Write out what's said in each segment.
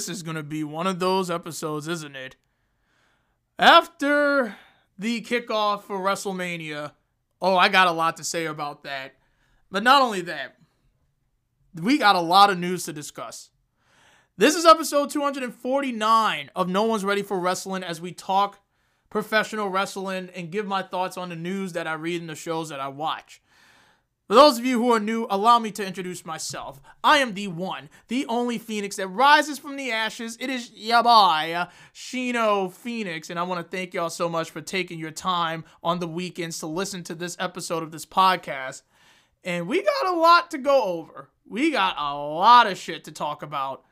This is going to be one of those episodes, isn't it? After the kickoff for WrestleMania, oh, I got a lot to say about that. But not only that, we got a lot of news to discuss. This is episode 249 of No One's Ready for Wrestling as we talk professional wrestling and give my thoughts on the news that I read and the shows that I watch. For those of you who are new, allow me to introduce myself. I am the one, the only Phoenix that rises from the ashes. It is Yabai, Shino Phoenix, and I want to thank y'all so much for taking your time on the weekends to listen to this episode of this podcast. And we got a lot to go over. We got a lot of shit to talk about.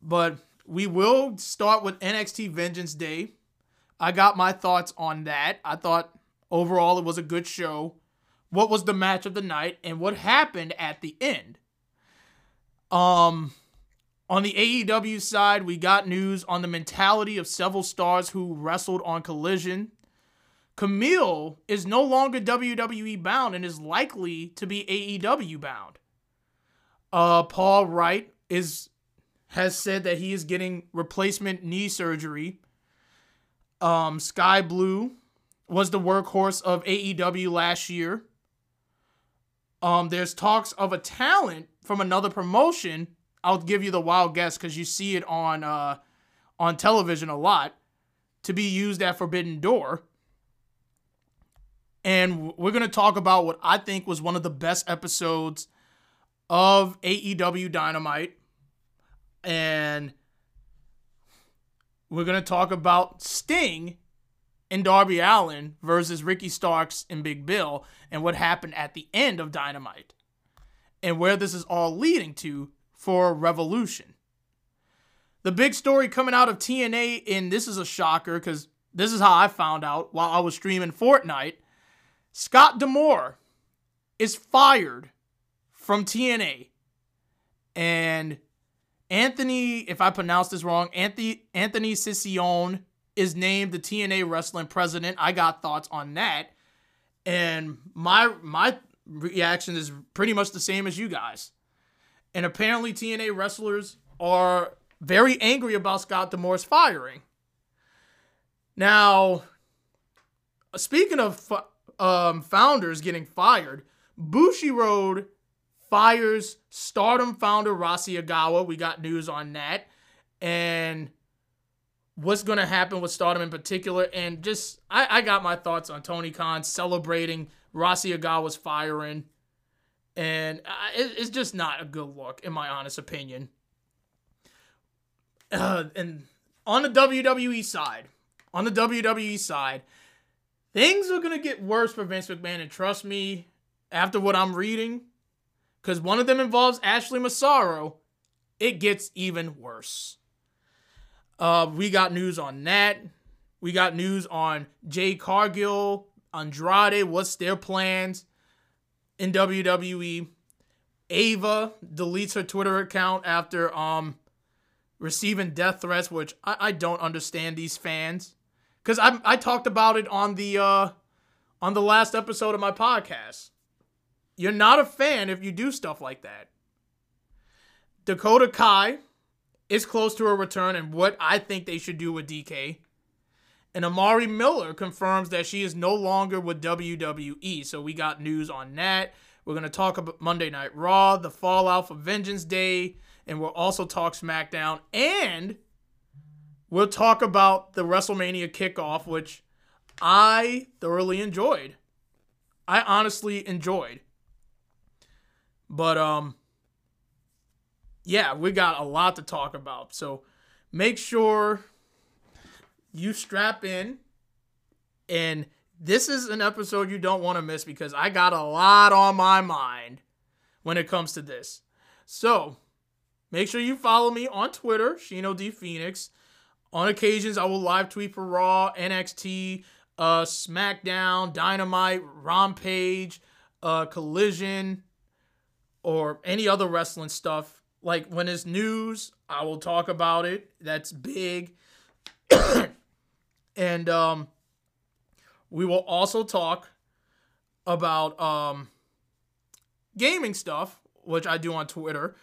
But we will start with NXT Vengeance Day. I got my thoughts on that. I thought overall it was a good show what was the match of the night and what happened at the end. Um on the AEW side, we got news on the mentality of several stars who wrestled on Collision. Kamille is no longer WWE bound and is likely to be AEW bound. Uh, Paul Wright is has said that he is getting replacement knee surgery. Um, Skye Blue was the workhorse of AEW last year. Um, there's talks of a talent from another promotion. I'll give you the wild guess because you see it on uh, on television a lot to be used at Forbidden Door. And we're going to talk about what I think was one of the best episodes of AEW Dynamite. And we're going to talk about Sting and Darby Allin versus Ricky Starks and Big Bill and what happened at the end of Dynamite and where this is all leading to for Revolution. The big story coming out of TNA, and this is a shocker because this is how I found out while I was streaming Fortnite. Scott D'Amore is fired from TNA. And Anthony, if I pronounce this wrong, Anthony Anthony Cicione is named the TNA wrestling president. I got thoughts on that. And my my reaction is pretty much the same as you guys. And apparently TNA wrestlers are very angry about Scott D'Amore's firing. Now, speaking of um, founders getting fired, Bushiroad fires Stardom founder Rossy Ogawa. We got news on that. And what's going to happen with Stardom in particular. And just, I, I got my thoughts on Tony Khan celebrating Rossy Ogawa's firing. And it, it's just not a good look, in my honest opinion. Uh, and on the WWE side, on the WWE side, things are going to get worse for Vince McMahon. And trust me, after what I'm reading, because one of them involves Ashley Massaro, it gets even worse. Uh, we got news on that. We got news on Jade Cargill, Andrade. What's their plans in WWE? Ava deletes her Twitter account after um receiving death threats, which I, I don't understand these fans. Cause I I talked about it on the uh on the last episode of my podcast. You're not a fan if you do stuff like that. Dakota Kai is close to a return and what I think they should do with DK. And Amari Miller confirms that she is no longer with WWE. So we got news on that. We're going to talk about Monday Night Raw, the fallout for Vengeance Day, and we'll also talk SmackDown. And we'll talk about the WrestleMania kickoff, which I thoroughly enjoyed. I honestly enjoyed. But um yeah, we got a lot to talk about. So make sure you strap in. And this is an episode you don't want to miss because I got a lot on my mind when it comes to this. So make sure you follow me on Twitter, Shino D Phoenix. On occasions, I will live tweet for Raw, NXT, uh, SmackDown, Dynamite, Rampage, uh, Collision, or any other wrestling stuff like when it's news, I will talk about it. That's big. and um we will also talk about um gaming stuff, which I do on Twitter.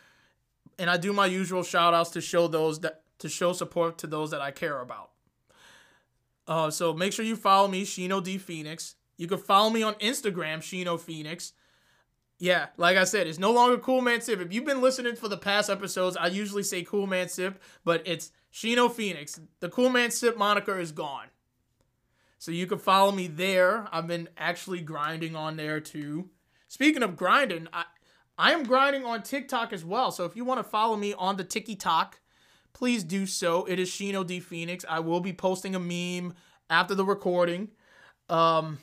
and I do my usual shout outs to show those that to show support to those that I care about. Uh, so make sure you follow me, Shino D Phoenix. You can follow me on Instagram, Shino Phoenix. Yeah, like I said, it's no longer Cool Man Sip. If you've been listening for the past episodes, I usually say Cool Man Sip, but it's Shino Phoenix. The Cool Man Sip moniker is gone. So you can follow me there. I've been actually grinding on there too. Speaking of grinding, I I am grinding on TikTok as well. So if you want to follow me on the TikTok, please do so. It is Shino D Phoenix. I will be posting a meme after the recording. Um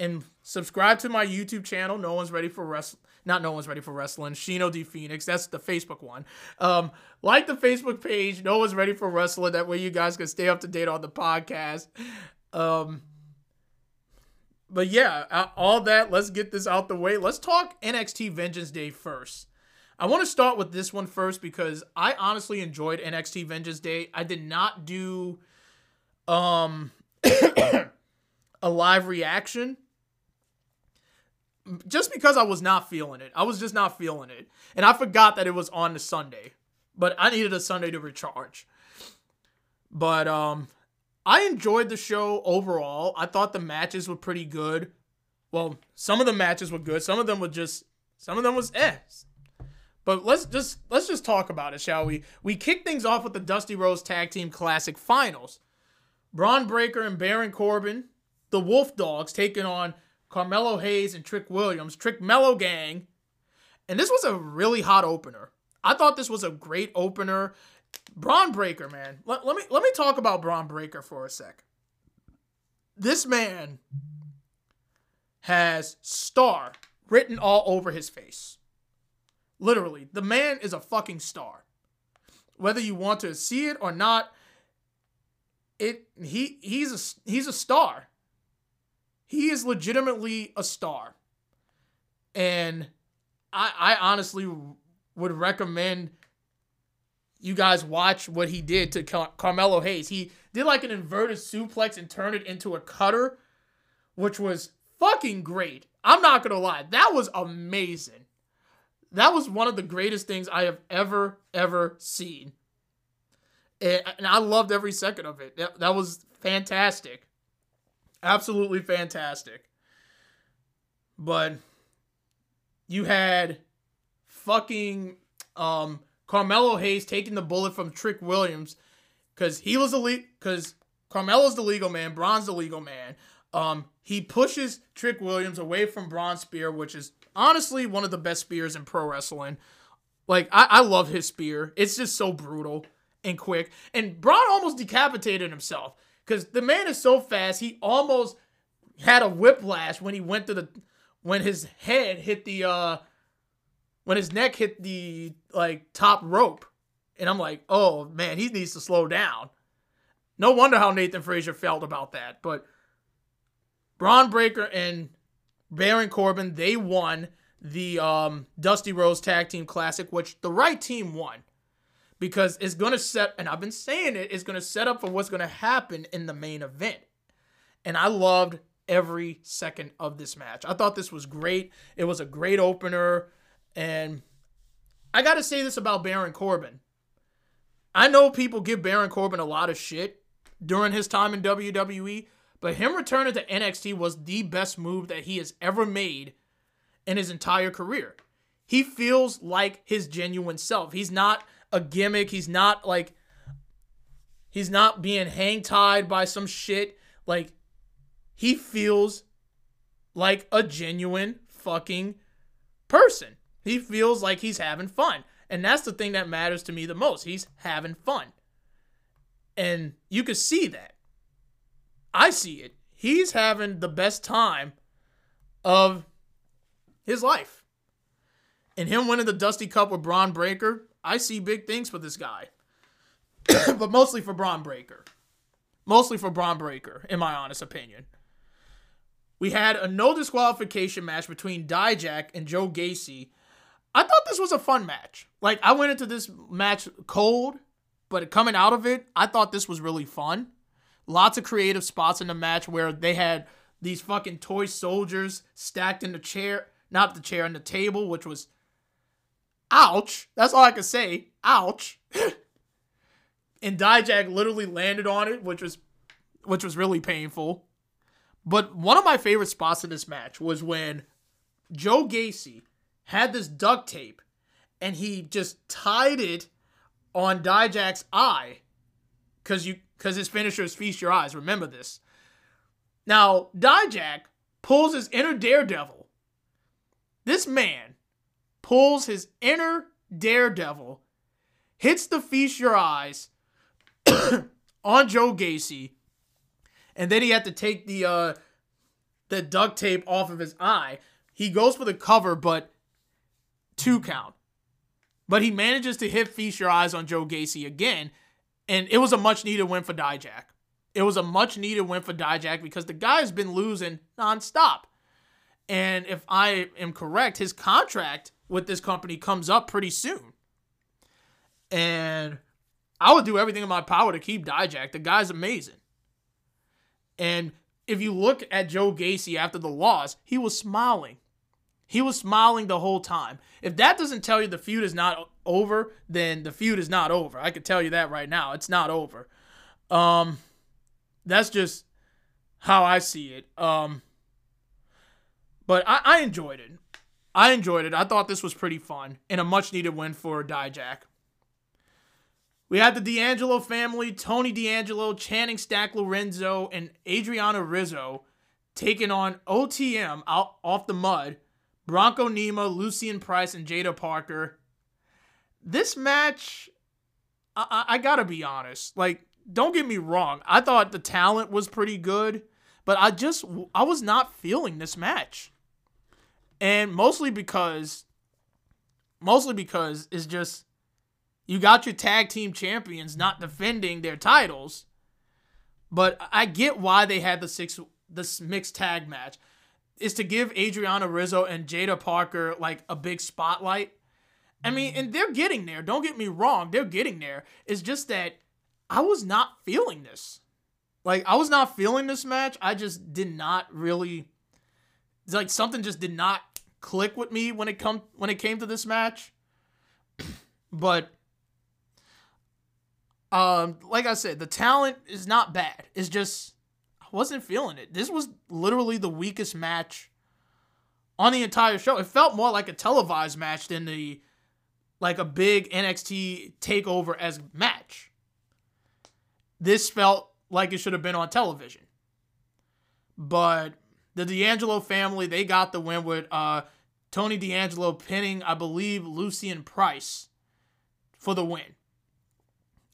and subscribe to my YouTube channel. No one's ready for wrestling. Not no one's ready for wrestling. Shino D Phoenix. That's the Facebook one. Um, like the Facebook page. No one's ready for wrestling. That way you guys can stay up to date on the podcast. Um, but yeah, all that. Let's get this out the way. Let's talk NXT Vengeance Day first. I want to start with this one first because I honestly enjoyed NXT Vengeance Day. I did not do um a live reaction just because I was not feeling it. I was just not feeling it. And I forgot that it was on the Sunday. But I needed a Sunday to recharge. But um I enjoyed the show overall. I thought the matches were pretty good. Well, some of the matches were good. Some of them were just some of them was eh. But let's just let's just talk about it, shall we? We kick things off with the Dusty Rhodes Tag Team Classic Finals. Bron Breakker and Baron Corbin, the Wolf Dogs, taking on Carmelo Hayes and Trick Williams, Trick Mellow Gang. And this was a really hot opener. I thought this was a great opener. Bron Breakker, man. Let, let me let me talk about Bron Breakker for a sec. This man has star written all over his face. Literally, the man is a fucking star. Whether you want to see it or not, it he he's a he's a star. He is legitimately a star. And I, I honestly would recommend you guys watch what he did to Car- Carmelo Hayes. He did like an inverted suplex and turned it into a cutter, which was fucking great. I'm not going to lie. That was amazing. That was one of the greatest things I have ever, ever seen. And, and I loved every second of it. That, that was fantastic. Absolutely fantastic. But you had fucking um, Carmelo Hayes taking the bullet from Trick Williams because he was lead because Carmelo's the legal man, Bron's the legal man. Um, he pushes Trick Williams away from Bron Spear, which is honestly one of the best spears in pro wrestling. Like I, I love his spear. It's just so brutal and quick. And Bron almost decapitated himself because the man is so fast. He almost had a whiplash when he went to the when his head hit the uh when his neck hit the like top rope. And I'm like, oh man, he needs to slow down. No wonder how Nathan Frazer felt about that. But Bron Breakker and Baron Corbin, they won the um, Dusty Rhodes Tag Team Classic, which the right team won because it's going to set, and I've been saying it, it's going to set up for what's going to happen in the main event. And I loved every second of this match. I thought this was great. It was a great opener. And I got to say this about Baron Corbin. I know people give Baron Corbin a lot of shit during his time in WWE, but him returning to NXT was the best move that he has ever made in his entire career. He feels like his genuine self. He's not a gimmick. He's not like he's not being hang tied by some shit. Like he feels like a genuine fucking person. He feels like he's having fun. And that's the thing that matters to me the most. He's having fun. And you can see that. I see it. He's having the best time of his life. And him winning the Dusty Cup with Bron Breakker, I see big things for this guy. but mostly for Bron Breakker. Mostly for Bron Breakker, in my honest opinion. We had a no disqualification match between Dijak and Joe Gacy. I thought this was a fun match. Like, I went into this match cold, but coming out of it, I thought this was really fun. Lots of creative spots in the match where they had these fucking toy soldiers stacked in the chair, not the chair, in the table, which was Ouch. That's all I can say. Ouch. and Dijak literally landed on it, which was which was really painful. But one of my favorite spots in this match was when Joe Gacy had this duct tape and he just tied it on Dijak's eye because you because his finisher is feast your eyes. Remember this. Now Dijak pulls his inner daredevil. This man pulls his inner daredevil, hits the feast your eyes on Joe Gacy, and then he had to take the uh the duct tape off of his eye. He goes for the cover, but two count. But he manages to hit Feast Your Eyes on Joe Gacy again. And it was a much needed win for Dijak. It was a much needed win for Dijak because the guy's been losing nonstop. And if I am correct, his contract with this company comes up pretty soon. And I would do everything in my power to keep Dijak. The guy's amazing. And if you look at Joe Gacy after the loss, he was smiling. He was smiling the whole time. If that doesn't tell you the feud is not over, then the feud is not over. I can tell you that right now. It's not over. Um, that's just how I see it. Um, but I, I enjoyed it. I enjoyed it. I thought this was pretty fun and a much needed win for Dijak. We had the D'Angelo family, Tony D'Angelo, Channing Stack Lorenzo, and Adriana Rizzo taking on OTM out off the mud Bronco Nima, Lucien Price, and Jaida Parker. This match, I, I, I gotta be honest. Like, don't get me wrong. I thought the talent was pretty good, but I just I was not feeling this match, and mostly because, mostly because it's just you got your tag team champions not defending their titles, but I get why they had the six this mixed tag match is to give Adriana Rizzo and Jaida Parker like a big spotlight. I mean, mm-hmm. and they're getting there. Don't get me wrong, they're getting there. It's just that I was not feeling this. Like I was not feeling this match. I just did not really it's like something just did not click with me when it come when it came to this match. but um like I said, the talent is not bad. It's just I wasn't feeling it. This was literally the weakest match on the entire show. It felt more like a televised match than the like a big NXT takeover as match. This felt like it should have been on television. But the D'Angelo family, they got the win with uh, Tony D'Angelo pinning, I believe, Lucien Price for the win.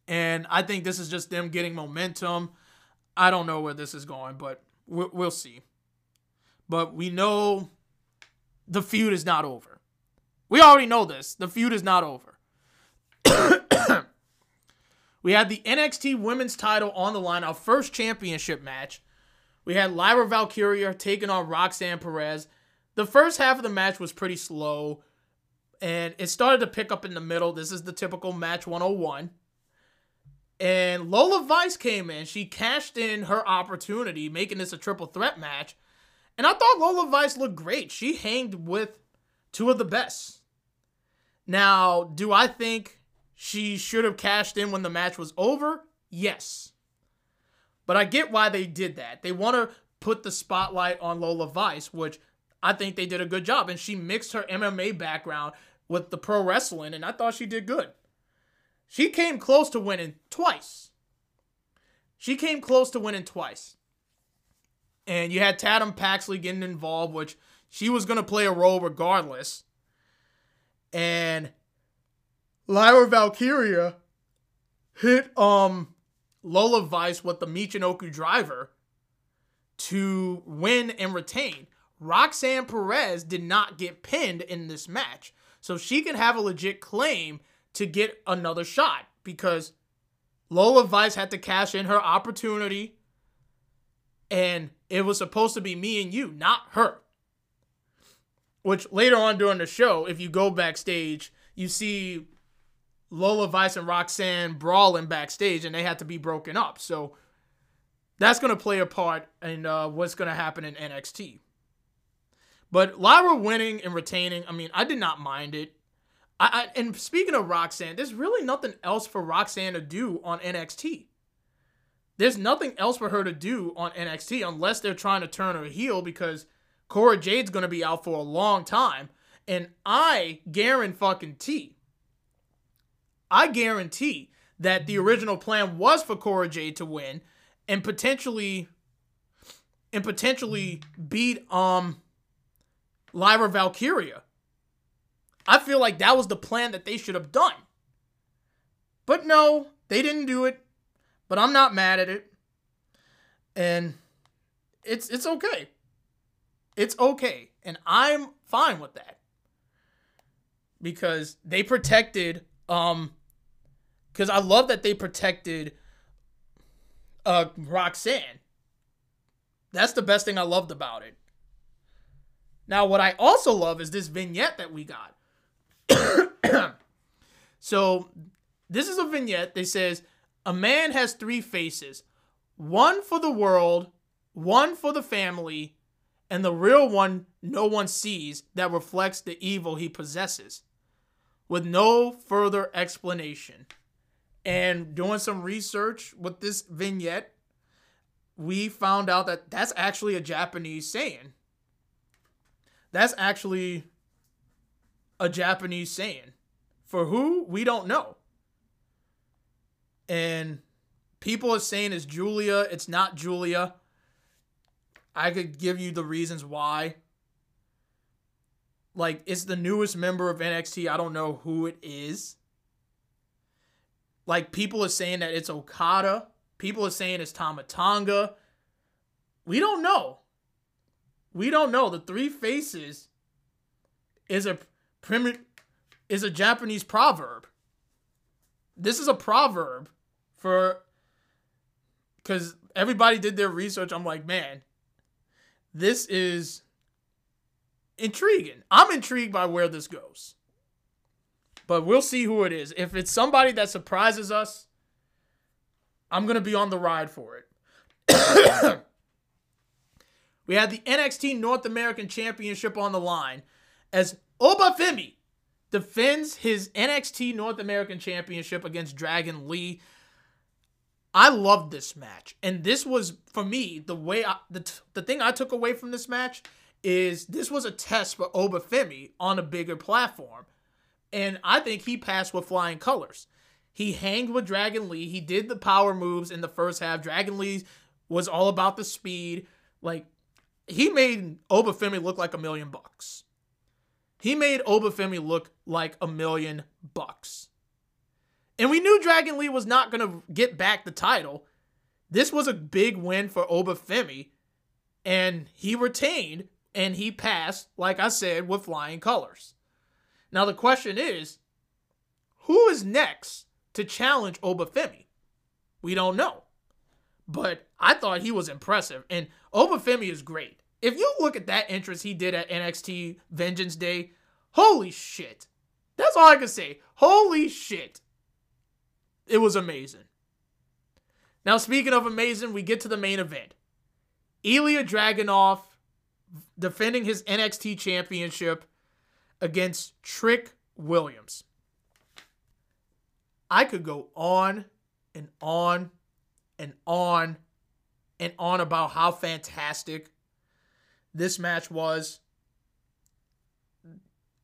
And I think this is just them getting momentum. I don't know where this is going, but we'll see. But we know the feud is not over. We already know this. The feud is not over. we had the NXT Women's title on the line, our first championship match. We had Lyra Valkyria taking on Roxanne Perez. The first half of the match was pretty slow, and it started to pick up in the middle. This is the typical match 101. And Lola Vice came in. She cashed in her opportunity, making this a triple threat match. And I thought Lola Vice looked great. She hanged with two of the best. Now, do I think she should have cashed in when the match was over? Yes. But I get why they did that. They want to put the spotlight on Lola Vice, which I think they did a good job. And she mixed her MMA background with the pro wrestling, and I thought she did good. She came close to winning twice. She came close to winning twice. And you had Tatum Paxley getting involved, which she was going to play a role regardless. And Lyra Valkyria hit um Lola Vice with the Michinoku driver to win and retain. Roxanne Perez did not get pinned in this match. So she can have a legit claim to get another shot because Lola Vice had to cash in her opportunity and it was supposed to be me and you, not her. Which later on during the show, if you go backstage, you see Lola Vice and Roxanne brawling backstage and they had to be broken up. So that's going to play a part in uh, what's going to happen in NXT. But Lyra winning and retaining, I mean, I did not mind it. I, I and speaking of Roxanne, there's really nothing else for Roxanne to do on NXT. There's nothing else for her to do on NXT unless they're trying to turn her heel because Cora Jade's gonna be out for a long time. And I guarantee, I guarantee that the original plan was for Cora Jade to win and potentially and potentially beat um Lyra Valkyria. I feel like that was the plan that they should have done. But no, they didn't do it. But I'm not mad at it. And it's it's okay. It's okay. And I'm fine with that. Because they protected um because I love that they protected uh Roxanne. That's the best thing I loved about it. Now, what I also love is this vignette that we got. so, this is a vignette that says a man has three faces one for the world, one for the family, and the real one no one sees that reflects the evil he possesses, with no further explanation. And doing some research with this vignette, we found out that that's actually a Japanese saying. That's actually a Japanese saying. For who? We don't know. And people are saying it's Julia. It's not Julia. I could give you the reasons why. Like, it's the newest member of NXT. I don't know who it is. Like, people are saying that it's Okada. People are saying it's Tama Tonga. We don't know. We don't know. The three faces is a primi- is a Japanese proverb. This is a proverb for because everybody did their research. I'm like, man, this is intriguing. I'm intrigued by where this goes. But we'll see who it is. If it's somebody that surprises us, I'm going to be on the ride for it. we had the NXT North American Championship on the line as Oba Femi defends his NXT North American Championship against Dragon Lee. I loved this match. And this was for me the way I, the the thing I took away from this match is this was a test for Oba Femi on a bigger platform. And I think he passed with flying colors. He hanged with Dragon Lee. He did the power moves in the first half. Dragon Lee was all about the speed. Like he made Oba Femi look like a million bucks. He made Oba Femi look like a million bucks. And we knew Dragon Lee was not going to get back the title. This was a big win for Oba Femi, and he retained and he passed, like I said, with flying colors. Now the question is, who is next to challenge Oba Femi? We don't know. But I thought he was impressive, and Oba Femi is great. If you look at that entrance he did at NXT Vengeance Day, holy shit. That's all I can say. Holy shit. It was amazing. Now, speaking of amazing, we get to the main event. Ilja Dragunov defending his NXT championship against Trick Williams. I could go on and on and on and on about how fantastic this match was.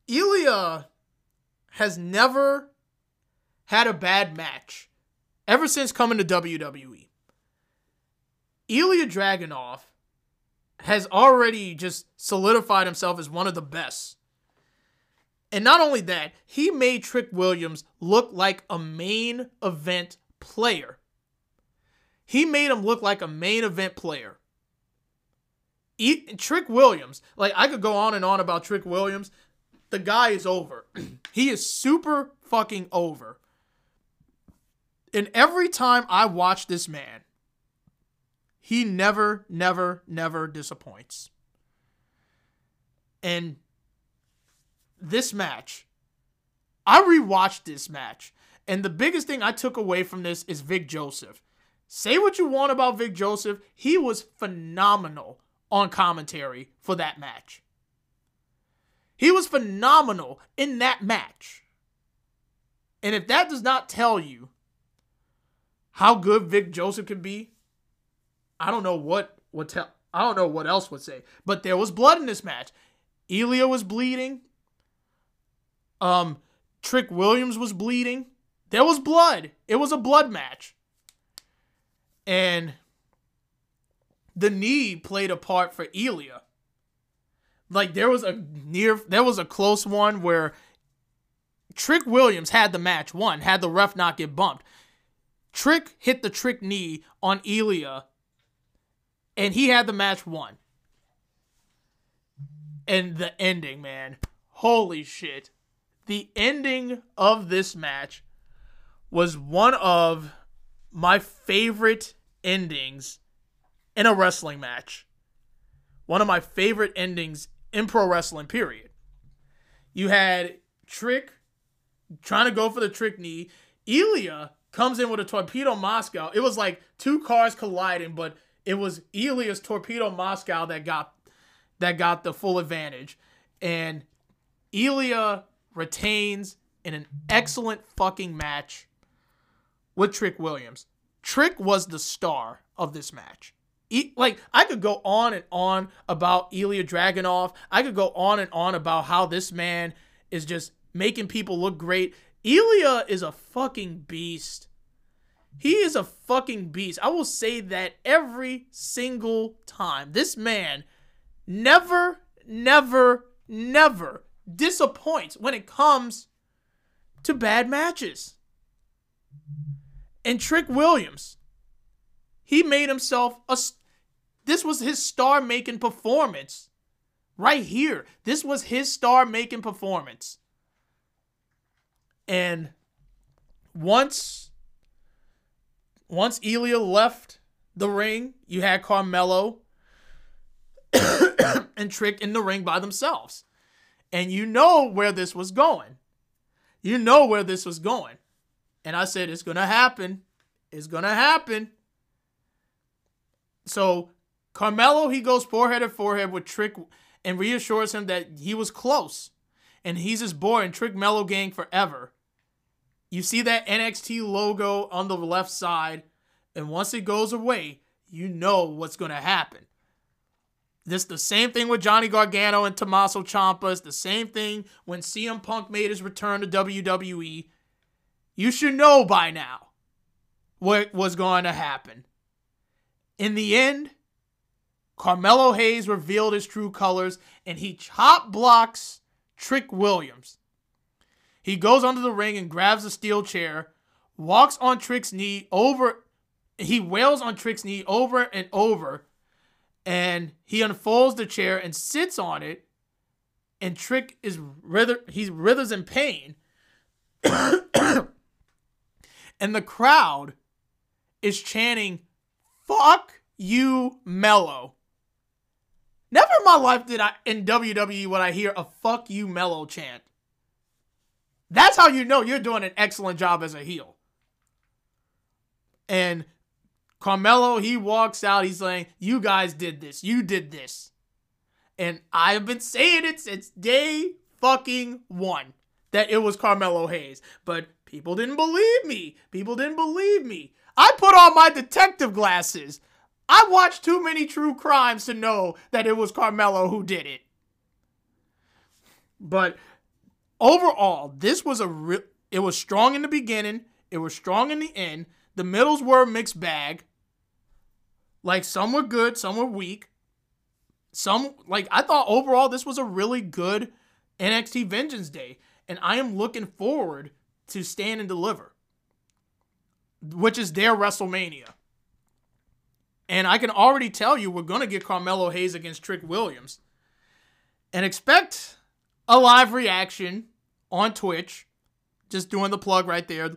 Ilja has never had a bad match ever since coming to WWE. Ilja Dragunov has already just solidified himself as one of the best. And not only that, he made Trick Williams look like a main event player. He made him look like a main event player. Trick Williams, like I could go on and on about Trick Williams. The guy is over. he is super fucking over. And every time I watch this man, he never, never, never disappoints. And this match, I rewatched this match. And the biggest thing I took away from this is Vic Joseph. Say what you want about Vic Joseph, he was phenomenal on commentary for that match. He was phenomenal in that match. And if that does not tell you how good Vic Joseph can be, I don't know what would tell. I don't know what else would say. But there was blood in this match. Ilja was bleeding. Um, Trick Williams was bleeding. There was blood. It was a blood match. And the knee played a part for Ilja. Like there was a near there was a close one where Trick Williams had the match won, had the ref not get bumped. Trick hit the trick knee on Ilja and he had the match won. And the ending, man. Holy shit. The ending of this match was one of my favorite endings in a wrestling match. One of my favorite endings in pro wrestling, period. You had Trick trying to go for the trick knee. Ilja comes in with a torpedo Moscow. It was like two cars colliding, but it was Ilja's torpedo Moscow that got that got the full advantage. And Ilja retains in an excellent fucking match with Trick Williams. Trick was the star of this match. like I could go on and on about Ilja Dragunov. I could go on and on about how this man is just making people look great. Ilja is a fucking beast. He is a fucking beast. I will say that every single time. This man never, never, never disappoints when it comes to bad matches. And Trick Williams, he made himself a. This was his star making performance. Right here. This was his star making performance. And once once Ilja left the ring, you had Carmelo and Trick in the ring by themselves. And you know where this was going. You know where this was going. And I said, it's going to happen. It's going to happen. So Carmelo, he goes forehead to forehead with Trick and reassures him that he was close. And he's his boy and Trick Mello Gang forever. You see that NXT logo on the left side, and once it goes away, you know what's going to happen. This the same thing with Johnny Gargano and Tommaso Ciampa. It's the same thing when CM Punk made his return to WWE. You should know by now what was going to happen. In the end, Carmelo Hayes revealed his true colors and he chop blocks Trick Williams. He goes under the ring and grabs a steel chair, walks on Trick's knee over. He wails on Trick's knee over and over, and he unfolds the chair and sits on it. And Trick is rather he writhers in pain, and the crowd is chanting, "Fuck you, Melo." Never in my life did I in WWE would I hear a "fuck you, Melo" chant. That's how you know you're doing an excellent job as a heel. And Carmelo, he walks out. He's saying, You guys did this. You did this. And I've been saying it since day fucking one that it was Carmelo Hayes. But people didn't believe me. People didn't believe me. I put on my detective glasses. I watched too many true crimes to know that it was Carmelo who did it. But overall, this was a real. It was strong in the beginning. It was strong in the end. The middles were a mixed bag. Like some were good, some were weak. Some like I thought overall this was a really good NXT Vengeance Day, and I am looking forward to stand and deliver, which is their WrestleMania. And I can already tell you we're gonna get Carmelo Hayes against Trick Williams, and expect a live reaction on Twitch. Just doing the plug right there.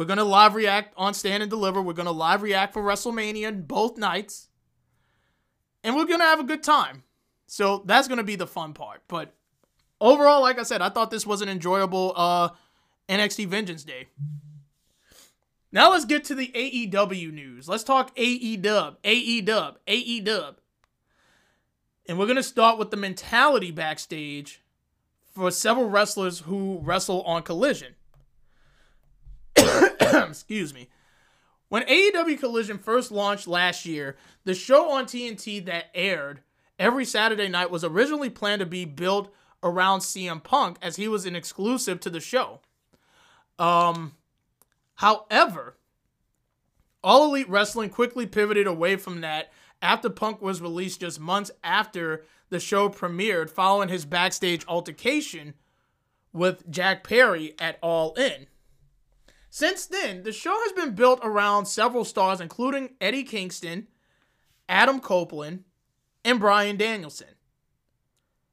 We're going to live react on Stand and Deliver. We're going to live react for WrestleMania both nights. And we're going to have a good time. So that's going to be the fun part. But overall, like I said, I thought this was an enjoyable uh, NXT Vengeance Day. Now let's get to the AEW news. Let's talk AEW, AEW, AEW. And we're going to start with the mentality backstage for several wrestlers who wrestle on Collision. Excuse me. When AEW Collision first launched last year, the show on TNT that aired every Saturday night was originally planned to be built around CM Punk as he was an exclusive to the show. Um, however, All Elite Wrestling quickly pivoted away from that after Punk was released just months after the show premiered following his backstage altercation with Jack Perry at All In. Since then, the show has been built around several stars, including Eddie Kingston, Adam Copeland, and Bryan Danielson.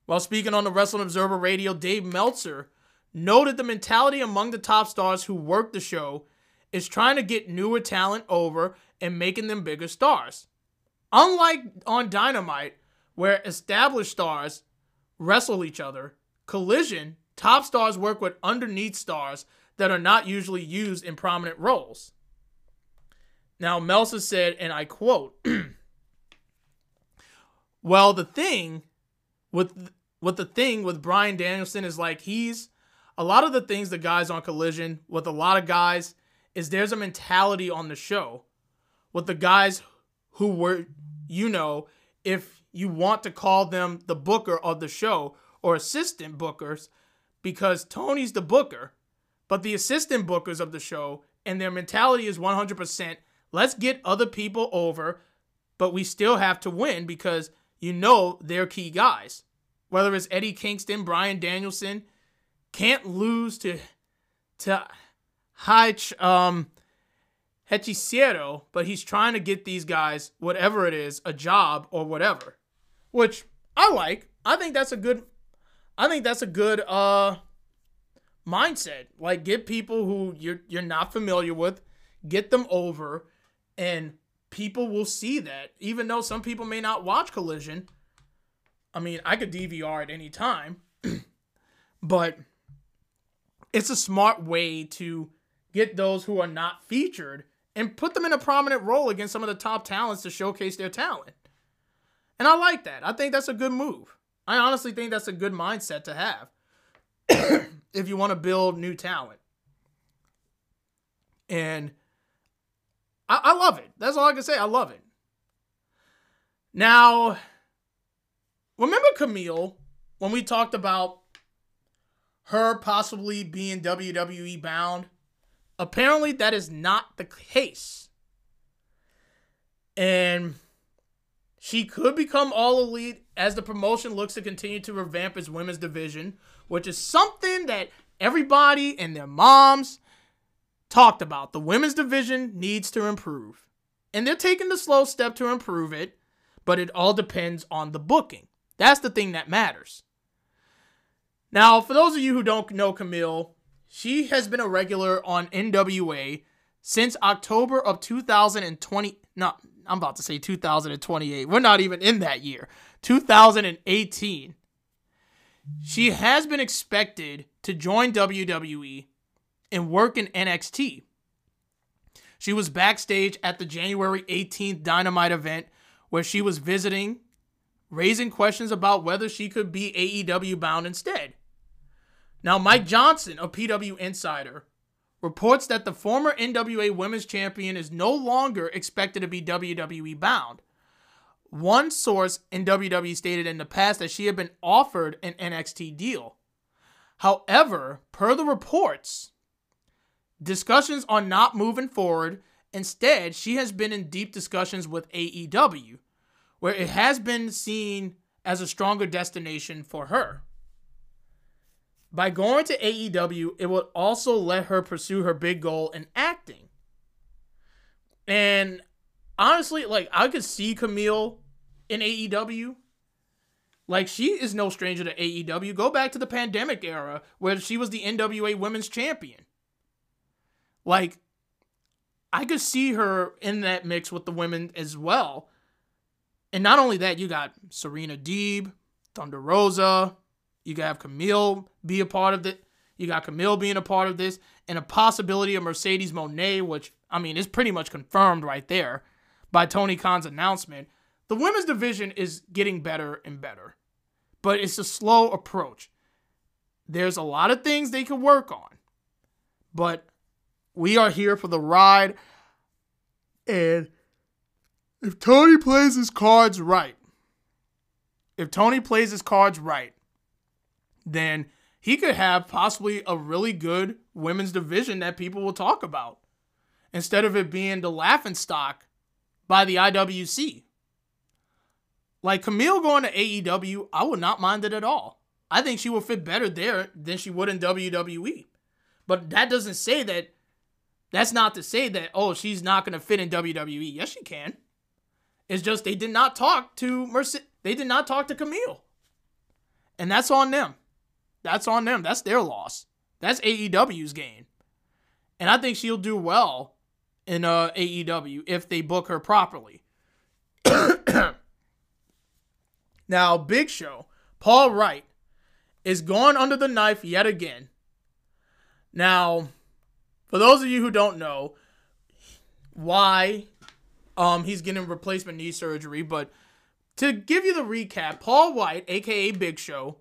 While speaking on the Wrestling Observer Radio, Dave Meltzer noted the mentality among the top stars who work the show is trying to get newer talent over and making them bigger stars. Unlike on Dynamite, where established stars wrestle each other, Collision, top stars work with underneath stars that are not usually used in prominent roles. Now, Meltzer said, and I quote, Well, the thing with with the thing with Bryan Danielson is like he's a lot of the things the guys on Collision with a lot of guys is there's a mentality on the show with the guys who were you know if you want to call them the booker of the show or assistant bookers because Tony's the booker but the assistant bookers of the show and their mentality is 100% let's get other people over but we still have to win because you know they're key guys whether it's Eddie Kingston, Bryan Danielson, can't lose to to Hach um Hechicero, but he's trying to get these guys, whatever it is, a job or whatever. Which I like. I think that's a good I think that's a good uh mindset. Like get people who you're you're not familiar with, get them over, and people will see that. Even though some people may not watch Collision, I mean, I could DVR at any time, but it's a smart way to get those who are not featured and put them in a prominent role against some of the top talents to showcase their talent. And I like that. I think that's a good move. I honestly think that's a good mindset to have if you want to build new talent. And I, I love it. That's all I can say. I love it. Now, Remember Kamille when we talked about her possibly being WWE bound? Apparently, that is not the case. And she could become all elite as the promotion looks to continue to revamp its women's division, which is something that everybody and their moms talked about. The women's division needs to improve. And they're taking the slow step to improve it, but it all depends on the booking. That's the thing that matters. Now, for those of you who don't know Kamille, she has been a regular on NWA since October of 2020. No, I'm about to say 2028. We're not even in that year. 2018. She has been expected to join WWE and work in NXT. She was backstage at the January 18th Dynamite event where she was visiting raising questions about whether she could be AEW bound instead. Now, Mike Johnson of PW Insider reports that the former NWA Women's Champion is no longer expected to be WWE bound. One source in WWE stated in the past that she had been offered an NXT deal. However, per the reports, discussions are not moving forward. Instead, she has been in deep discussions with AEW where it has been seen as a stronger destination for her. By going to AEW, it would also let her pursue her big goal in acting. And honestly, like I could see Kamille in AEW. Like she is no stranger to AEW. Go back to the pandemic era where she was the NWA Women's Champion. Like I could see her in that mix with the women as well. And not only that, you got Serena Deeb, Thunder Rosa. You got have Kamille be a part of it. You got Kamille being a part of this, and a possibility of Mercedes Mone, which I mean is pretty much confirmed right there by Tony Khan's announcement. The women's division is getting better and better, but it's a slow approach. There's a lot of things they could work on, but We are here for the ride. And if Tony plays his cards right, if Tony plays his cards right, then he could have possibly a really good women's division that people will talk about instead of it being the laughing stock by the IWC. Like Kamille going to AEW, I would not mind it at all. I think she will fit better there than she would in WWE. But that doesn't say that that's not to say that oh she's not going to fit in WWE. Yes, she can. It's just they did not talk to Mercy. They did not talk to Kamille. and that's on them. That's on them. That's their loss. That's AEW's gain, and I think she'll do well in uh, AEW if they book her properly. now, Big Show, Paul Wight, is gone under the knife yet again. Now, for those of you who don't know why um, he's getting replacement knee surgery, but to give you the recap, Paul Wight, aka Big Show,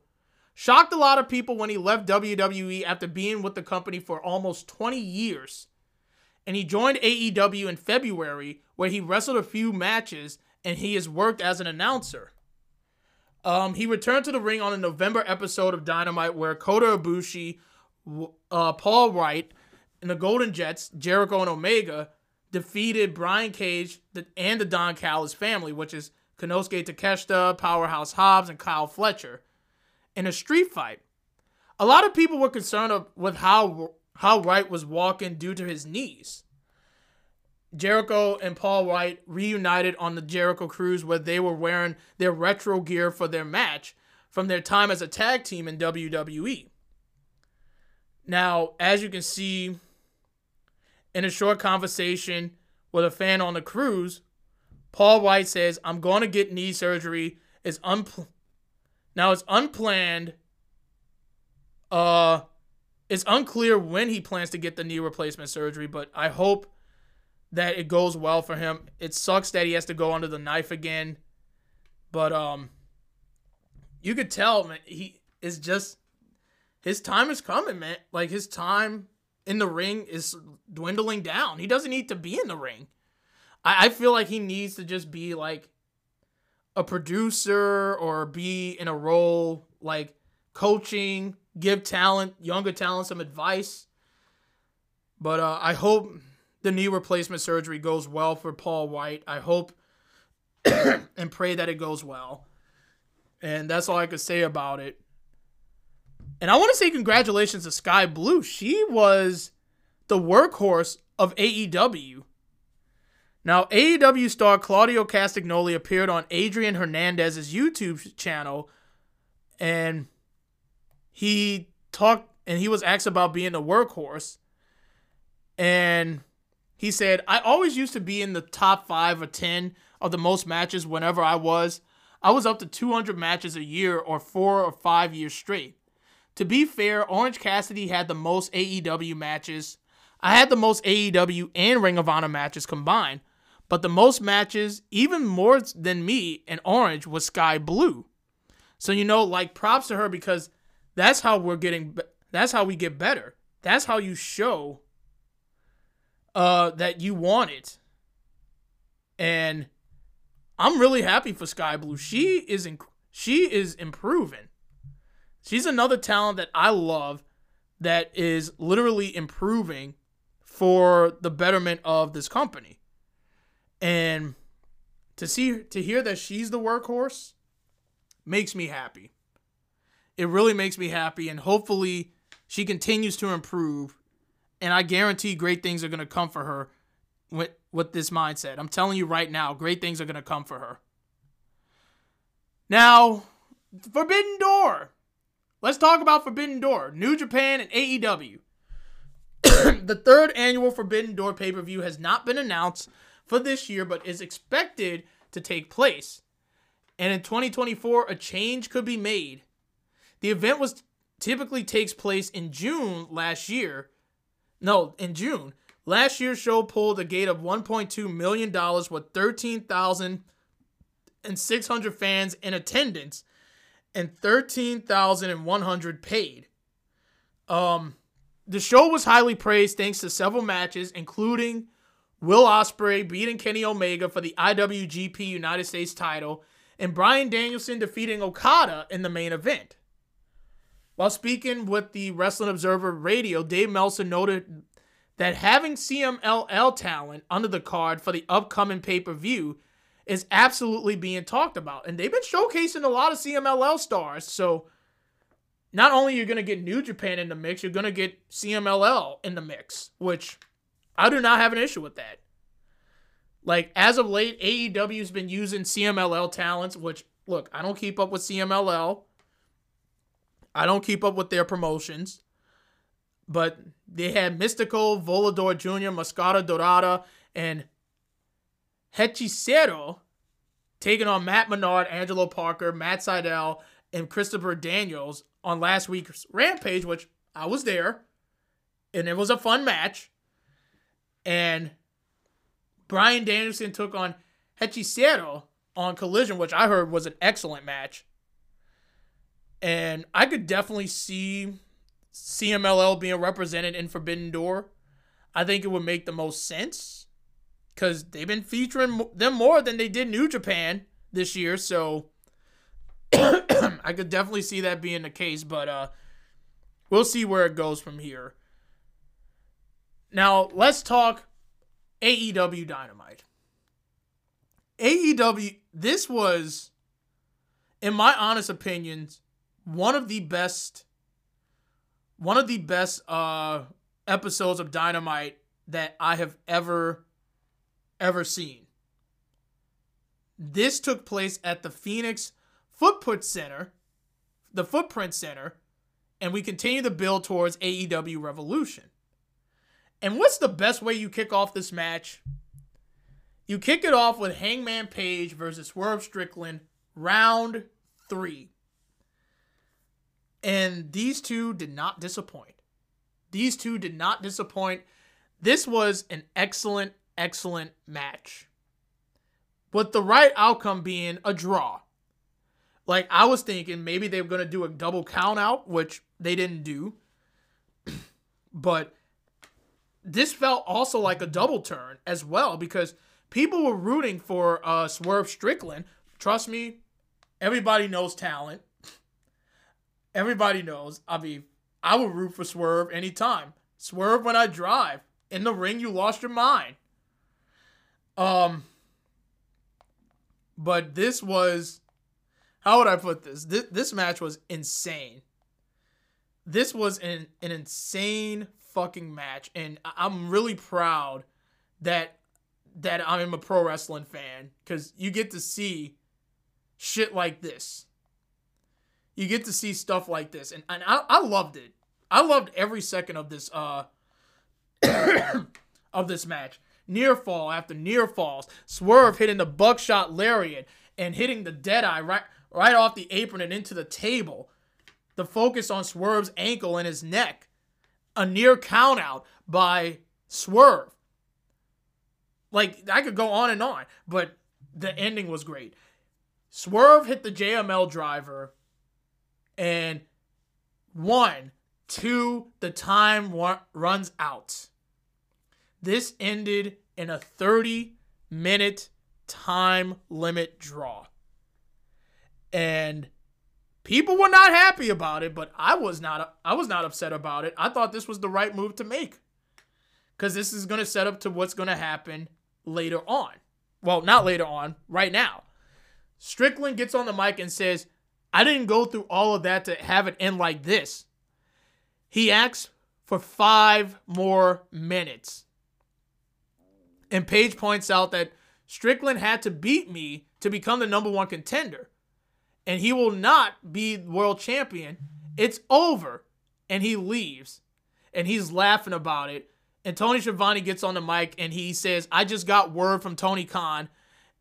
shocked a lot of people when he left WWE after being with the company for almost 20 years. And he joined AEW in February, where he wrestled a few matches and he has worked as an announcer. Um, he returned to the ring on a November episode of Dynamite where Kota Ibushi, uh, Paul Wight, and the Golden Jets, Jericho and Omega, defeated Brian Cage and the Don Callis family, which is Konosuke Takeshita, Powerhouse Hobbs, and Kyle Fletcher, in a street fight. A lot of people were concerned with how how Wight was walking due to his knees. Jericho and Paul Wight reunited on the Jericho Cruise where they were wearing their retro gear for their match from their time as a tag team in WWE. Now, as you can see in a short conversation with a fan on the cruise, Paul Wight says, I'm going to get knee surgery. It's unpl- now it's unplanned. Uh it's unclear when he plans to get the knee replacement surgery, but I hope that it goes well for him. It sucks that he has to go under the knife again. But um you could tell man, he is just his time is coming, man. Like his time in the ring is dwindling down. He doesn't need to be in the ring. I, I feel like he needs to just be like a producer or be in a role like coaching, give talent, younger talent some advice. But uh, I hope the knee replacement surgery goes well for Paul Wight. I hope and pray that it goes well. And that's all I could say about it. And I want to say congratulations to Skye Blue. She was the workhorse of AEW now, AEW star Claudio Castagnoli appeared on Adrian Hernandez's YouTube channel and he talked and he was asked about being a workhorse. And he said, I always used to be in the top five or 10 of the most matches whenever I was. I was up to 200 matches a year or four or five years straight. To be fair, Orange Cassidy had the most AEW matches. I had the most AEW and Ring of Honor matches combined. But the most matches, even more than me and Orange, was Skye Blue. So you know, like props to her because that's how we're getting. That's how we get better. That's how you show uh, that you want it. And I'm really happy for Skye Blue. She is inc- she is improving. She's another talent that I love that is literally improving for the betterment of this company. And to see to hear that she's the workhorse makes me happy. It really makes me happy and hopefully she continues to improve and I guarantee great things are going to come for her with with this mindset. I'm telling you right now, great things are going to come for her. Now, Forbidden Door. Let's talk about Forbidden Door, New Japan and AEW. the third annual Forbidden Door pay-per-view has not been announced for this year, but is expected to take place. And in 2024, a change could be made. The event was typically takes place in June last year. No, in June. Last year's show pulled a gate of 1.2 million dollars with 13,600 fans in attendance and 13,100 paid. Um the show was highly praised thanks to several matches, including Will Ospreay beating Kenny Omega for the IWGP United States title, and Bryan Danielson defeating Okada in the main event. While speaking with the Wrestling Observer Radio, Dave Meltzer noted that having CMLL talent under the card for the upcoming pay per view is absolutely being talked about. And they've been showcasing a lot of CMLL stars. So not only are you're going to get New Japan in the mix, you're going to get CMLL in the mix, which I do not have an issue with that. Like as of late, AEW's been using CMLL talents, which look, I don't keep up with CMLL. I don't keep up with their promotions. But they had Mystico, Volador Jr., Mascara Dorada, and Hechicero taking on Matt Menard, Angelo Parker, Matt Sydal, and Christopher Daniels on last week's Rampage, which I was there. And it was a fun match. And Bryan Danielson took on Hechicero on Collision, which I heard was an excellent match. And I could definitely see CMLL being represented in Forbidden Door. I think it would make the most sense because they've been featuring them more than they did New Japan this year. So I could definitely see that being the case, but uh, we'll see where it goes from here. Now, let's talk AEW Dynamite. AEW, this was, in my honest opinions, one of the best, one of the best uh, episodes of Dynamite that I have ever, ever seen. This took place at the Phoenix Footprint Center, the Footprint Center, and we continue to build towards AEW Revolution. And what's the best way you kick off this match? You kick it off with Hangman Page versus Swerve Strickland, round three. And these two did not disappoint. These two did not disappoint. This was an excellent, excellent match. With the right outcome being a draw. Like, I was thinking maybe they were going to do a double count out, which they didn't do. but this felt also like a double turn as well because people were rooting for uh, Swerve Strickland. Trust me, everybody knows talent. Everybody knows. I mean, I would root for Swerve anytime. Swerve when I drive. In the ring, you lost your mind. Um, but this was, how would I put this? This, this match was insane. This was an, an insane fucking match, and I'm really proud that that I'm a pro wrestling fan because you get to see shit like this. You get to see stuff like this, and, and I, I loved it. I loved every second of this uh of this match. Near fall after near falls, Swerve hitting the buckshot lariat and hitting the dead eye right right off the apron and into the table. The focus on Swerve's ankle and his neck a near count out by Swerve. Like I could go on and on, but the ending was great. Swerve hit the JML driver, and one, two, the time wa- runs out. This ended in a 30 minute time limit draw. And People were not happy about it, but I was not I was not upset about it. I thought this was the right move to make. Cuz this is going to set up to what's going to happen later on. Well, not later on, right now. Strickland gets on the mic and says, "I didn't go through all of that to have it end like this." He asks for 5 more minutes. And Page points out that Strickland had to beat me to become the number 1 contender and he will not be world champion. It's over. And he leaves. And he's laughing about it. And Tony Schiavone gets on the mic and he says, I just got word from Tony Khan.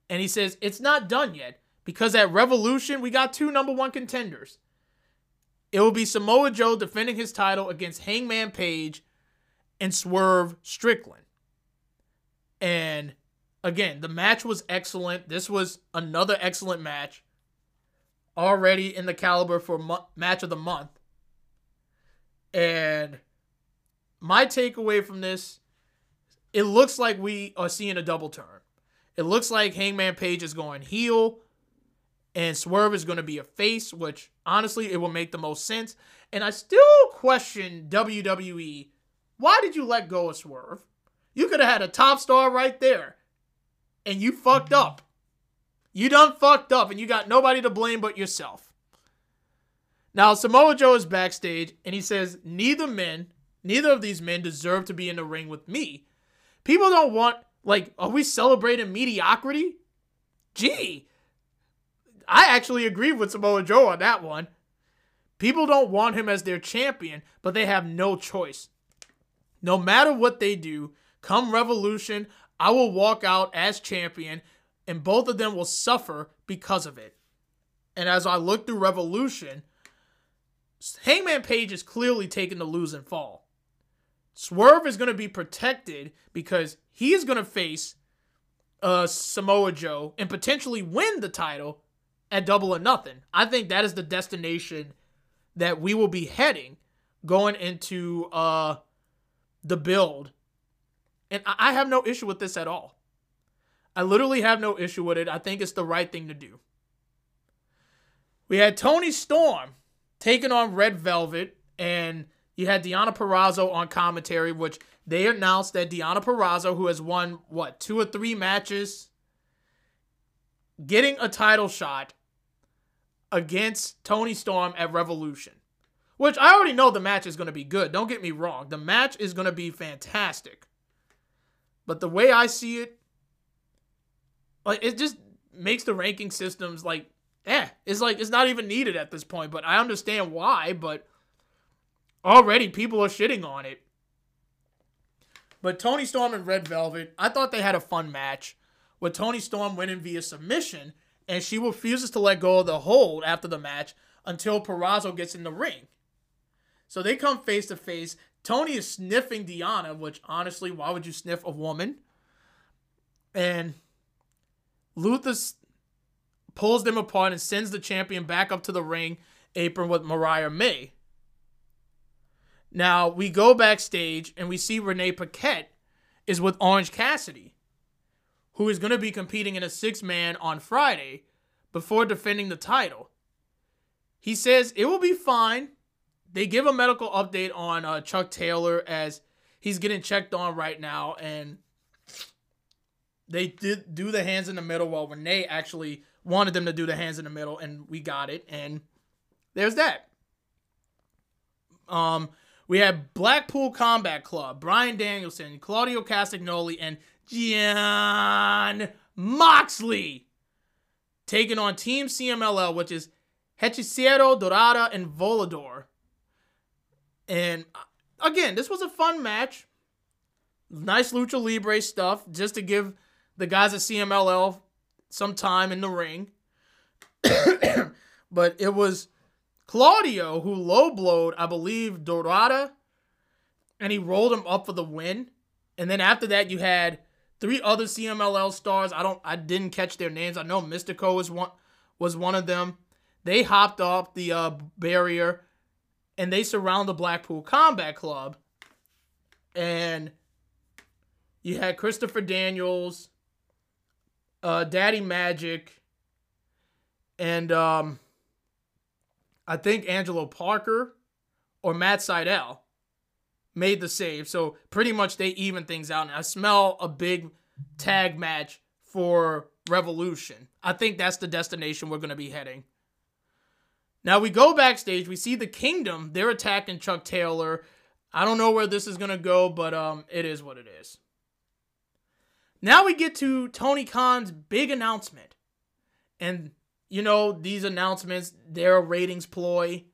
And he says, It's not done yet. Because at Revolution, we got two number one contenders. It will be Samoa Joe defending his title against Hangman Page and Swerve Strickland. And again, the match was excellent. This was another excellent match already in the caliber for mo- match of the month. And my takeaway from this, it looks like we are seeing a double turn. It looks like Hangman Page is going heel and Swerve is going to be a face, which honestly, it will make the most sense. And I still question WWE. Why did you let go of Swerve? You could have had a top star right there. And you fucked mm-hmm. up. You done fucked up and you got nobody to blame but yourself. Now, Samoa Joe is backstage and he says, Neither men, neither of these men deserve to be in the ring with me. People don't want, like, are we celebrating mediocrity? Gee, I actually agree with Samoa Joe on that one. People don't want him as their champion, but they have no choice. No matter what they do, come Revolution, I will walk out as champion, and both of them will suffer because of it. And as I look through Revolution, Hangman Page is clearly taking the lose and fall. Swerve is going to be protected because he is going to face uh, Samoa Joe and potentially win the title at double or nothing. I think that is the destination that we will be heading going into uh the build. And I have no issue with this at all. I literally have no issue with it. I think it's the right thing to do. We had Toni Storm taking on Red Velvet, and you had Deonna Purrazzo on commentary, which they announced that Deonna Purrazzo, who has won, what, two or three matches, getting a title shot against Toni Storm at Revolution. Which I already know the match is going to be good. Don't get me wrong. The match is going to be fantastic. But the way I see it, like it just makes the ranking systems like eh, it's like it's not even needed at this point, but I understand why, but already people are shitting on it. But Toni Storm and Red Velvet, I thought they had a fun match with Toni Storm winning via submission and she refuses to let go of the hold after the match until Purrazzo gets in the ring. So they come face to face. Toni is sniffing Deonna, which honestly, why would you sniff a woman? And Luther pulls them apart and sends the champion back up to the ring apron with Mariah May. Now we go backstage and we see Renee Paquette is with Orange Cassidy who is going to be competing in a six man on Friday before defending the title. He says it will be fine. They give a medical update on uh, Chuck Taylor as he's getting checked on right now, and they did do the hands in the middle while Renee actually wanted them to do the hands in the middle, and we got it. And there's that. Um, we have Blackpool Combat Club, Bryan Danielson, Claudio Castagnoli, and Jon Moxley taking on Team CMLL, which is Hechicero, Dorada, and Volador. And uh, again, this was a fun match. Nice Lucha Libre stuff, just to give the guys at CMLL some time in the ring. but it was Claudio who low blowed, I believe, Dorada, and he rolled him up for the win. And then after that, you had three other CMLL stars. I don't I didn't catch their names. I know Mystico was one was one of them. They hopped off the uh, barrier and they surround the Blackpool Combat Club. And you had Christopher Daniels, uh, Daddy Magic, and um, I think Angelo Parker or Matt Sydal made the save. So pretty much they even things out. And I smell a big tag match for Revolution. I think that's the destination we're going to be heading. Now we go backstage. We see the Kingdom. They're attacking Chuck Taylor. I don't know where this is going to go, but um, it is what it is. Now we get to Tony Khan's big announcement. And, you know, these announcements, they're a ratings ploy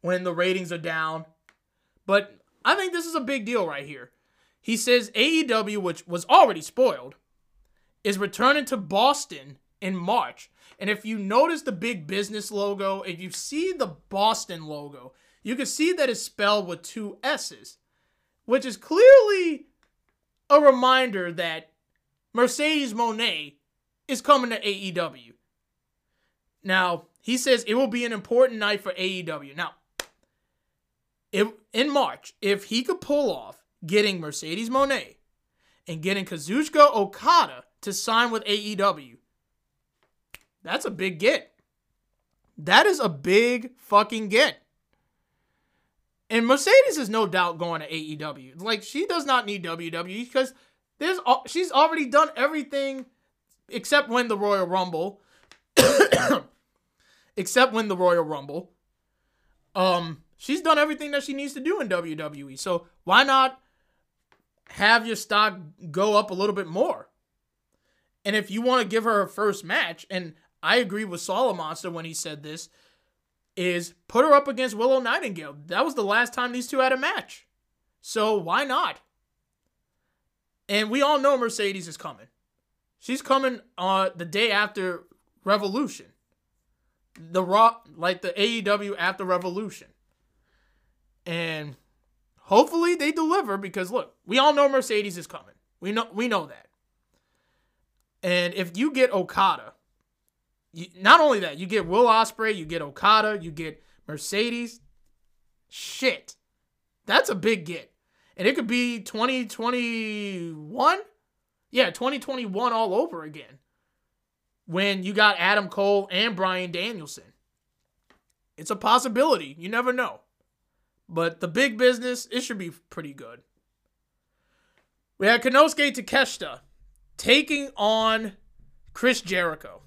when the ratings are down. But I think this is a big deal right here. He says AEW, which was already spoiled, is returning to Boston in March. And if you notice the big business logo, if you see the Boston logo, you can see that it's spelled with two S's, which is clearly a reminder that Mercedes Mone is coming to AEW. Now, he says it will be an important night for AEW. Now, if in March, if he could pull off getting Mercedes Mone and getting Kazuchika Okada to sign with AEW, that's a big get. That is a big fucking get. And Mercedes is no doubt going to AEW. Like she does not need WWE because there's she's already done everything except win the Royal Rumble. except win the Royal Rumble. Um, she's done everything that she needs to do in WWE. So why not have your stock go up a little bit more? And if you want to give her a first match, and I agree with Monster when he said this, is put her up against Willow Nightingale. That was the last time these two had a match. So why not? And we all know Mercedes is coming. She's coming uh the day after Revolution. The Raw like the AEW after Revolution. And hopefully they deliver because look, we all know Mercedes is coming. We know we know that. And if you get Okada, you, not only that, you get Will Ospreay, you get Okada, you get Mercedes. Shit. That's a big get. And it could be 2021? Yeah, 2021 all over again. When you got Adam Cole and Bryan Danielson. It's a possibility. You never know. But the big business, it should be pretty good. We had Konosuke Takeshita taking on Chris Jericho.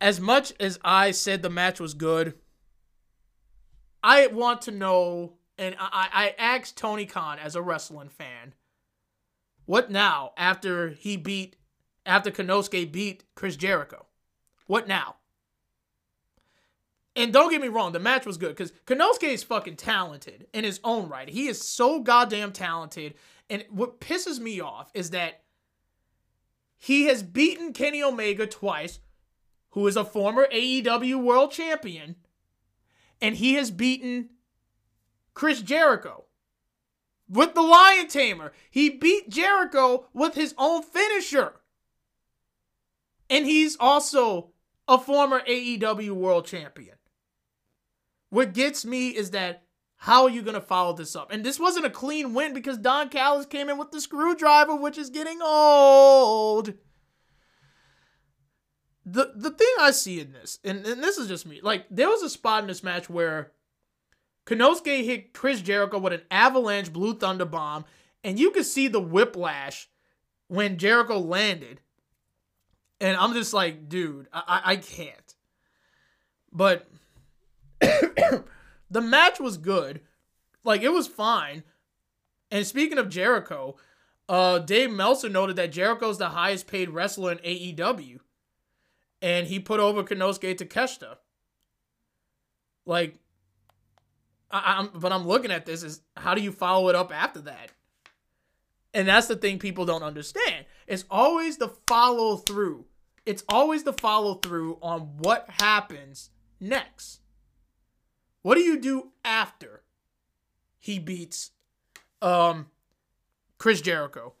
As much as I said the match was good, I want to know, and I, I asked Tony Khan as a wrestling fan, what now after he beat, after Konosuke beat Chris Jericho? What now? And don't get me wrong, the match was good because Konosuke is fucking talented in his own right. He is so goddamn talented. And what pisses me off is that he has beaten Kenny Omega twice, who is a former AEW world champion, and he has beaten Chris Jericho with the Lion Tamer. He beat Jericho with his own finisher. And he's also a former AEW world champion. What gets me is that how are you going to follow this up? And this wasn't a clean win because Don Callis came in with the screwdriver, which is getting old. The the thing I see in this, and, and this is just me, like there was a spot in this match where Konosuke hit Chris Jericho with an avalanche blue thunder bomb, and you could see the whiplash when Jericho landed. And I'm just like, dude, I, I, I can't. But the match was good. Like it was fine. And speaking of Jericho, uh, Dave Meltzer noted that Jericho's the highest paid wrestler in AEW. And he put over Konosuke Takeshita. Like, I, am but I'm looking at this is how do you follow it up after that? And that's the thing people don't understand. It's always the follow through. It's always the follow through on what happens next. What do you do after he beats um Chris Jericho?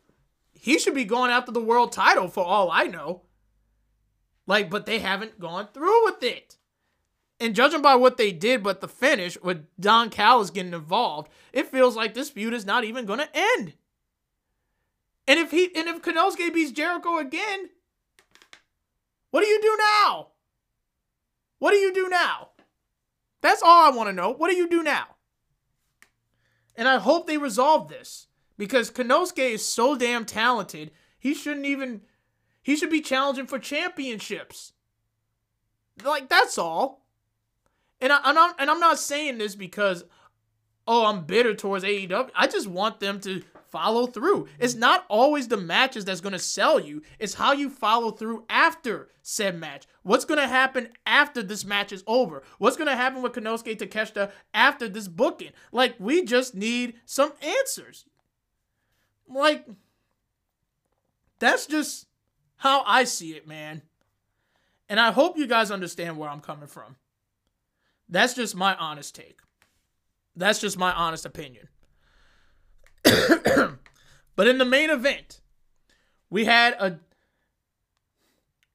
He should be going after the world title for all I know. Like, but they haven't gone through with it. And judging by what they did, but the finish with Don Callis getting involved, it feels like this feud is not even gonna end. And if he and if Konosuke beats Jericho again, what do you do now? What do you do now? That's all I want to know. What do you do now? And I hope they resolve this because Konosuke is so damn talented. He shouldn't even. He should be challenging for championships. Like that's all. And I, I'm and I'm not saying this because, oh, I'm bitter towards AEW. I just want them to follow through. It's not always the matches that's going to sell you, it's how you follow through after said match. What's going to happen after this match is over? What's going to happen with Konosuke Takeshita after this booking? Like, we just need some answers. Like, that's just how I see it, man. And I hope you guys understand where I'm coming from. That's just my honest take. That's just my honest opinion. but in the main event, we had a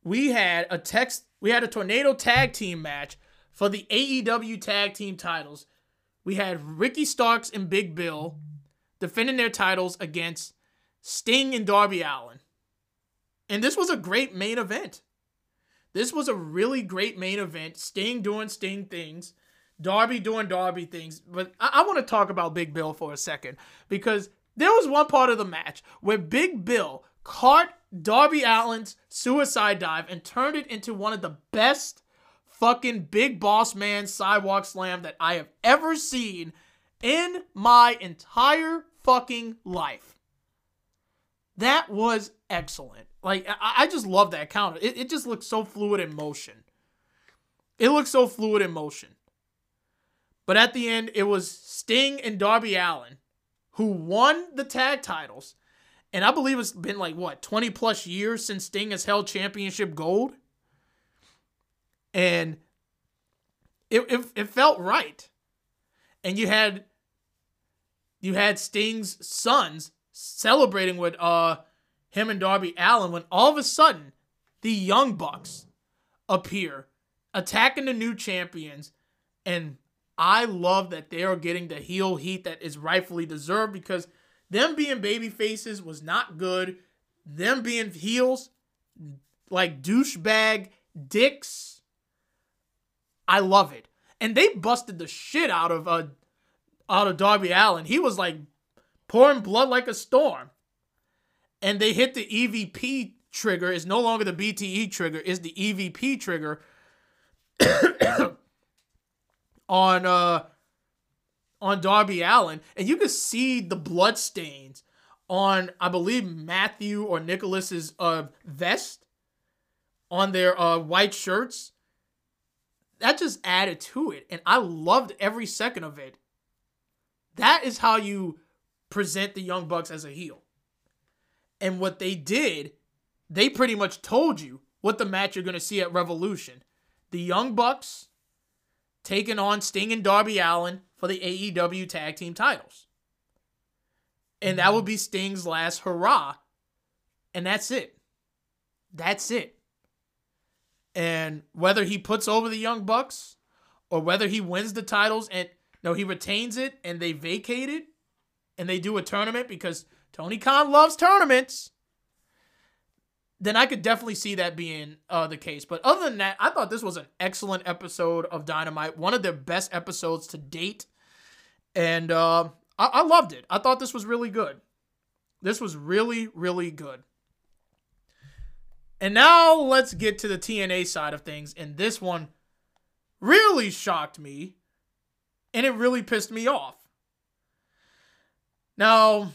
we had a text we had a tornado tag team match for the AEW tag team titles we had Ricky Starks and Big Bill defending their titles against Sting and Darby Allin. And this was a great main event. This was a really great main event. Sting doing Sting things, Darby doing Darby things. But I, I want to talk about Big Bill for a second because there was one part of the match where Big Bill caught Darby Allin's suicide dive and turned it into one of the best fucking big boss man sidewalk slam that I have ever seen in my entire fucking life. That was excellent. Like, I, I just love that counter. It, it just looks so fluid in motion. It looks so fluid in motion. But at the end, it was Sting and Darby Allin who won the tag titles. And I believe it's been like, what, 20 plus years since Sting has held championship gold? And it, it, it felt right. And you had you had Sting's sons celebrating with uh him and Darby Allin when all of a sudden the Young Bucks appear attacking the new champions and I love that they are getting the heel heat that is rightfully deserved because them being baby faces was not good. Them being heels like douchebag dicks I love it. And they busted the shit out of uh out of Darby Allin. He was like pouring blood like a storm. And they hit the EVP trigger. It's no longer the BTE trigger, is the EVP trigger on uh on Darby Allin, And you could see the blood stains on I believe Matthew or Nicholas's uh vest on their uh white shirts that just added to it. And I loved every second of it. That is how you present the Young Bucks as a heel. And what they did, they pretty much told you what the match you're going to see at Revolution. The Young Bucks taking on Sting and Darby Allin for the AEW tag team titles. And that would be Sting's last hurrah. And that's it. That's it. And whether he puts over the Young Bucks or whether he wins the titles and no, he retains it and they vacate it and they do a tournament because Tony Khan loves tournaments, then I could definitely see that being uh, the case. But other than that, I thought this was an excellent episode of Dynamite, one of their best episodes to date. And uh, I-, I loved it. I thought this was really good. This was really, really good. And now let's get to the TNA side of things. And this one really shocked me. And it really pissed me off. Now,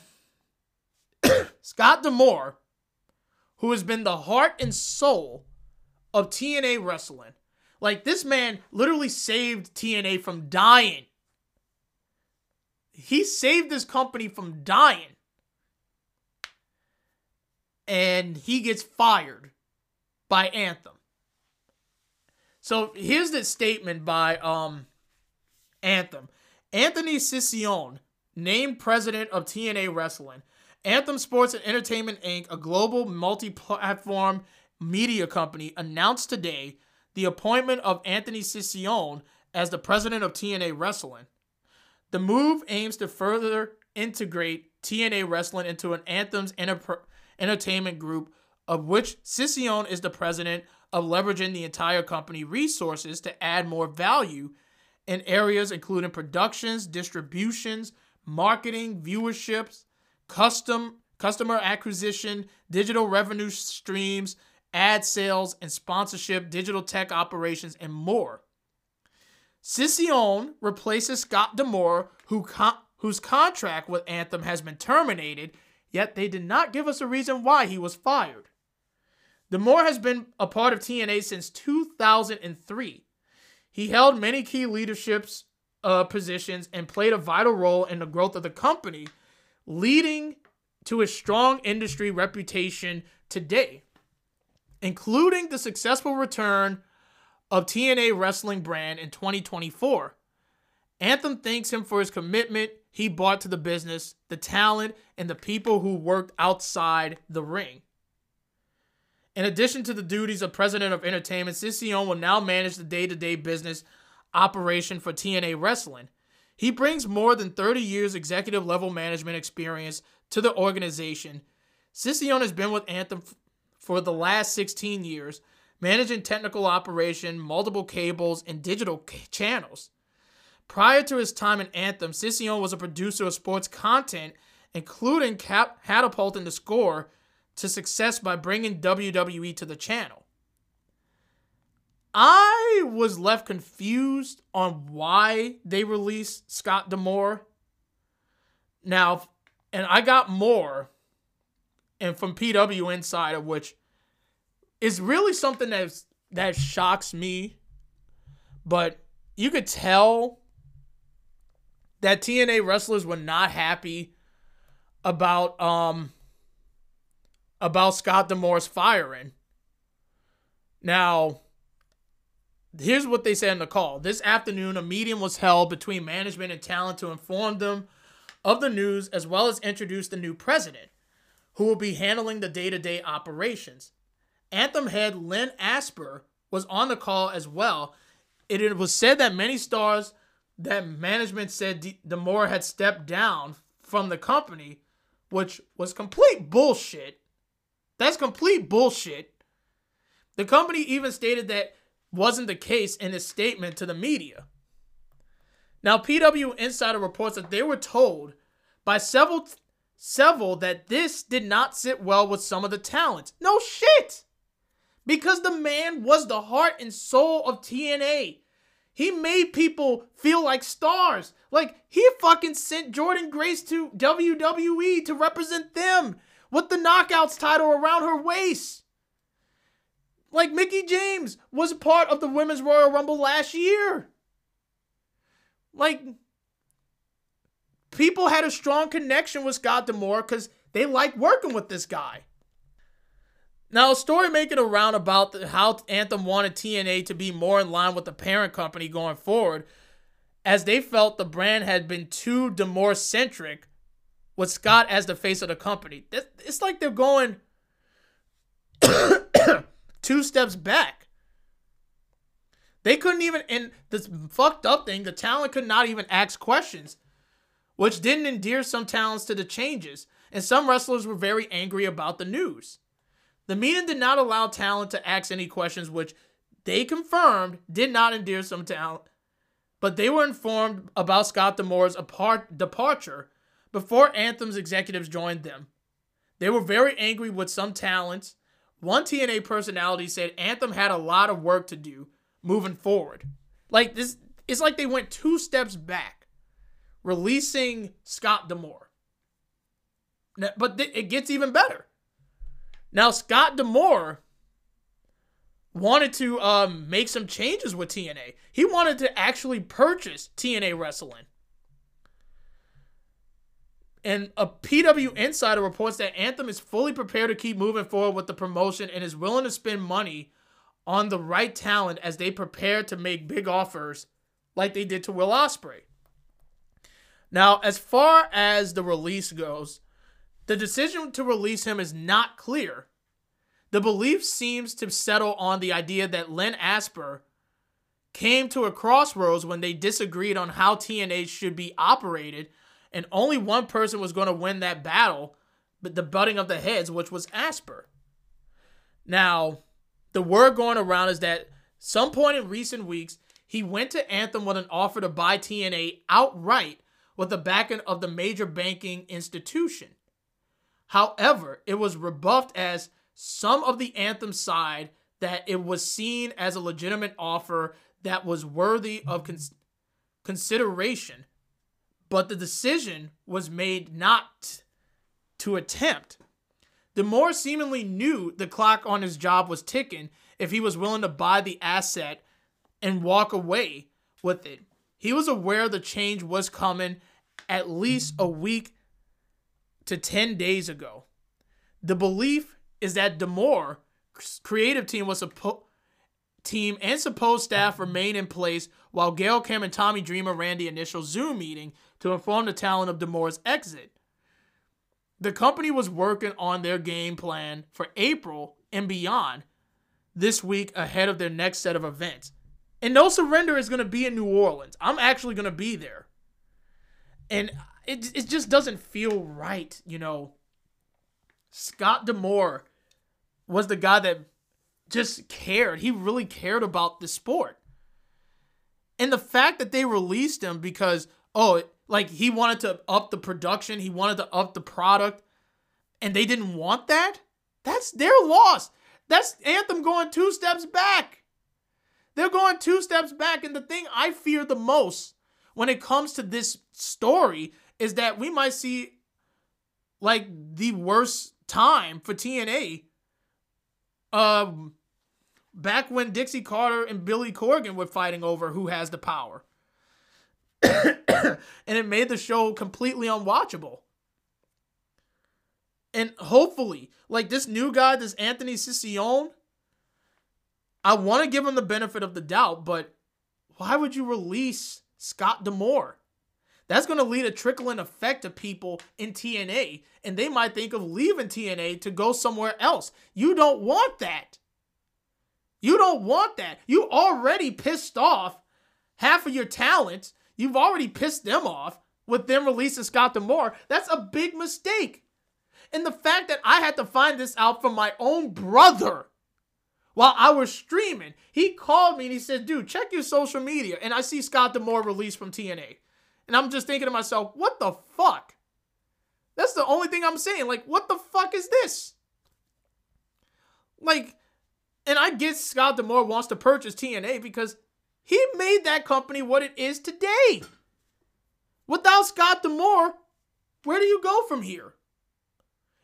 Scott D'Amore, who has been the heart and soul of TNA wrestling, like this man literally saved TNA from dying. He saved this company from dying. And he gets fired by Anthem. So here's the statement by um Anthem. Anthony Cicione, named president of TNA Wrestling. Anthem Sports and Entertainment Inc., a global multi platform media company, announced today the appointment of Anthony Cicione as the president of TNA Wrestling. The move aims to further integrate TNA Wrestling into an Anthem's enter- entertainment group of which Cicione is the president of leveraging the entire company resources to add more value in areas including productions, distributions, marketing, viewerships, custom customer acquisition, digital revenue streams, ad sales and sponsorship, digital tech operations, and more. Cicione replaces Scott D'Amore, who con- whose contract with Anthem has been terminated, yet they did not give us a reason why he was fired. D'Amore has been a part of TNA since 2003. He held many key leaderships uh, positions and played a vital role in the growth of the company, leading to a strong industry reputation today, including the successful return of TNA Wrestling brand in 2024. Anthem thanks him for his commitment he brought to the business, the talent, and the people who worked outside the ring. In addition to the duties of president of entertainment, Cicione will now manage the day to day business operation for TNA Wrestling. He brings more than 30 years executive level management experience to the organization. Scipione has been with Anthem for the last 16 years, managing technical operation, multiple cables, and digital channels. Prior to his time in Anthem, Scipione was a producer of sports content, including cap- catapulting the score to success by bringing WWE to the channel. I was left confused on why they released Scott D'Amore. Now, and I got more and from PW Insider, which is really something that that shocks me. But you could tell that TNA wrestlers were not happy about um about Scott D'Amore's firing. Now, here's what they said in the call. This afternoon, a meeting was held between management and talent to inform them of the news as well as introduce the new president who will be handling the day to day operations. Anthem head Len Asper was on the call as well. It, was said that many stars that management said D- D'Amore had stepped down from the company, which was complete bullshit. That's complete bullshit. The company even stated that wasn't the case in his statement to the media. Now, PW Insider reports that they were told by several several that this did not sit well with some of the talents. No shit. Because the man was the heart and soul of TNA. He made people feel like stars. Like he fucking sent Jordynne Grace to WWE to represent them with the knockouts title around her waist. Like Mickie James was part of the Women's Royal Rumble last year. Like people had a strong connection with Scott D'Amore because they like working with this guy. Now, a story making around about how Anthem wanted TNA to be more in line with the parent company going forward, as they felt the brand had been too D'Amore centric, with Scott as the face of the company. It's like they're going two steps back. They couldn't even, and this fucked up thing, the talent could not even ask questions which didn't endear some talents to the changes, and some wrestlers were very angry about the news. The meeting did not allow talent to ask any questions, which they confirmed did not endear some talent, but they were informed about Scott D'Amore's apart- departure before Anthem's executives joined them. They were very angry with some talents. One TNA personality said Anthem had a lot of work to do moving forward. Like this, it's like they went two steps back releasing Scott D'Amore. But th- it gets even better. Now, Scott D'Amore wanted to um, make some changes with TNA. He wanted to actually purchase TNA Wrestling. And a PW Insider reports that Anthem is fully prepared to keep moving forward with the promotion and is willing to spend money on the right talent as they prepare to make big offers like they did to Will Ospreay. Now, as far as the release goes, the decision to release him is not clear. The belief seems to settle on the idea that Len Asper came to a crossroads when they disagreed on how TNA should be operated, and only one person was going to win that battle, but the butting of the heads, which was Asper. Now, the word going around is that some point in recent weeks, he went to Anthem with an offer to buy TNA outright with the backing of the major banking institution. However, it was rebuffed as some of the Anthem side that it was seen as a legitimate offer that was worthy of cons- consideration, but the decision was made not to attempt. D'Amore seemingly knew the clock on his job was ticking if he was willing to buy the asset and walk away with it. He was aware the change was coming at least a week to 10 days ago. The belief is that D'Amore creative team was supposed team and supposed staff remain in place while Gail Kim and Tommy Dreamer ran the initial Zoom meeting to inform the talent of D'Amore's exit. The company was working on their game plan for April and beyond this week ahead of their next set of events. And No Surrender is going to be in New Orleans. I'm actually going to be there. And it, it just doesn't feel right, you know. Scott D'Amore was the guy that just cared. He really cared about the sport. And the fact that they released him because, oh, like he wanted to up the production, he wanted to up the product, and they didn't want that, that's their loss. That's Anthem going two steps back. They're going two steps back. And the thing I fear the most when it comes to this story is that we might see like the worst time for TNA. Um, back when Dixie Carter and Billy Corgan were fighting over who has the power. and it made the show completely unwatchable. And hopefully, like this new guy, this Anthony Cicione, I want to give him the benefit of the doubt, but why would you release Scott D'Amore? That's going to lead a trickling effect to people in TNA, and they might think of leaving TNA to go somewhere else. You don't want that. You don't want that. You already pissed off half of your talent. You've already pissed them off with them releasing Scott D'Amore. That's a big mistake. And the fact that I had to find this out from my own brother while I was streaming, he called me and he said, dude, check your social media. And I see Scott D'Amore released from TNA. And I'm just thinking to myself, what the fuck? That's the only thing I'm saying. Like, what the fuck is this? Like, and I get Scott D'Amore wants to purchase TNA because he made that company what it is today. Without Scott D'Amore, where do you go from here?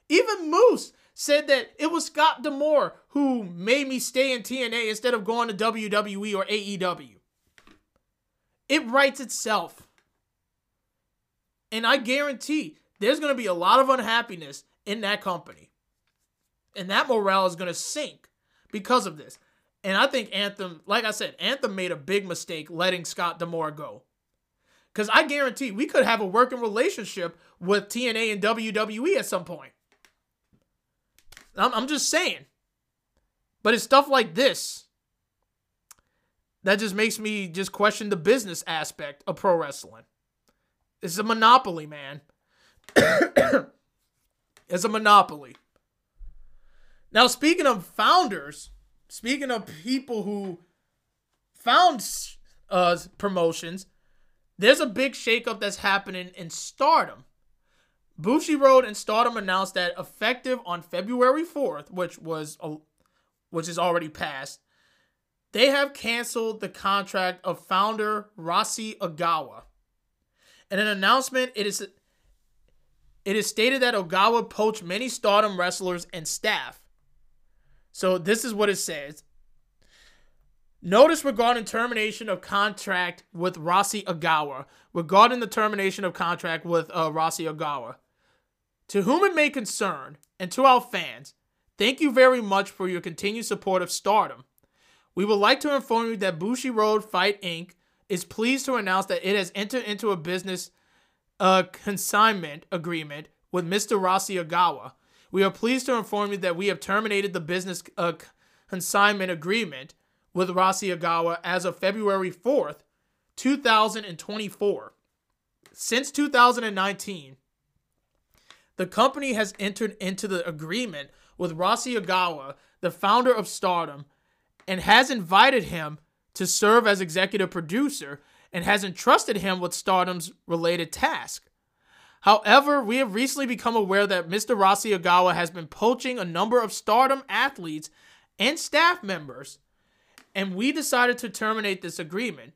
Even Moose said that it was Scott D'Amore who made me stay in TNA instead of going to WWE or AEW. It writes itself. And I guarantee there's going to be a lot of unhappiness in that company. And that morale is going to sink because of this. And I think Anthem, like I said, Anthem made a big mistake letting Scott D'Amore go. Because I guarantee we could have a working relationship with TNA and WWE at some point. I'm, I'm just saying. But it's stuff like this that just makes me just question the business aspect of pro wrestling. It's a monopoly, man. it's a monopoly. Now, speaking of founders, speaking of people who found uh, promotions, there's a big shakeup that's happening in Stardom. Bushiroad and Stardom announced that effective on February 4th, which was a, which is already passed, they have canceled the contract of founder Rossy Ogawa. In an announcement, it is it is stated that Ogawa poached many Stardom wrestlers and staff. So this is what it says. Notice regarding termination of contract with Rossy Ogawa. Regarding the termination of contract with uh, Rossy Ogawa. To whom it may concern, and to our fans, thank you very much for your continued support of Stardom. We would like to inform you that Bushiroad Fight Inc is pleased to announce that it has entered into a business uh, consignment agreement with Mr. Rossy Ogawa. We are pleased to inform you that we have terminated the business uh, consignment agreement with Rossy Ogawa as of February 4th, 2024. Since 2019, the company has entered into the agreement with Rossy Ogawa, the founder of Stardom, and has invited him to serve as executive producer and has entrusted him with Stardom's related task. However, we have recently become aware that Mr. Rossy Ogawa has been poaching a number of Stardom athletes and staff members, and we decided to terminate this agreement.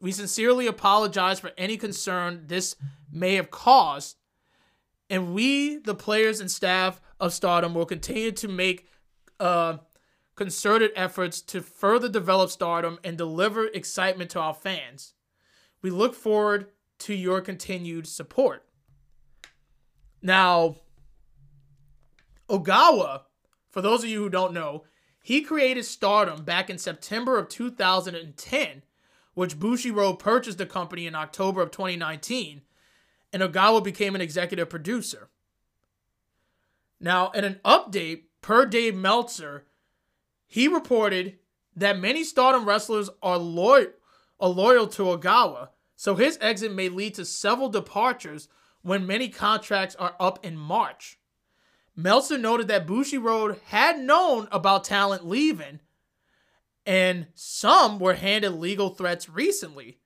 We sincerely apologize for any concern this may have caused, and we, the players and staff of Stardom, will continue to make uh, concerted efforts to further develop Stardom and deliver excitement to our fans. We look forward to your continued support. Now, Ogawa, for those of you who don't know, he created Stardom back in September of 2010, which Bushiroad purchased the company in October of 2019, and Ogawa became an executive producer. Now, in an update per Dave Meltzer, he reported that many Stardom wrestlers are loyal, are loyal to Ogawa, so his exit may lead to several departures when many contracts are up in March. Meltzer noted that Bushiroad had known about talent leaving, and some were handed legal threats recently.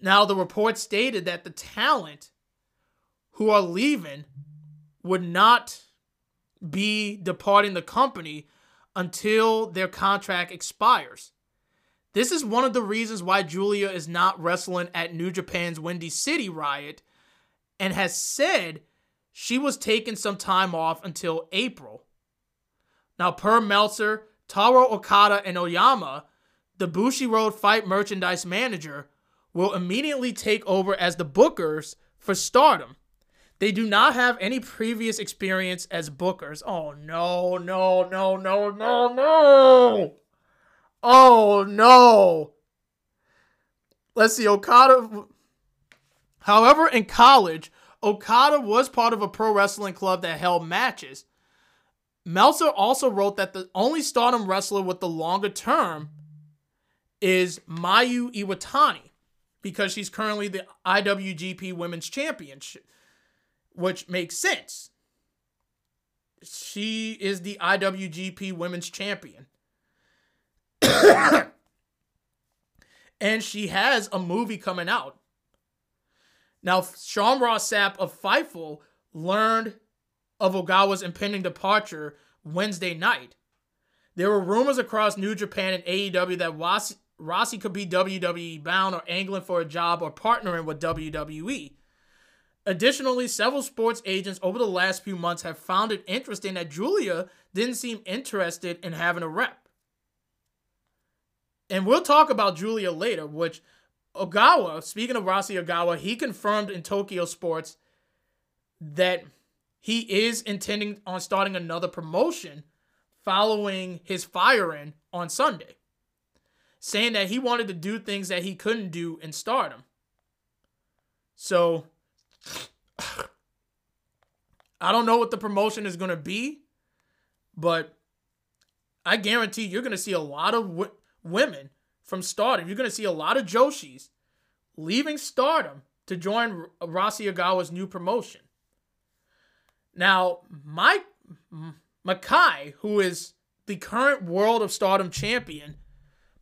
Now, the report stated that the talent who are leaving would not be departing the company until their contract expires. This is one of the reasons why Giulia is not wrestling at New Japan's Windy City Riot and has said she was taking some time off until April. Now, per Meltzer, Taro Okada and Oyama, the Bushiroad Fight merchandise manager, will immediately take over as the bookers for Stardom. They do not have any previous experience as bookers. Oh no, no, no, no, no, no. Oh no. Let's see, Okada. However, in college, Okada was part of a pro wrestling club that held matches. Meltzer also wrote that the only stardom wrestler with the longer term is Mayu Iwatani because she's currently the IWGP Women's Championship which makes sense. She is the IWGP Women's Champion. and she has a movie coming out. Now, Sean Ross Sapp of Fightful learned of Ogawa's impending departure Wednesday night. There were rumors across New Japan and AEW that Rossy, Rossy could be WWE bound or angling for a job or partnering with WWE. Additionally, several sports agents over the last few months have found it interesting that Giulia didn't seem interested in having a rep. And we'll talk about Giulia later, which Ogawa, speaking of Rossy Ogawa, he confirmed in Tokyo Sports that he is intending on starting another promotion following his firing on Sunday, saying that he wanted to do things that he couldn't do in stardom. So I don't know what the promotion is going to be, but I guarantee you're going to see a lot of w- women from Stardom. You're going to see a lot of Joshis leaving Stardom to join Rossy Ogawa's new promotion. Now, Mike Makai, who is the current World of Stardom champion,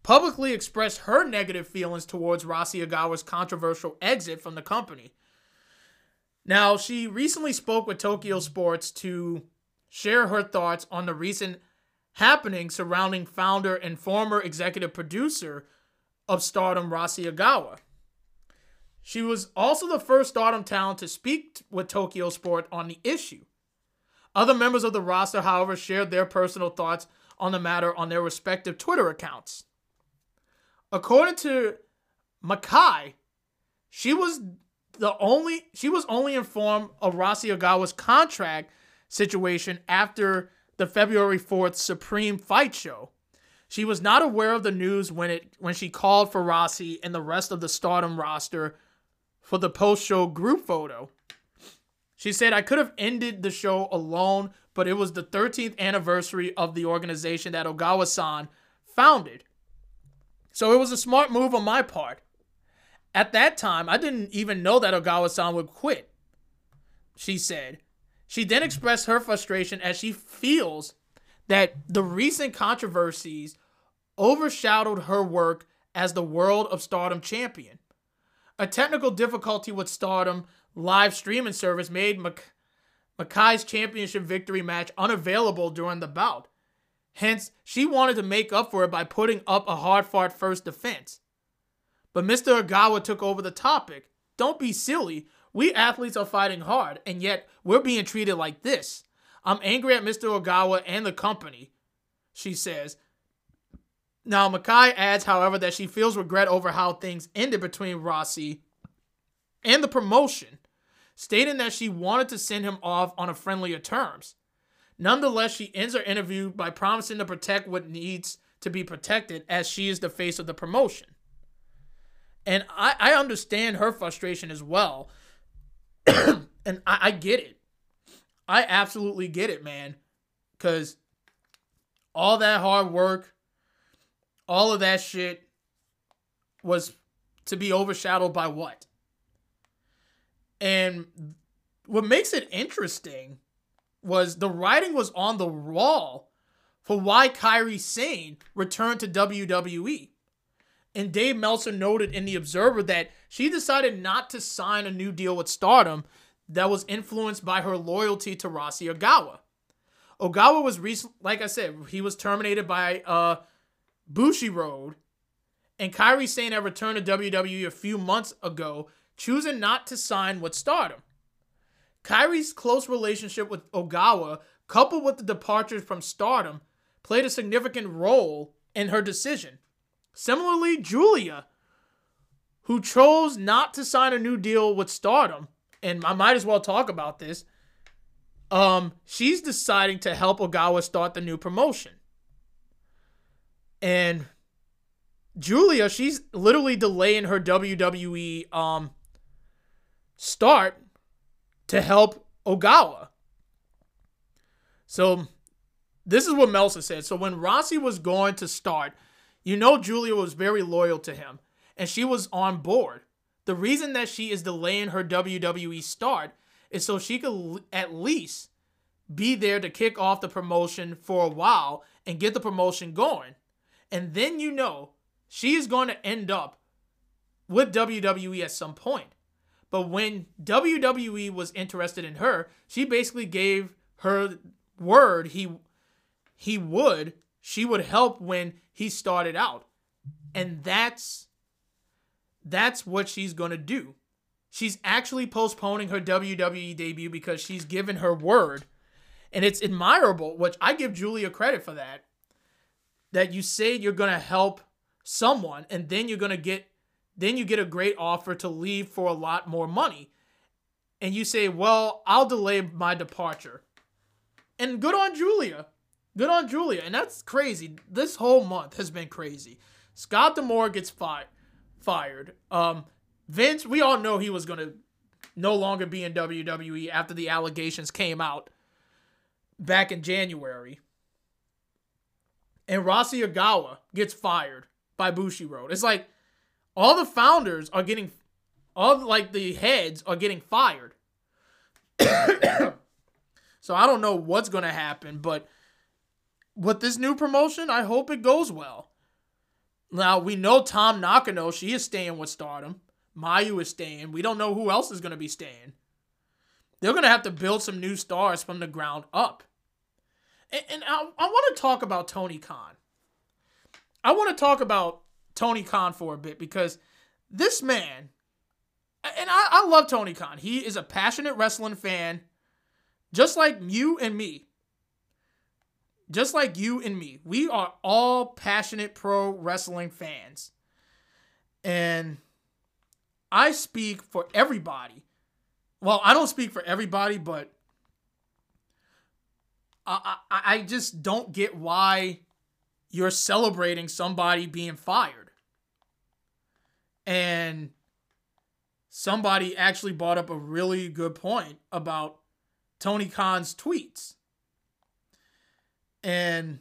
publicly expressed her negative feelings towards Rossy Ogawa's controversial exit from the company. Now, she recently spoke with Tokyo Sports to share her thoughts on the recent happenings surrounding founder and former executive producer of Stardom, Rossy Ogawa. She was also the first Stardom talent to speak with Tokyo Sport on the issue. Other members of the roster, however, shared their personal thoughts on the matter on their respective Twitter accounts. According to Makai, she was the only she was only informed of Rossy Ogawa's contract situation after the February 4th Supreme Fight Show. She was not aware of the news when it when she called for Rossy and the rest of the Stardom roster for the post-show group photo. She said, I could have ended the show alone, but it was the 13th anniversary of the organization that Ogawa san founded. So it was a smart move on my part. At that time, I didn't even know that Ogawa san would quit, she said. She then expressed her frustration as she feels that the recent controversies overshadowed her work as the World of Stardom champion. A technical difficulty with Stardom live streaming service made Makai's championship victory match unavailable during the bout. Hence, she wanted to make up for it by putting up a hard fought first defense. But Mr. Ogawa took over the topic. Don't be silly. We athletes are fighting hard, and yet we're being treated like this. I'm angry at Mr. Ogawa and the company, she says. Now, Makai adds, however, that she feels regret over how things ended between Rossy and the promotion, stating that she wanted to send him off on a friendlier terms. Nonetheless, she ends her interview by promising to protect what needs to be protected as she is the face of the promotion. And I, I understand her frustration as well. and I, I get it. I absolutely get it, man. Because all that hard work, all of that shit was to be overshadowed by what? And what makes it interesting was the writing was on the wall for why Kairi Sane returned to WWE. And Dave Meltzer noted in The Observer that she decided not to sign a new deal with Stardom that was influenced by her loyalty to Rossy Ogawa. Ogawa was recent, like I said, he was terminated by uh, Bushiroad, and Kairi Sane had returned to WWE a few months ago, choosing not to sign with Stardom. Kairi's close relationship with Ogawa, coupled with the departures from Stardom, played a significant role in her decision. Similarly, Giulia, who chose not to sign a new deal with Stardom, and I might as well talk about this. Um, she's deciding to help Ogawa start the new promotion. And Giulia, she's literally delaying her WWE um start to help Ogawa. So this is what Meltzer said. So when Rossy was going to start, you know Giulia was very loyal to him and she was on board. The reason that she is delaying her WWE start is so she could at least be there to kick off the promotion for a while and get the promotion going. And then you know she is going to end up with WWE at some point. But when WWE was interested in her, she basically gave her word he he would she would help when he started out. And that's that's what she's going to do. She's actually postponing her WWE debut because she's given her word. And it's admirable, which I give Giulia credit for that. That you say you're going to help someone and then you're going to get then you get a great offer to leave for a lot more money. And you say, "Well, I'll delay my departure." And good on Giulia. Good on Giulia, And that's crazy. This whole month has been crazy. Scott D'Amore gets fired fired. Um, Vince, we all know he was to no longer be in WWE after the allegations came out back in January. And Rossy Ogawa gets fired by Bushiroad. It's like all the founders are getting, all like the heads are getting fired. so I don't know what's to happen, but with this new promotion, I hope it goes well. Now we know Tam Nakano, she is staying with Stardom. Mayu is staying. We don't know who else is going to be staying. They're going to have to build some new stars from the ground up. And, and I, I want to talk about Tony Khan. I want to talk about Tony Khan for a bit because this man, and I, I love Tony Khan. He is a passionate wrestling fan, just like you and me just like you and me, we are all passionate pro wrestling fans. And I speak for everybody. Well, I don't speak for everybody, but I, I, I just don't get why you're celebrating somebody being fired. And somebody actually brought up a really good point about Tony Khan's tweets. And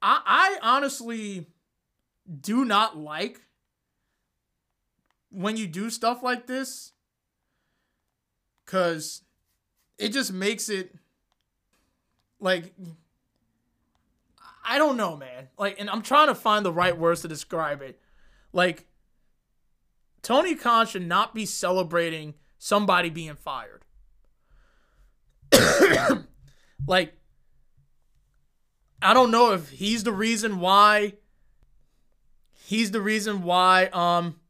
I, I honestly do not like when you do stuff like this because it just makes it like I don't know, man. Like, and I'm trying to find the right words to describe it. Like, Tony Khan should not be celebrating somebody being fired. like, I don't know if he's the reason why he's the reason why um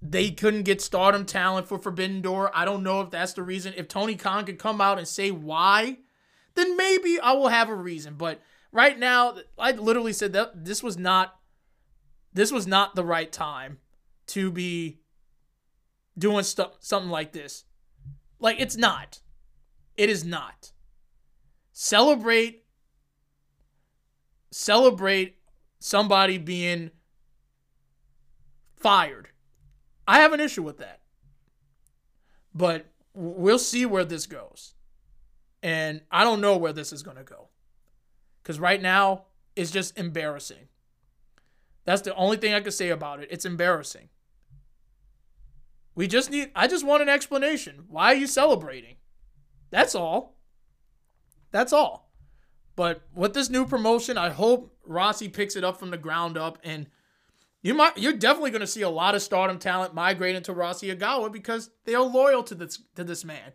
they couldn't get stardom talent for Forbidden Door. I don't know if that's the reason. If Tony Khan could come out and say why, then maybe I will have a reason. But right now, I literally said that this was not this was not the right time to be doing stuff something like this. Like it's not. It is not. Celebrate celebrate somebody being fired. I have an issue with that. But we'll see where this goes. And I don't know where this is going to go. Because right now, it's just embarrassing That's the only thing I can say about it. It's embarrassing. We just need, I just want an explanation. Why are you celebrating? That's all. That's all. But with this new promotion, I hope Rossy picks it up from the ground up and you might you're definitely going to see a lot of stardom talent migrate into Rossy Ogawa because they are loyal to this to this man.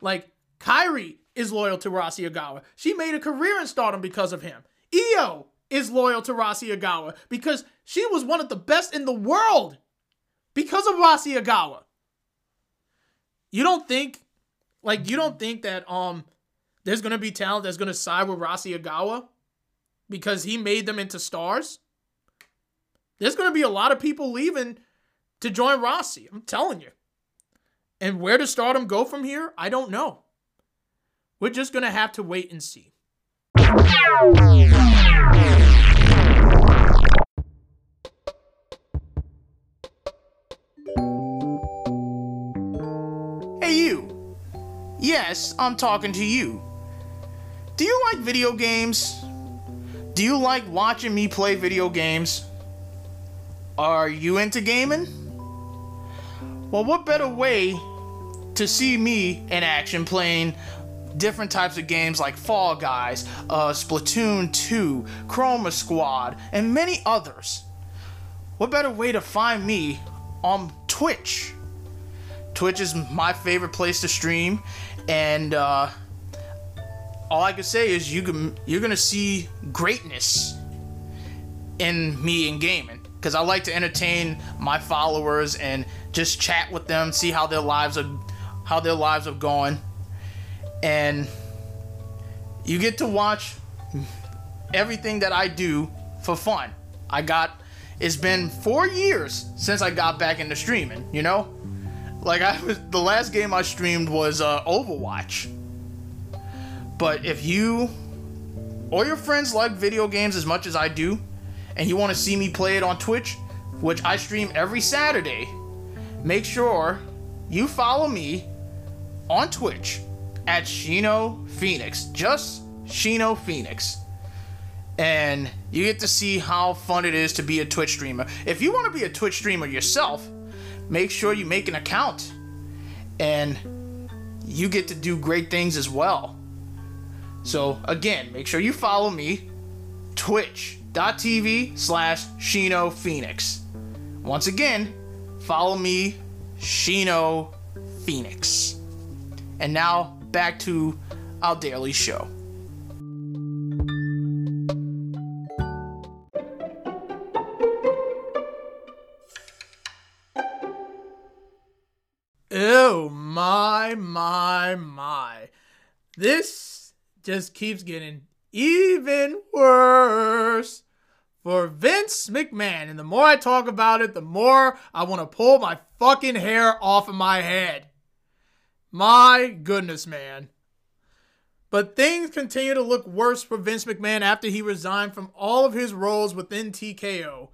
Like Kairi is loyal to Rossy Ogawa. She made a career in stardom because of him. Io is loyal to Rossy Ogawa because she was one of the best in the world because of Rossy Ogawa. You don't think like you don't think that um there's gonna be talent that's gonna side with Rossy Ogawa because he made them into stars? There's gonna be a lot of people leaving to join Rossy. I'm telling you. And where does stardom go from here? I don't know. We're just gonna have to wait and see. Hey, you. Yes, I'm talking to you. Do you like video games? Do you like watching me play video games? Are you into gaming? Well, what better way to see me in action playing different types of games like Fall Guys, uh, Splatoon 2, Chroma Squad, and many others? What better way to find me on Twitch? Twitch is my favorite place to stream, and uh, all I can say is you can you're gonna see greatness in me in gaming because I like to entertain my followers and just chat with them, see how their lives are how their lives are going, and you get to watch everything that I do for fun. I got it's been four years since I got back into streaming. You know, like I was the last game I streamed was uh, Overwatch. But if you or your friends like video games as much as I do, and you want to see me play it on Twitch, which I stream every Saturday, make sure you follow me on Twitch at Shino Phoenix. Just Shino Phoenix. And you get to see how fun it is to be a Twitch streamer. If you want to be a Twitch streamer yourself, make sure you make an account. And you get to do great things as well. So, again, make sure you follow me, twitch.tv slash Shino Phoenix. Once again, follow me, Shino Phoenix. And now, back to our daily show. Oh my, my, my. This just keeps getting even worse for Vince McMahon. And the more I talk about it, the more I want to pull my fucking hair off of my head. My goodness, man. But things continue to look worse for Vince McMahon after he resigned from all of his roles within TKO,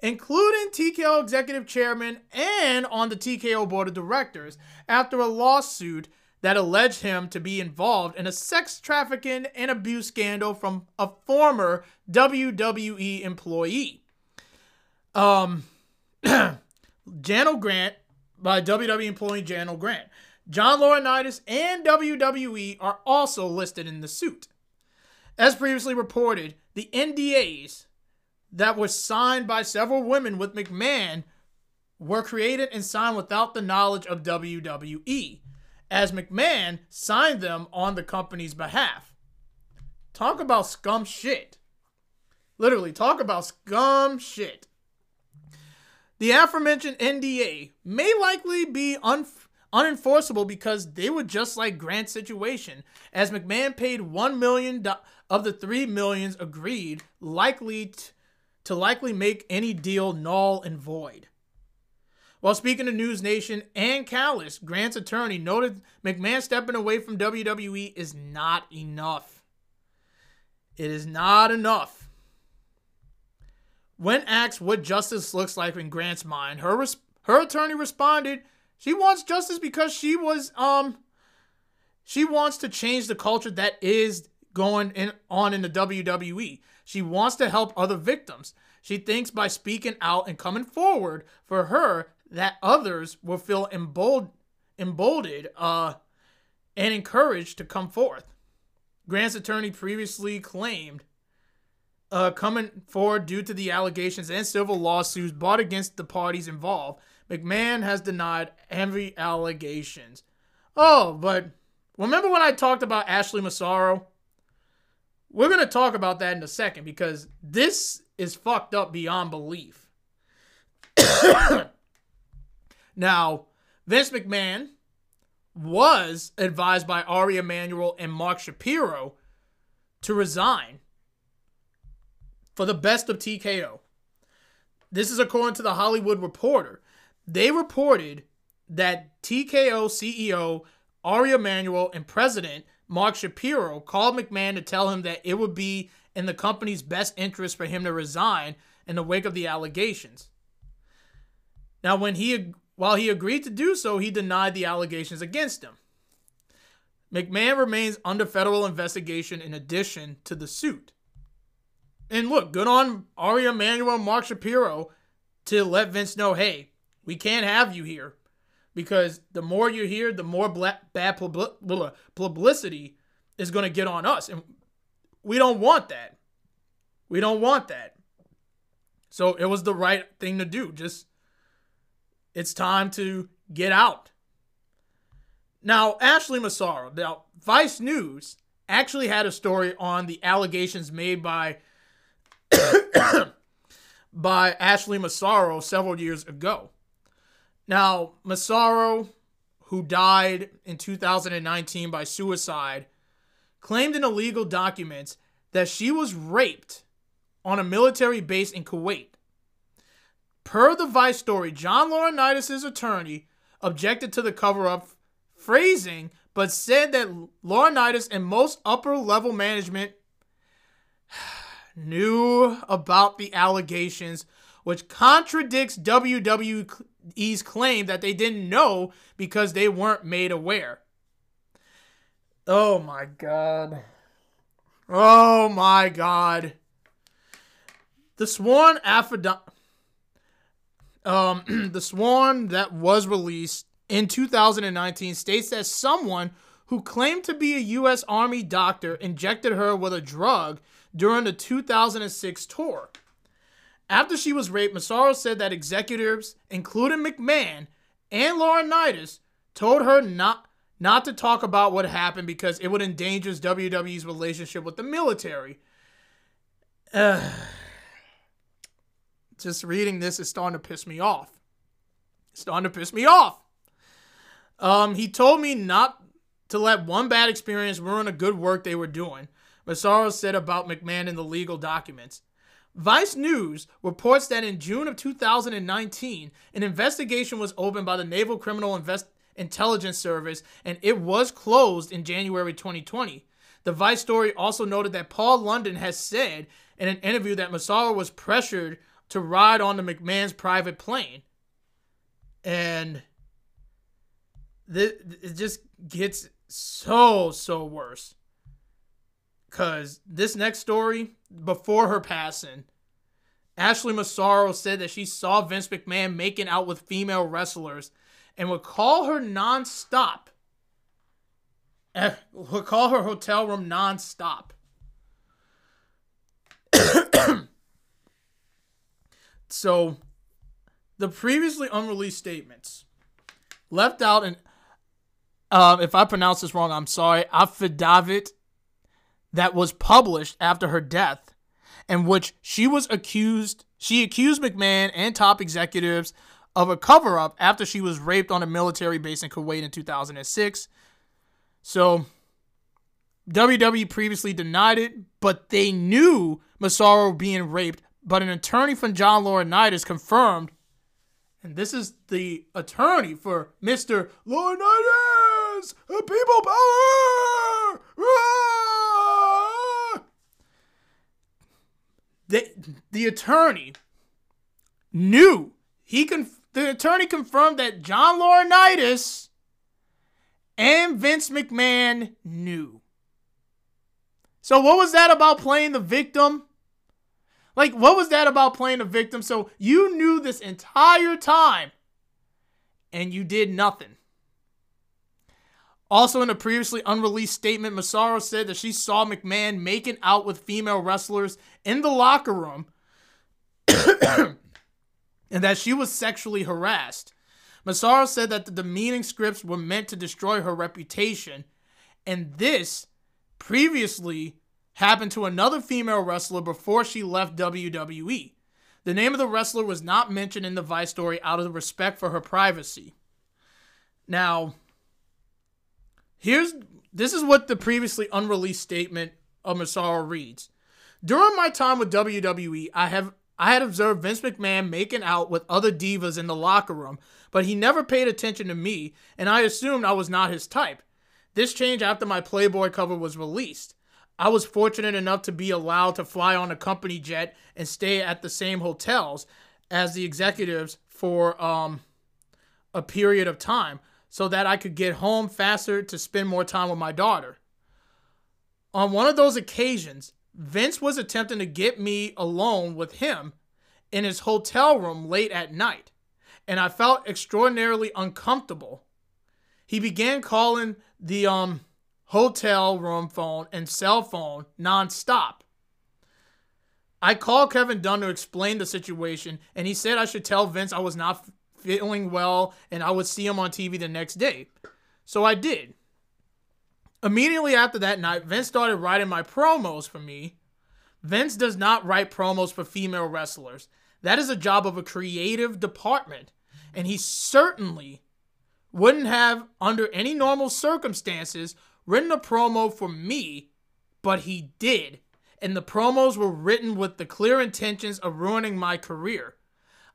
including TKO executive chairman and on the TKO board of directors, after a lawsuit that alleged him to be involved in a sex trafficking and abuse scandal from a former WWE employee. Um, Janel Grant, by WWE employee Janel Grant. John Laurinaitis and WWE are also listed in the suit. As previously reported, the NDAs that were signed by several women with McMahon were created and signed without the knowledge of WWE, as McMahon signed them on the company's behalf. Talk about scum shit. Literally, talk about scum shit. The aforementioned NDA may likely be un- unenforceable because they were just like Grant's situation, as McMahon paid $1 million of the $3 millions agreed, likely t- to likely make any deal null and void. While speaking to News Nation Ann Callis, Grant's attorney noted McMahon stepping away from WWE is not enough. It is not enough. When asked what justice looks like in Grant's mind, her res- her attorney responded, "She wants justice because she was um she wants to change the culture that is going in, on in the WWE. She wants to help other victims. She thinks by speaking out and coming forward for her that others will feel embold, emboldened uh, and encouraged to come forth. Grant's attorney previously claimed uh, coming forward due to the allegations and civil lawsuits brought against the parties involved. McMahon has denied every allegations. Oh, but remember when I talked about Ashley Massaro? We're going to talk about that in a second because this is fucked up beyond belief. now, Vince McMahon was advised by Ari Emanuel and Mark Shapiro to resign for the best of TKO. This is according to the Hollywood Reporter. They reported that TKO CEO Ari Emanuel and President Mark Shapiro called McMahon to tell him that it would be in the company's best interest for him to resign in the wake of the allegations. Now, when he while he agreed to do so, he denied the allegations against him. McMahon remains under federal investigation in addition to the suit. And look, good on Ari Emanuel and Mark Shapiro to let Vince know, hey, we can't have you here because the more you're here, the more bad publicity is going to get on us. And we don't want that. We don't want that. So it was the right thing to do. Just, it's time to get out. Now, Ashley Massaro, now, Vice News actually had a story on the allegations made by by Ashley Massaro several years ago. Now, Massaro, who died in 2019 by suicide, claimed in illegal documents that she was raped on a military base in Kuwait. Per the Vice story, John Laurinaitis' attorney objected to the cover up phrasing, but said that Laurinaitis and most upper level management knew about the allegations, which contradicts WWE's claim that they didn't know because they weren't made aware. Oh my god. Oh my god. The sworn affidavit um the sworn that was released in 2019 states that someone who claimed to be a US Army doctor injected her with a drug during the 2006 tour. After she was raped, Massaro said that executives, including McMahon and Laurinaitis, told her not not to talk about what happened because it would endanger WWE's relationship with the military. Uh, just reading this is starting to piss me off. It's starting to piss me off. Um, he told me not to let one bad experience ruin a good work they were doing. Massaro said about McMahon in the legal documents. Vice News reports that in June of 2019, an investigation was opened by the Naval Criminal Invest- Intelligence Service and it was closed in January 2020. The Vice story also noted that Paul London has said in an interview that Massaro was pressured to ride on the McMahon's private plane. And th- it just gets so, so worse. Because this next story, before her passing, Ashley Massaro said that she saw Vince McMahon making out with female wrestlers and would call her nonstop. Would call her hotel room nonstop. so, the previously unreleased statements left out, and uh, if I pronounce this wrong, I'm sorry. Affidavit that was published after her death, in which she was accused, she accused McMahon and top executives of a cover up after she was raped on a military base in Kuwait in 2006. So, WWE previously denied it, but they knew Massaro being raped. But an attorney from John Laurinaitis confirmed, and this is the attorney for Mr. Laurinaitis, people power! Ah! the, the attorney knew he conf- the attorney confirmed that John Laurinaitis and Vince McMahon knew. So what was that about playing the victim? Like, what was that about playing a victim? So you knew this entire time and you did nothing. Also, in a previously unreleased statement, Massaro said that she saw McMahon making out with female wrestlers in the locker room and that she was sexually harassed. Massaro said that the demeaning scripts were meant to destroy her reputation, and this previously happened to another female wrestler before she left WWE. The name of the wrestler was not mentioned in the Vice story out of respect for her privacy. Now, here's this is what the previously unreleased statement of Massaro reads. During my time with WWE, I have I had observed Vince McMahon making out with other divas in the locker room, but he never paid attention to me, and I assumed I was not his type. This changed after my Playboy cover was released. I was fortunate enough to be allowed to fly on a company jet and stay at the same hotels as the executives for um, a period of time so that I could get home faster to spend more time with my daughter. On one of those occasions, Vince was attempting to get me alone with him in his hotel room late at night, and I felt extraordinarily uncomfortable. He began calling the um hotel room phone and cell phone nonstop. I called Kevin Dunn to explain the situation, and he said I should tell Vince I was not feeling well and I would see him on TV the next day. So I did. Immediately after that night, Vince started writing my promos for me. Vince does not write promos for female wrestlers. That is a job of a creative department. And he certainly wouldn't have, under any normal circumstances, written a promo for me, but he did. And the promos were written with the clear intentions of ruining my career.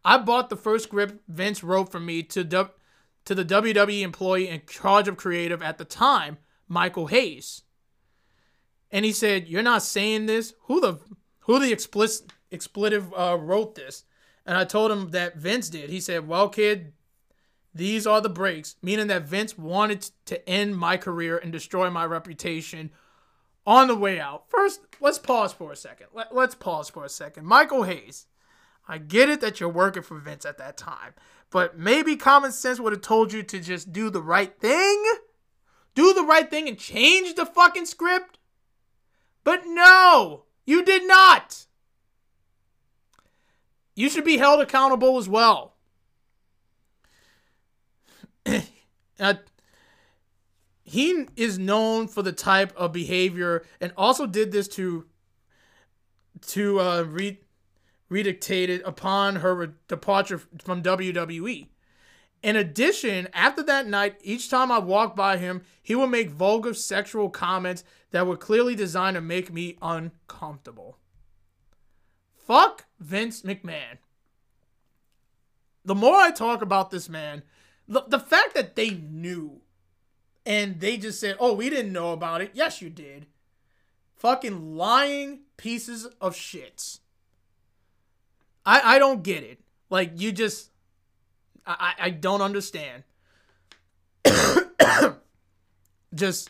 I bought the first script Vince wrote for me to, to the WWE employee in charge of creative at the time, Michael Hayes. And he said, "You're not saying this. Who the who the explicit expletive uh, wrote this?" And I told him that Vince did. He said, "Well, kid, these are the breaks," meaning that Vince wanted to end my career and destroy my reputation on the way out. First, let's pause for a second. Let, let's pause for a second. Michael Hayes, I get it that you're working for Vince at that time, but maybe common sense would have told you to just do the right thing do the right thing and change the fucking script? But no, you did not. You should be held accountable as well. uh, he is known for the type of behavior and also did this to to uh, re- redictate it upon her departure from WWE. In addition, after that night, each time I walked by him, he would make vulgar sexual comments that were clearly designed to make me uncomfortable. Fuck Vince McMahon. The more I talk about this man, the, the fact that they knew and they just said, oh, we didn't know about it. Yes, you did. Fucking lying pieces of shits. I, I don't get it. Like, you just I, I don't understand. Just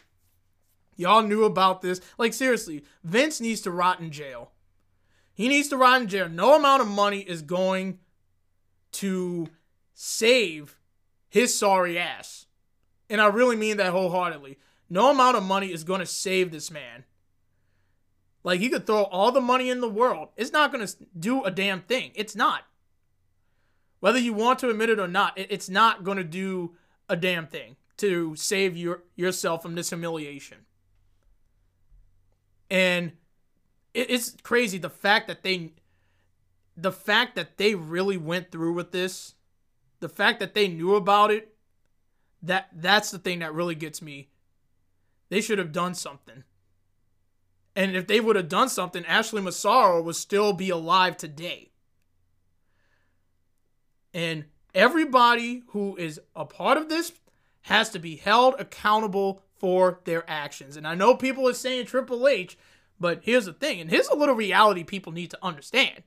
y'all knew about this. Like seriously, Vince needs to rot in jail. He needs to rot in jail. No amount of money is going to save his sorry ass. And I really mean that wholeheartedly. No amount of money is going to save this man. Like he could throw all the money in the world. It's not going to do a damn thing. It's not. Whether you want to admit it or not, it's not going to do a damn thing to save your yourself from this humiliation. And it's crazy the fact that they the fact that they really went through with this, the fact that they knew about it, that that's the thing that really gets me. They should have done something. And if they would have done something, Ashley Massaro would still be alive today. And everybody who is a part of this has to be held accountable for their actions. And I know people are saying Triple H, but here's the thing, and here's a little reality people need to understand.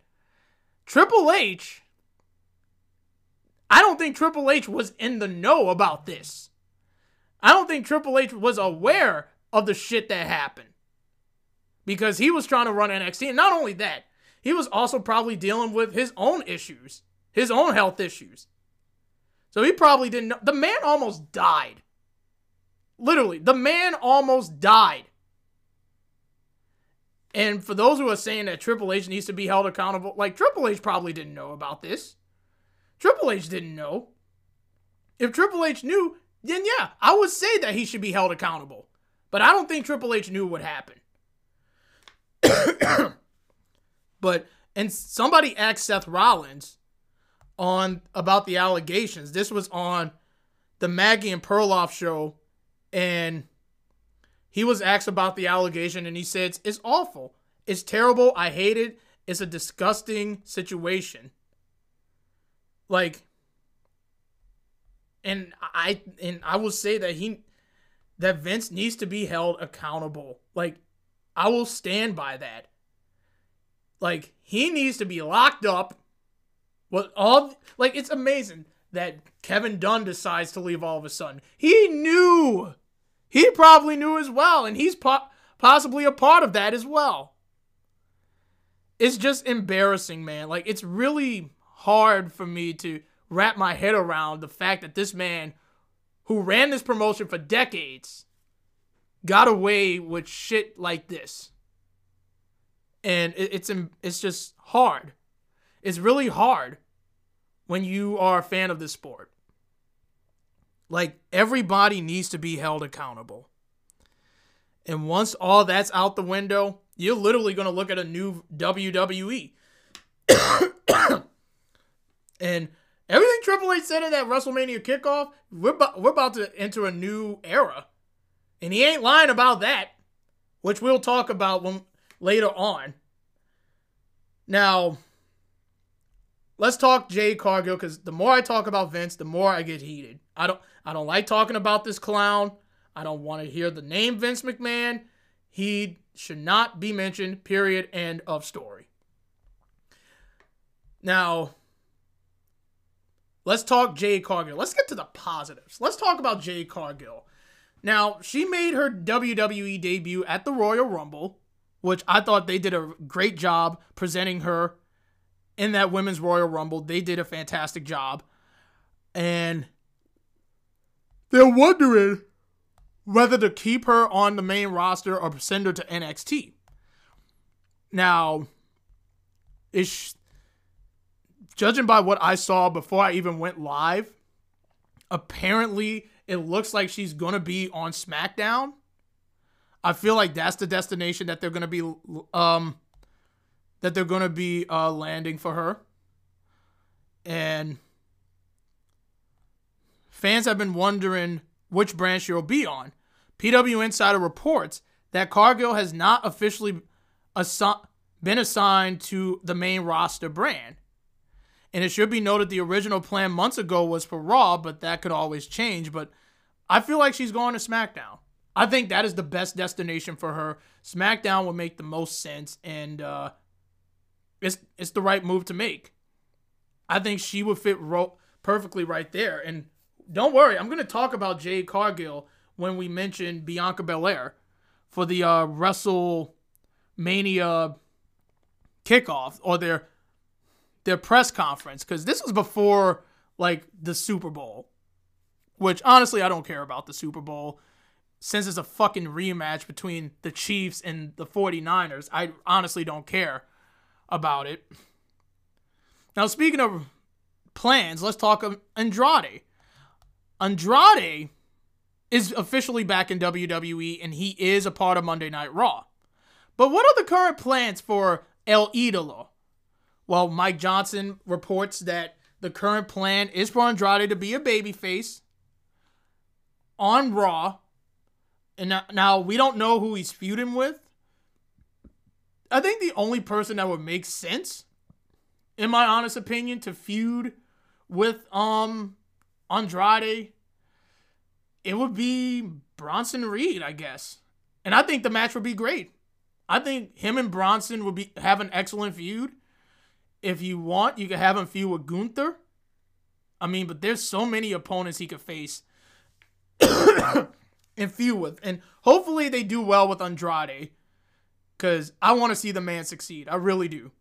Triple H, I don't think Triple H was in the know about this. I don't think Triple H was aware of the shit that happened. Because he was trying to run NXT. And not only that, he was also probably dealing with his own issues, his own health issues. So he probably didn't know. The man almost died. Literally, the man almost died. And for those who are saying that Triple H needs to be held accountable, like Triple H probably didn't know about this. Triple H didn't know. If Triple H knew, then yeah, I would say that he should be held accountable. But I don't think Triple H knew what happened. but and somebody asked Seth Rollins on about the allegations. This was on the Maggie and Perloff show, and he was asked about the allegation, and he said it's, awful, it's terrible, I hate it, it's a disgusting situation. Like, and I and I will say that he that Vince needs to be held accountable. Like, I will stand by that. Like, he needs to be locked up what all like it's amazing that Kevin Dunn decides to leave all of a sudden. He knew. He probably knew as well, and he's po- possibly a part of that as well. It's just embarrassing, man. Like it's really hard for me to wrap my head around the fact that this man who ran this promotion for decades got away with shit like this. And it's it's just hard It's really hard when you are a fan of this sport. Like, everybody needs to be held accountable. And once all that's out the window, you're literally going to look at a new WWE. And everything Triple H said in that WrestleMania kickoff, we're, we're about to enter a new era. And he ain't lying about that, which we'll talk about when, later on. Now, let's talk Jade Cargill because the more I talk about Vince, the more I get heated. I don't I don't like talking about this clown. I don't want to hear the name Vince McMahon. He should not be mentioned. Period. End of story. Now, let's talk Jade Cargill. Let's get to the positives. Let's talk about Jade Cargill. Now, she made her WWE debut at the Royal Rumble, which I thought they did a great job presenting her in that women's Royal Rumble. They did a fantastic job. And they're wondering whether to keep her on the main roster or send her to NXT. Now, is judging by what I saw before I even went live, apparently it looks like she's going to be on SmackDown. I feel like that's the destination that they're going to be um that they're going to be uh, landing for her. And fans have been wondering which branch she'll be on. PW Insider reports that Cargill has not officially assi- been assigned to the main roster brand. And it should be noted the original plan months ago was for Raw, but that could always change. But I feel like she's going to SmackDown. I think that is the best destination for her. SmackDown would make the most sense. And uh, it's it's the right move to make. I think she would fit ro- perfectly right there. And don't worry, I'm going to talk about Jade Cargill when we mention Bianca Belair for the uh, WrestleMania kickoff or their their press conference because this was before like the Super Bowl, which honestly I don't care about the Super Bowl since it's a fucking rematch between the Chiefs and the 49ers. I honestly don't care about it. Now, speaking of plans, let's talk of Andrade. Andrade is officially back in WWE and he is a part of Monday Night Raw. But what are the current plans for El Idolo? Well, Mike Johnson reports that the current plan is for Andrade to be a babyface on Raw. And now, we don't know who he's feuding with. I think the only person that would make sense, in my honest opinion, to feud with um Andrade, it would be Bronson Reed, I guess. And I think the match would be great. I think him and Bronson would be have an excellent feud. If you want, you could have him feud with Gunther. I mean, but there's so many opponents he could face and feud with. And hopefully they do well with Andrade because I want to see the man succeed. I really do.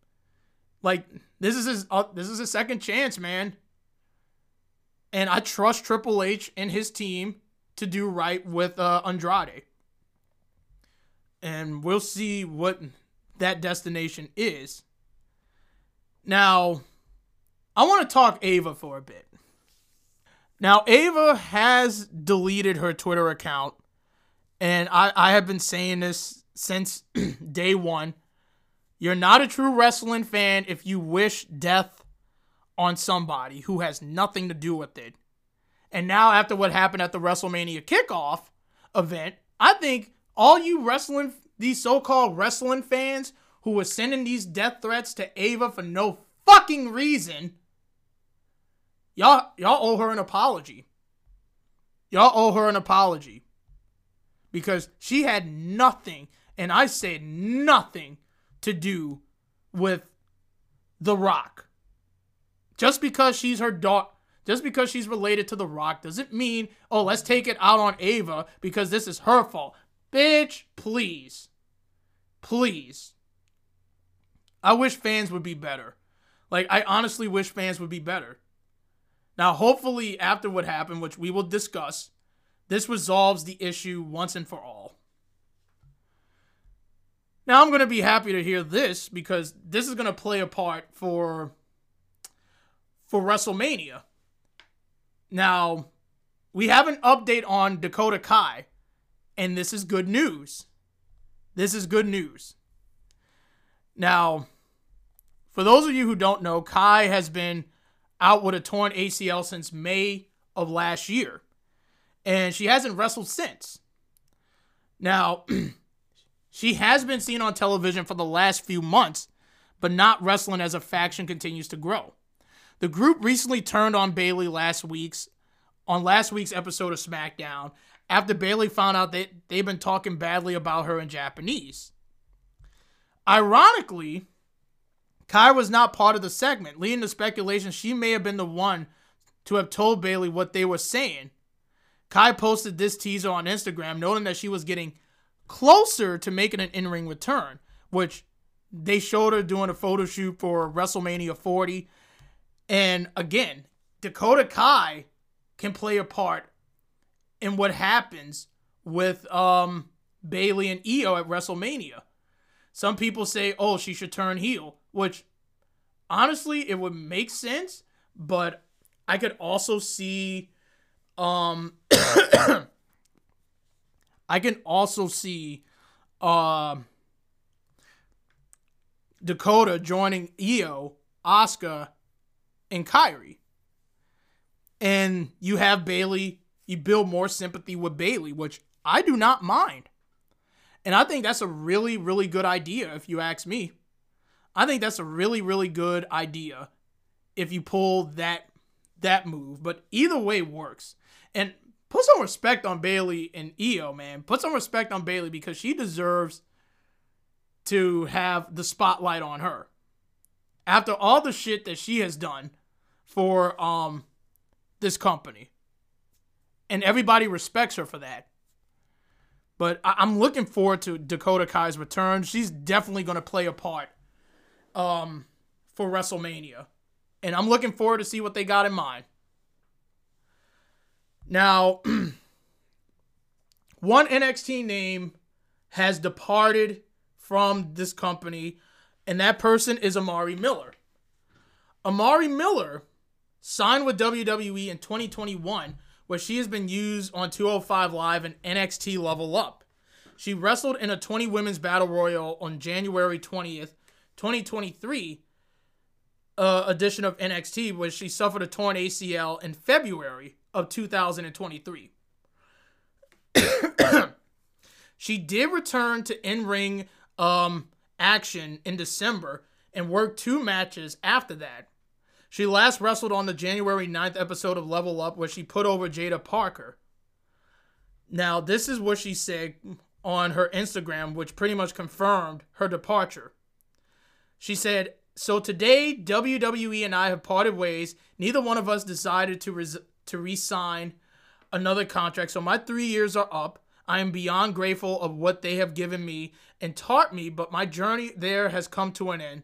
Like this is his uh, this is his second chance, man. And I trust Triple H and his team to do right with uh, Andrade. And we'll see what that destination is. Now, I want to talk Ava for a bit. Now, Ava has deleted her Twitter account, and I, I have been saying this since day one. You're not a true wrestling fan if you wish death on somebody who has nothing to do with it. And now, after what happened at the WrestleMania kickoff event, I think all you wrestling, these so called wrestling fans who was sending these death threats to Ava for no fucking reason, y'all, y'all owe her an apology. Y'all owe her an apology. Because she had nothing, and I said nothing, to do with The Rock. Just because she's her daughter, just because she's related to The Rock doesn't mean, oh, let's take it out on Ava because this is her fault. Bitch, please. Please. I wish fans would be better. Like, I honestly wish fans would be better. Now, hopefully, after what happened, which we will discuss, this resolves the issue once and for all. Now, I'm going to be happy to hear this because this is going to play a part for for WrestleMania. Now, we have an update on Dakota Kai, and this is good news. This is good news. Now, for those of you who don't know, Kai has been out with a torn ACL since May of last year, and she hasn't wrestled since. Now, she has been seen on television for the last few months, but not wrestling as a faction continues to grow. The group recently turned on Bayley last week's on last week's episode of SmackDown after Bayley found out that they've been talking badly about her in Japanese. Ironically, Kai was not part of the segment, leading to speculation she may have been the one to have told Bayley what they were saying. Kai posted this teaser on Instagram, noting that she was getting closer to making an in ring return, which they showed her doing a photo shoot for WrestleMania 40. And again, Dakota Kai can play a part in what happens with um, Bayley and Io at WrestleMania. Some people say, oh, she should turn heel, which honestly, it would make sense, but I could also see um I can also see uh, Dakota joining Io, Asuka, and Kairi and you have Bayley, you build more sympathy with Bayley, which I do not mind. And I think that's a really, really good idea, if you ask me. I think that's a really, really good idea if you pull that that move. But either way works. And put some respect on Bayley and Io, man. Put some respect on Bayley because she deserves to have the spotlight on her. After all the shit that she has done for um this company. And everybody respects her for that. But I- am looking forward to Dakota Kai's return. She's definitely going to play a part um, for WrestleMania. And I'm looking forward to see what they got in mind. Now, one NXT name has departed from this company, and that person is Amari Miller. Amari Miller signed with WWE in 2021, where she has been used on 205 Live and NXT Level Up. She wrestled in a 20 women's battle royal on January 20th, 2023 uh, edition of NXT, where she suffered a torn ACL in February of 2023. she did return to in ring um, action in December and worked two matches after that. She last wrestled on the January 9th episode of Level Up where she put over Jaida Parker. Now, this is what she said on her Instagram, which pretty much confirmed her departure. She said, So today, WWE and I have parted ways. Neither one of us decided to, res- to re sign another contract. So my three years are up. I am beyond grateful of what they have given me and taught me, but my journey there has come to an end.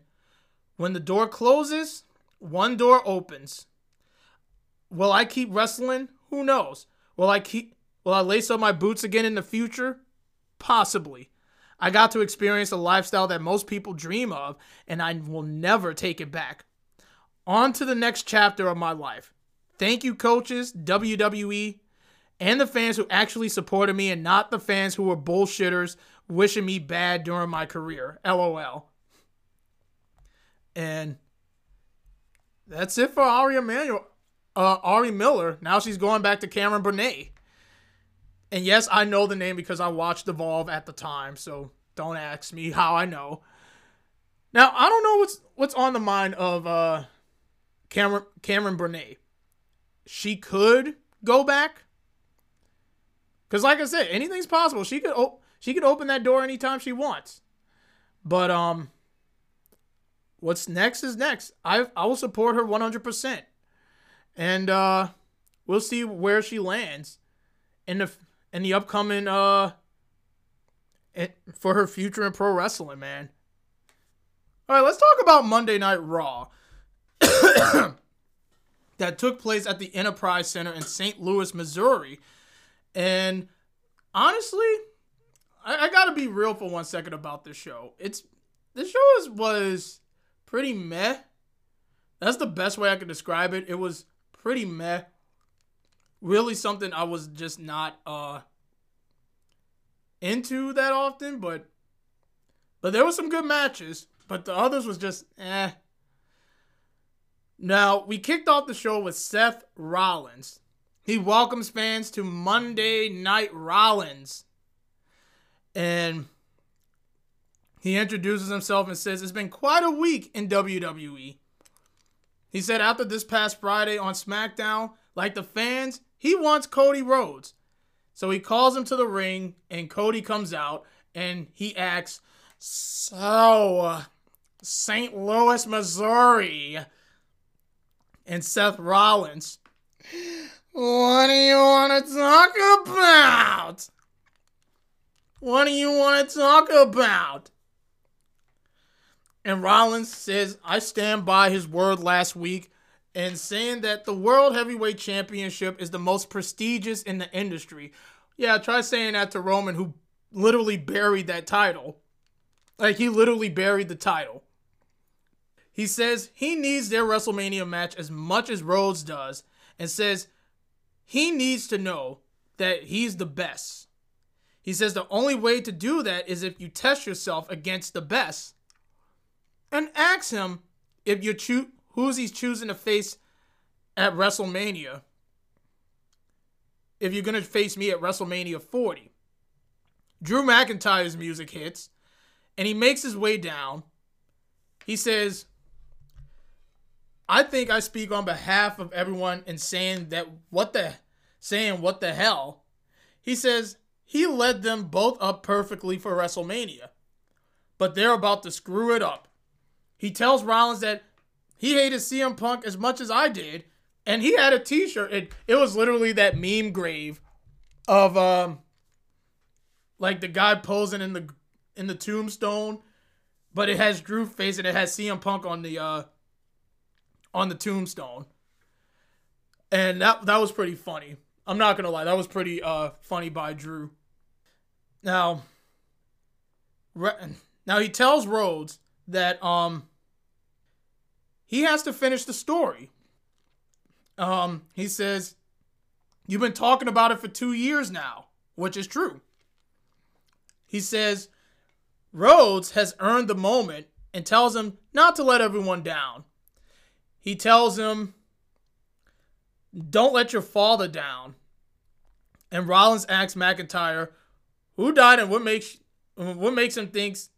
When the door closes, one door opens. Will I keep wrestling? Who knows? Will I keep will I lace up my boots again in the future? Possibly. I got to experience a lifestyle that most people dream of, and I will never take it back. On to the next chapter of my life. Thank you, coaches, WWE, and the fans who actually supported me, and not the fans who were bullshitters wishing me bad during my career. LOL. And that's it for Ari Emanuel. Uh, Ari Miller. Now she's going back to Cameron Burnett. And yes, I know the name because I watched Evolve at the time, so don't ask me how I know. Now I don't know what's what's on the mind of uh, Cameron Cameron Burnett. She could go back, because like I said, anything's possible. She could she could open that door anytime she wants. But um, what's next is next. I I will support her 100%. And uh we'll see where she lands in the in the upcoming uh for her future in pro wrestling, man. All right, let's talk about Monday Night Raw. that took place at the Enterprise Center in St. Louis, Missouri. And honestly, I, I got to be real for one second about this show. It's the show was, was pretty meh. That's the best way I could describe it. It was pretty meh. Really something I was just not uh into that often, but but there were some good matches, but the others was just eh. Now, we kicked off the show with Seth Rollins. He welcomes fans to Monday Night Rollins. And he introduces himself and says, It's been quite a week in WWE. He said after this past Friday on SmackDown, like the fans, he wants Cody Rhodes. So he calls him to the ring, and Cody comes out and he asks, So, St. Louis, Missouri. And Seth Rollins, What do you want to talk about? What do you want to talk about? And Rollins says, I stand by his word last week and saying that the World Heavyweight Championship is the most prestigious in the industry. Yeah, try saying that to Roman, who literally buried that title. Like, he literally buried the title. He says he needs their WrestleMania match as much as Rhodes does, and says he needs to know that he's the best. He says the only way to do that is if you test yourself against the best and ask him if you choose who's he's choosing to face at WrestleMania. If you're gonna face me at WrestleMania 40. Drew McIntyre's music hits, and he makes his way down. He says, I think I speak on behalf of everyone in saying that what the saying what the hell. He says he led them both up perfectly for WrestleMania. But they're about to screw it up. He tells Rollins that he hated CM Punk as much as I did, and he had a T-shirt. It it was literally that meme grave of um like the guy posing in the in the tombstone, but it has Drew face and it has CM Punk on the uh on the tombstone. And that that was pretty funny. I'm not gonna lie, that was pretty uh funny by Drew. Now, now he tells Rhodes that um he has to finish the story. Um, he says, You've been talking about it for two years now, which is true. He says, Rhodes has earned the moment and tells him not to let everyone down. He tells him, Don't let your father down. And Rollins asks McIntyre, Who died and what makes what makes him thinks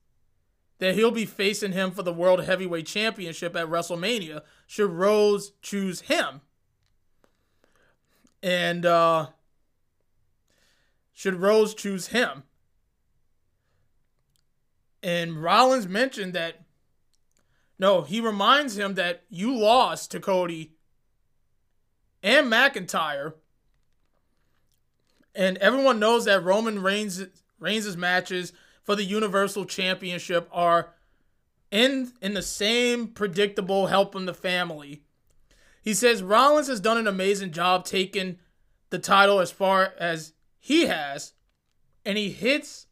that he'll be facing him for the World Heavyweight Championship at WrestleMania should Rhodes choose him. And uh, should Rhodes choose him. And Rollins mentioned that, no, he reminds him that you lost to Cody and McIntyre. And everyone knows that Roman Reigns Reigns' matches for the Universal Championship are in in the same predictable helping the family. He says Rollins has done an amazing job taking the title as far as he has, and he hits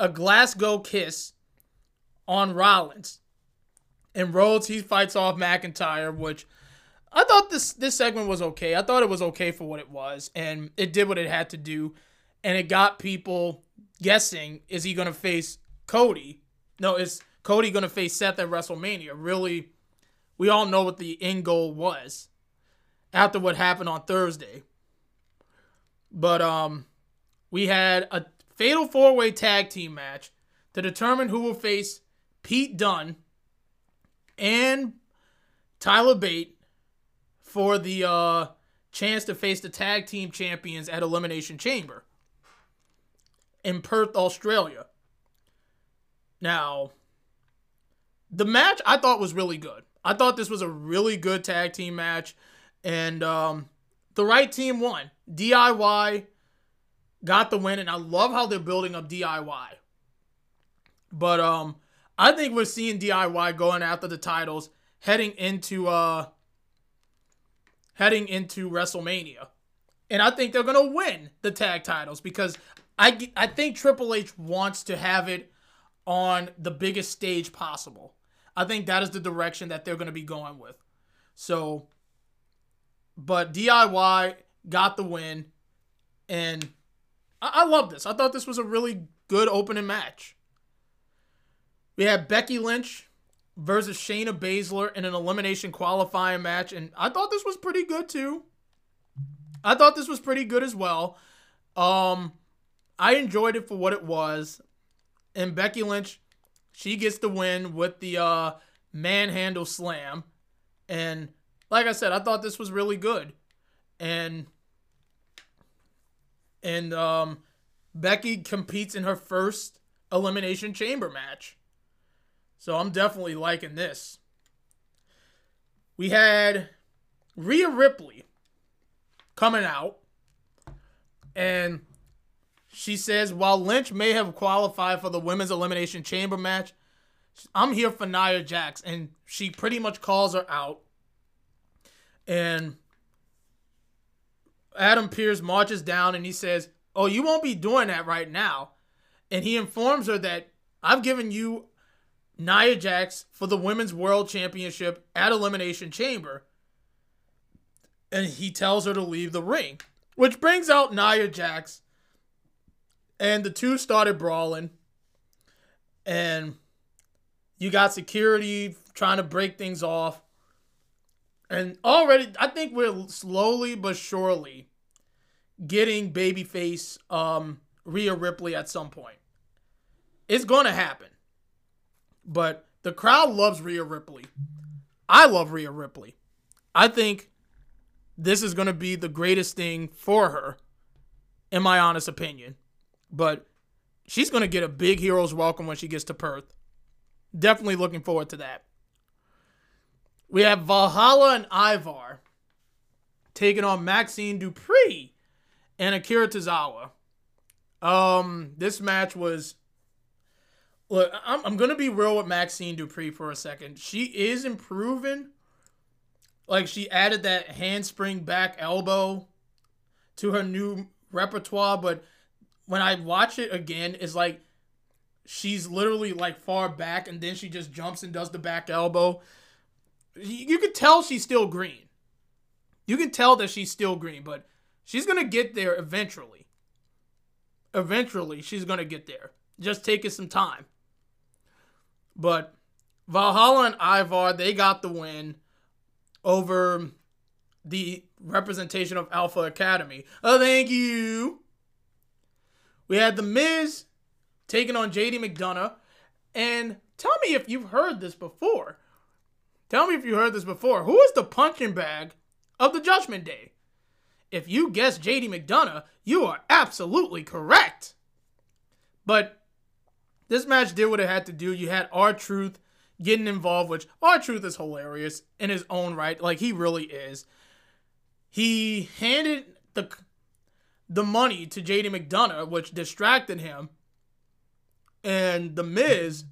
a Glasgow kiss on Rollins. And Rhodes he fights off McIntyre, which I thought this this segment was okay. I thought it was okay for what it was, and it did what it had to do, and it got people guessing: is he gonna face Cody? No, is Cody gonna face Seth at WrestleMania? Really, we all know what the end goal was after what happened on Thursday. But um, we had a fatal four way tag team match to determine who will face Pete Dunne and Tyler Bate for the uh, chance to face the tag team champions at Elimination Chamber in Perth, Australia. Now, the match I thought was really good. I thought this was a really good tag team match, and um, the right team won. DIY got the win, and I love how they're building up DIY. But um, I think we're seeing DIY going after the titles, heading into uh, heading into WrestleMania, and I think they're gonna win the tag titles because I I think Triple H wants to have it on the biggest stage possible. I think that is the direction that they're gonna be going with. So, but DIY got the win, and I, I love this. I thought this was a really good opening match. We had Becky Lynch versus Shayna Baszler in an elimination qualifying match, and I thought this was pretty good too. I thought this was pretty good as well. Um, I enjoyed it for what it was, and Becky Lynch, she gets the win with the uh, manhandle slam, and like I said, I thought this was really good, and and um, Becky competes in her first elimination chamber match. So I'm definitely liking this. We had Rhea Ripley coming out, and she says while Lynch may have qualified for the women's elimination chamber match, I'm here for Nia Jax, and she pretty much calls her out. And Adam Pearce marches down and he says, "Oh, you won't be doing that right now." And he informs her that I've given you Nia Jax for the Women's World Championship at Elimination Chamber. And he tells her to leave the ring, which brings out Nia Jax. And the two started brawling. And you got security trying to break things off. And already, I think we're slowly but surely getting babyface um, Rhea Ripley at some point. It's going to happen. But the crowd loves Rhea Ripley. I love Rhea Ripley. I think this is going to be the greatest thing for her, in my honest opinion. But she's going to get a big hero's welcome when she gets to Perth. Definitely looking forward to that. We have Valhalla and Ivar taking on Maxxine Dupri and Akira Tozawa. Um, this match was Look, I'm, I'm gonna be real with Maxxine Dupri for a second. She is improving. Like she added that handspring back elbow to her new repertoire, but when I watch it again, it's like she's literally like far back and then she just jumps and does the back elbow. You can tell she's still green. You can tell that she's still green, but she's gonna get there eventually. Eventually, she's gonna get there. Just taking some time. But Valhalla and Ivar, they got the win over the representation of Alpha Academy. Oh, thank you. We had The Miz taking on JD McDonagh. And tell me if you've heard this before. Tell me if you heard this before. Who is the punching bag of the Judgment Day? If you guess JD McDonagh, you are absolutely correct. But this match did what it had to do. You had R-Truth getting involved, which R-Truth is hilarious in his own right. Like he really is. He handed the the money to JD McDonagh, which distracted him. And the Miz,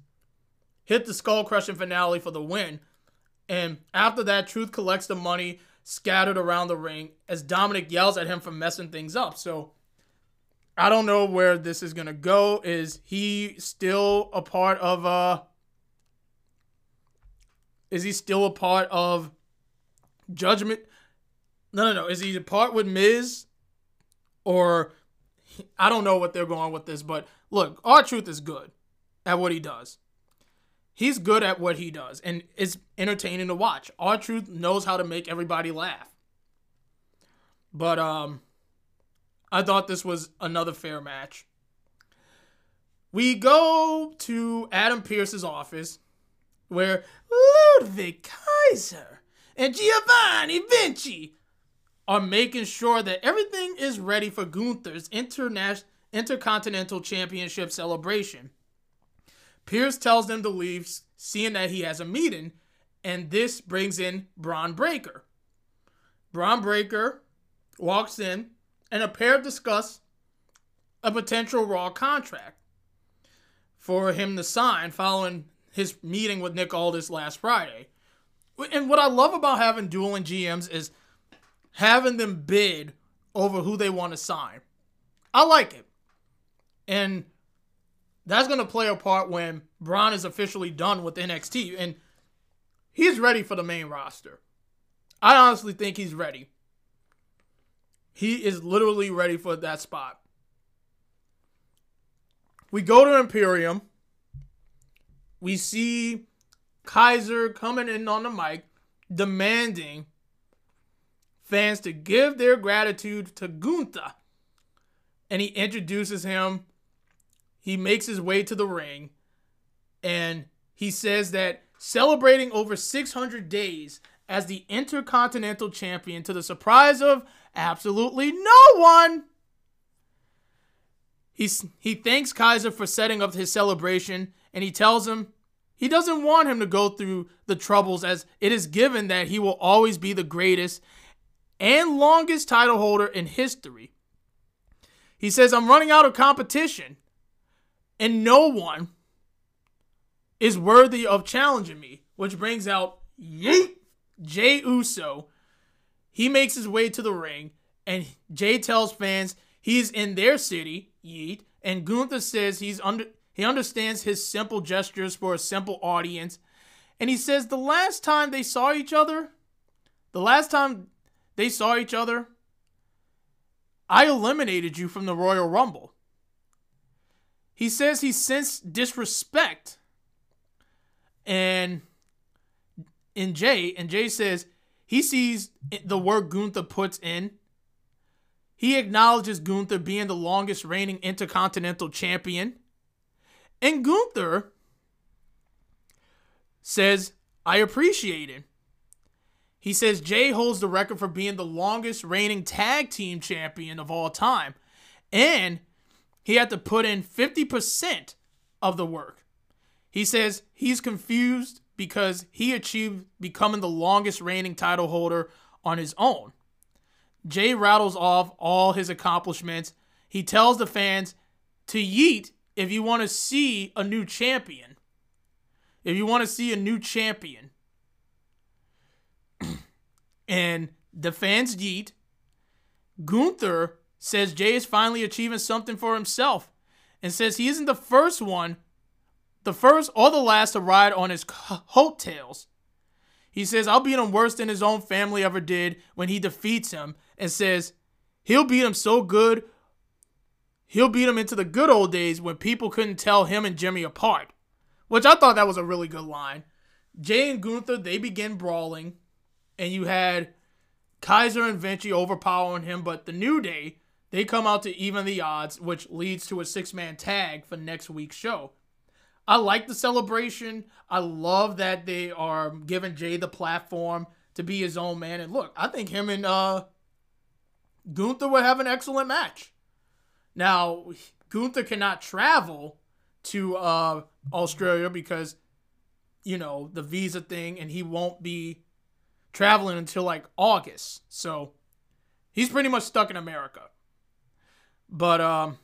hit the skull crushing finale for the win. And after that, Truth collects the money scattered around the ring as Dominic yells at him for messing things up. So I don't know where this is gonna go. Is he still a part of uh is he still a part of Judgment? No, no, no. Is he a part with Miz? Or I don't know what they're going with this, but look, R-Truth is good at what he does. He's good at what he does, and it's entertaining to watch. R-Truth knows how to make everybody laugh. But um, I thought this was another fair match. We go to Adam Pearce's office, where Ludwig Kaiser and Giovanni Vinci are making sure that everything is ready for Gunther's international intercontinental championship celebration. Pearce tells them to leave, seeing that he has a meeting, and this brings in Bron Breakker. Bron Breakker walks in, and a pair discuss a potential Raw contract for him to sign following his meeting with Nick Aldis last Friday. And what I love about having dueling GMs is having them bid over who they want to sign. I like it. And that's going to play a part when Bron is officially done with NXT. And he's ready for the main roster. I honestly think he's ready. He is literally ready for that spot. We go to Imperium. We see Kaiser coming in on the mic demanding fans to give their gratitude to Gunther. And he introduces him. He makes his way to the ring. And he says that celebrating over 600 days as the Intercontinental Champion to the surprise of absolutely no one. He's, he thanks Kaiser for setting up his celebration and he tells him he doesn't want him to go through the troubles as it is given that he will always be the greatest and longest title holder in history. He says, I'm running out of competition, and no one is worthy of challenging me, which brings out Yeet, Jey Uso. He makes his way to the ring, and Jey tells fans he's in their city, Yeet, and Gunther says he's under he understands his simple gestures for a simple audience. And he says the last time they saw each other, the last time they saw each other, I eliminated you from the Royal Rumble. He says he sensed disrespect. And in Jey, and Jey says he sees the work Gunther puts in. He acknowledges Gunther being the longest reigning intercontinental champion. And Gunther says, I appreciate it. He says Jey holds the record for being the longest reigning tag team champion of all time. And he had to put in 50% of the work. He says he's confused because he achieved becoming the longest reigning title holder on his own. Jey rattles off all his accomplishments. He tells the fans to yeet if you want to see a new champion. If you want to see a new champion. And the fans yeet. Gunther says Jey is finally achieving something for himself and says he isn't the first one, the first or the last to ride on his coattails. He says, I'll beat him worse than his own family ever did when he defeats him and says he'll beat him so good, he'll beat him into the good old days when people couldn't tell him and Jimmy apart. Which I thought that was a really good line. Jey and Gunther, they begin brawling and you had Kaiser and Vinci overpowering him, but the New Day, they come out to even the odds, which leads to a six man tag for next week's show. I like the celebration. I love that they are giving Jey the platform to be his own man. And look, I think him and uh, Gunther will have an excellent match. Now, Gunther cannot travel to uh, Australia because, you know, the visa thing, and he won't be traveling until like August. So he's pretty much stuck in America. But um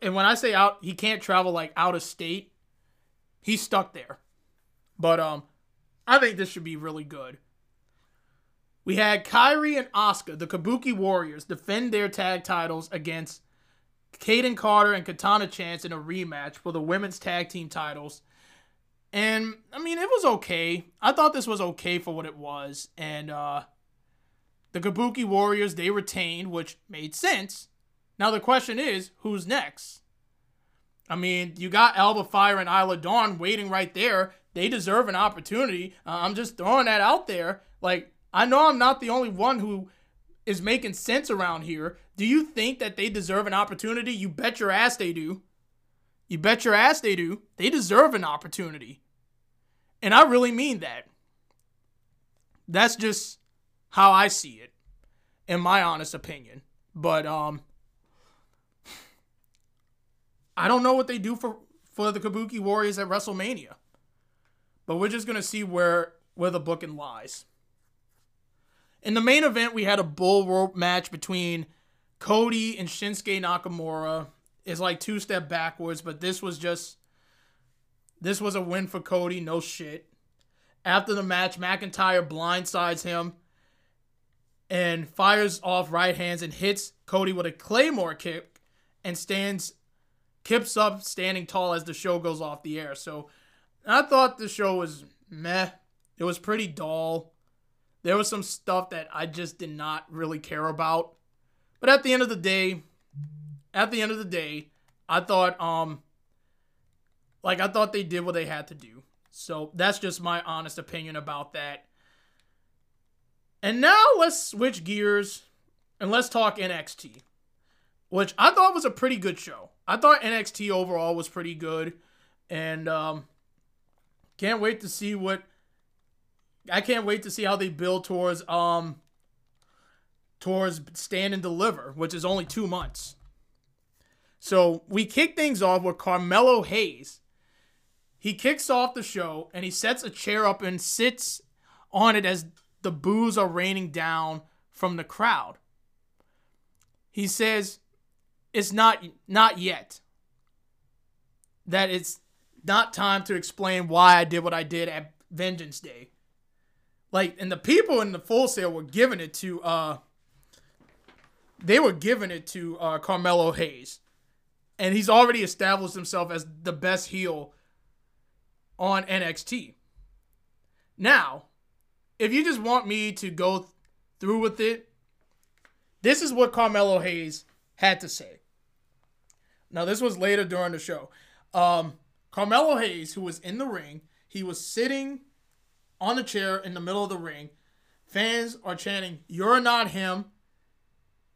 and when I say out he can't travel like out of state, He's stuck there. But um, I think this should be really good. We had Kairi and Asuka, the Kabuki Warriors, defend their tag titles against Kayden Carter and Katana Chance in a rematch for the women's tag team titles. And I mean, it was okay. I thought this was okay for what it was. And uh, the Kabuki Warriors, they retained, which made sense. Now the question is, who's next? I mean, you got Alba Fyre and Isla Dawn waiting right there. They deserve an opportunity. Uh, I'm just throwing that out there. Like, I know I'm not the only one who is making sense around here. Do you think that they deserve an opportunity? You bet your ass they do. You bet your ass they do. They deserve an opportunity. And I really mean that. That's just how I see it, in my honest opinion. But um I don't know what they do for for the Kabuki Warriors at WrestleMania. But we're just gonna see where where the booking lies. In the main event, we had a bull rope match between Cody and Shinsuke Nakamura. Is like two step backwards, but this was just this was a win for Cody, no shit. After the match, McIntyre blindsides him and fires off right hands and hits Cody with a claymore kick and stands Kip's up standing tall as the show goes off the air. So I thought the show was meh. It was pretty dull. There was some stuff that I just did not really care about. But at the end of the day, at the end of the day, I thought um like I thought they did what they had to do. So that's just my honest opinion about that. And now let's switch gears and let's talk NXT, which I thought was a pretty good show. I thought NXT overall was pretty good, and um, can't wait to see what. I can't wait to see how they build towards um towards stand and deliver, which is only two months. So we kick things off with Carmelo Hayes. He kicks off the show and he sets a chair up and sits on it as the boos are raining down from the crowd. He says, it's not not yet. That it's not time to explain why I did what I did at Vengeance Day. Like, and the people in the Full Sail were giving it to uh they were giving it to uh Carmelo Hayes. And he's already established himself as the best heel on NXT. Now, if you just want me to go through with it, this is what Carmelo Hayes had to say. Now, this was later during the show. Um, Carmelo Hayes, who was in the ring, he was sitting on the chair in the middle of the ring. Fans are chanting, You're not him.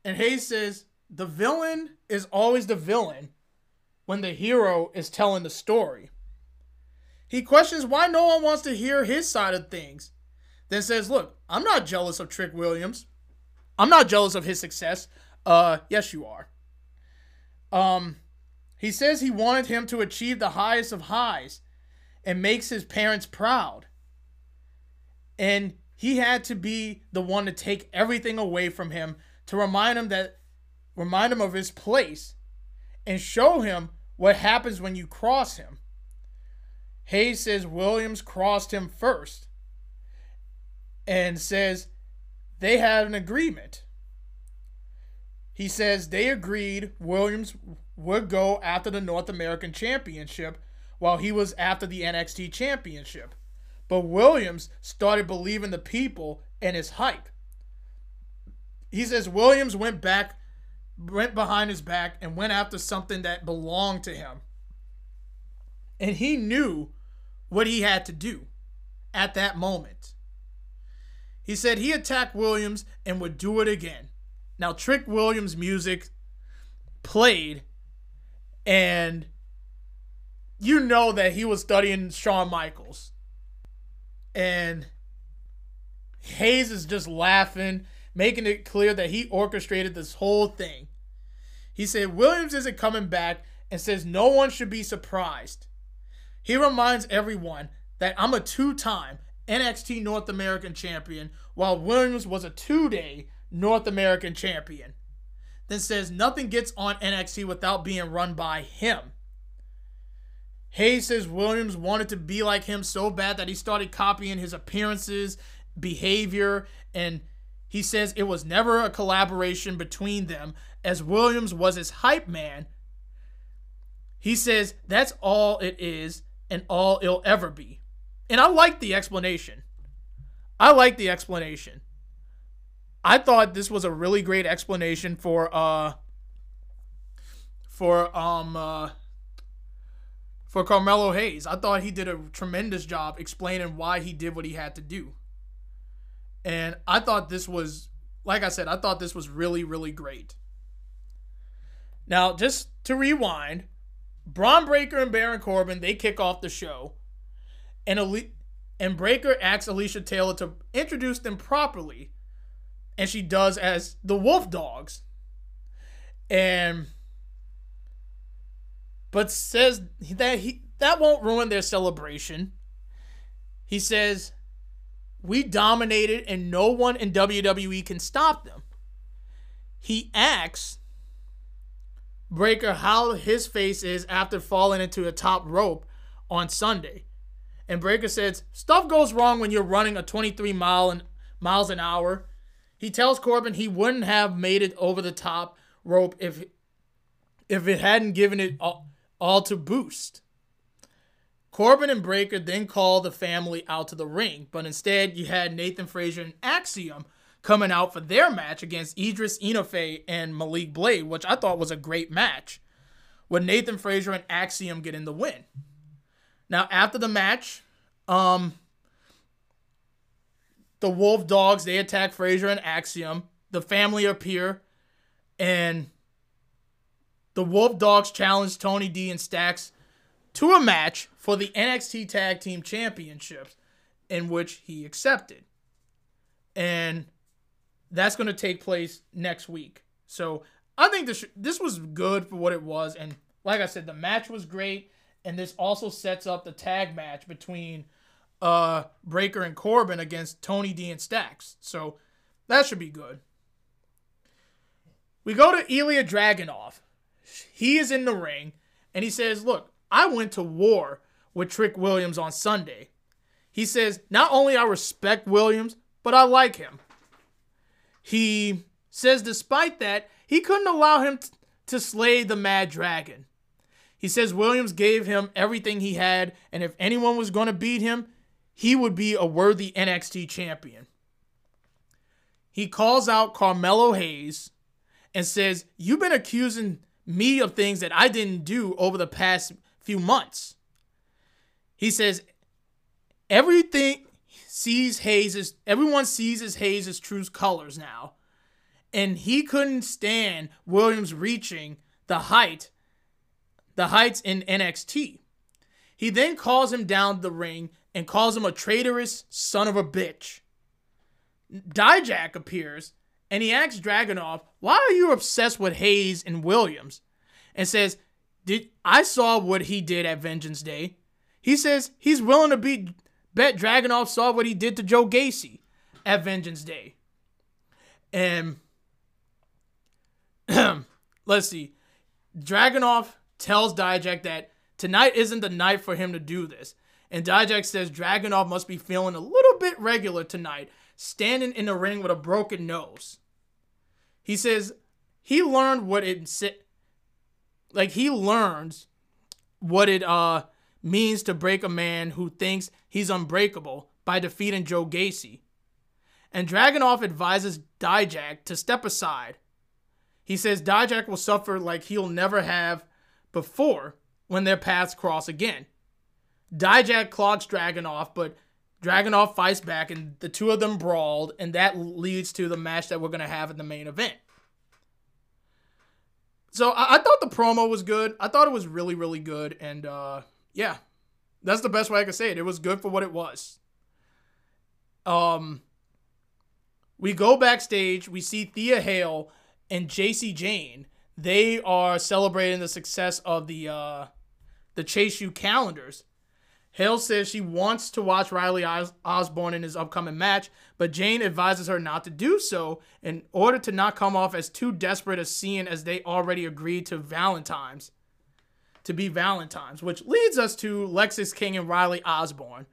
And Hayes says, The villain is always the villain when the hero is telling the story. He questions why no one wants to hear his side of things. Then says, Look, I'm not jealous of Trick Williams. I'm not jealous of his success. Uh, yes, you are. Um, he says he wanted him to achieve the highest of highs and makes his parents proud. And he had to be the one to take everything away from him to remind him that remind him of his place and show him what happens when you cross him. Hayes says Williams crossed him first and says they had an agreement. He says they agreed Williams would go after the North American Championship while he was after the NXT Championship. But Williams started believing the people and his hype. He says Williams went back, went behind his back, and went after something that belonged to him. And he knew what he had to do at that moment. He said he attacked Williams and would do it again. Now, Trick Williams' music played and you know that he was studying Shawn Michaels. And Hayes is just laughing, making it clear that he orchestrated this whole thing. He said Williams isn't coming back and says no one should be surprised. He reminds everyone that I'm a two time NXT North American champion, while Williams was a two day North American champion then says nothing gets on NXT without being run by him. Hayes says Williams wanted to be like him so bad that he started copying his appearances, behavior, and he says it was never a collaboration between them, as Williams was his hype man. He says that's all it is and all it'll ever be. And I like the explanation. I like the explanation. I thought this was a really great explanation for uh for um uh for Carmelo Hayes. I thought he did a tremendous job explaining why he did what he had to do. And I thought this was like I said, I thought this was really really great. Now, just to rewind, Bron Breakker and Baron Corbin, they kick off the show. And Ali- and Breakker asks Alicia Taylor to introduce them properly. And she does as the Wolf Dogs. And but says that he that won't ruin their celebration. He says, "We dominated and no one in WWE can stop them." He asks Breakker how his face is after falling into a top rope on Sunday. And Breakker says, Stuff goes wrong when you're running a 23 mile and miles an hour. He tells Corbin he wouldn't have made it over the top rope if if it hadn't given it all, all to boost. Corbin and Breakker then call the family out to the ring, but instead you had Nathan Frazer and Axiom coming out for their match against Idris Enofe and Malik Blade, which I thought was a great match, with Nathan Frazer and Axiom getting the win. Now, after the match, um, the Wolf Dogs they attack Frazier and Axiom. The family appear, and the Wolf Dogs challenge Tony D and Stacks to a match for the NXT Tag Team Championships, in which he accepted. And that's going to take place next week. So I think this this was good for what it was, and like I said, the match was great, and this also sets up the tag match between uh Breakker and Corbin against Tony D and Stacks. So that should be good. We go to Ilja Dragunov. He is in the ring, and he says, "Look, I went to war with Trick Williams on Sunday." He says, "Not only I respect Williams, but I like him." He says despite that, he couldn't allow him t- to slay the Mad Dragon. He says Williams gave him everything he had, and if anyone was going to beat him, he would be a worthy NXT champion. He calls out Carmelo Hayes and says, You've been accusing me of things that I didn't do over the past few months. He says, Everything sees Hayes everyone sees as Hayes' true colors now. And he couldn't stand Williams reaching the height, the heights in NXT. He then calls him down the ring and calls him a traitorous son of a bitch. Dijak appears and he asks Dragunov, "Why are you obsessed with Hayes and Williams?" And says, "Did I saw what he did at Vengeance Day?" He says he's willing to beat Bet Dragunov saw what he did to Joe Gacy at Vengeance Day. And let's see. Dragunov tells Dijak that tonight isn't the night for him to do this. And Dijak says Dragunov must be feeling a little bit regular tonight, standing in the ring with a broken nose. He says he learned what it like he learns what it uh means to break a man who thinks he's unbreakable by defeating Joe Gacy. And Dragunov advises Dijak to step aside. He says Dijak will suffer like he'll never have before when their paths cross again. Dijak clogs Dragunov, but Dragunov fights back and the two of them brawled, and that leads to the match that we're going to have in the main event. So I-, I, thought the promo was good. I thought it was really, really good. And uh, yeah, that's the best way I can say it. It was good for what it was. Um, we go backstage. We see Thea Hale and Jacy Jayne. They are celebrating the success of the uh, the Chase U calendars. Hale says she wants to watch Riley Os- Osborne in his upcoming match, but Jane advises her not to do so in order to not come off as too desperate a scene as they already agreed to Valentine's to be Valentine's, which leads us to Lexis King and Riley Osborne.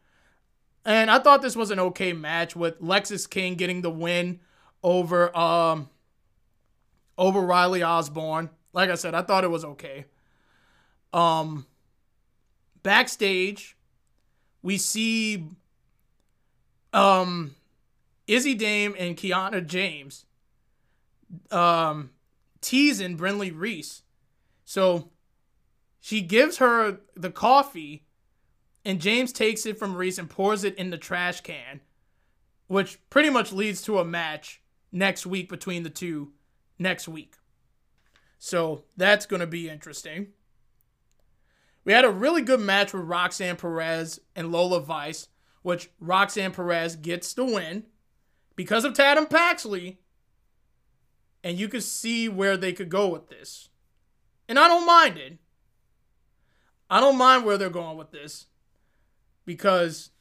And I thought this was an okay match with Lexis King getting the win over um over Riley Osborne. Like I said, I thought it was okay. Um backstage, we see um Izzy Dame and Kiana James um teasing Brinley Reese. So she gives her the coffee and James takes it from Reese and pours it in the trash can, which pretty much leads to a match next week between the two next week. So that's going to be interesting. We had a really good match with Roxanne Perez and Lola Vice, which Roxanne Perez gets the win because of Tatum Paxley. And you could see where they could go with this. And I don't mind it. I don't mind where they're going with this because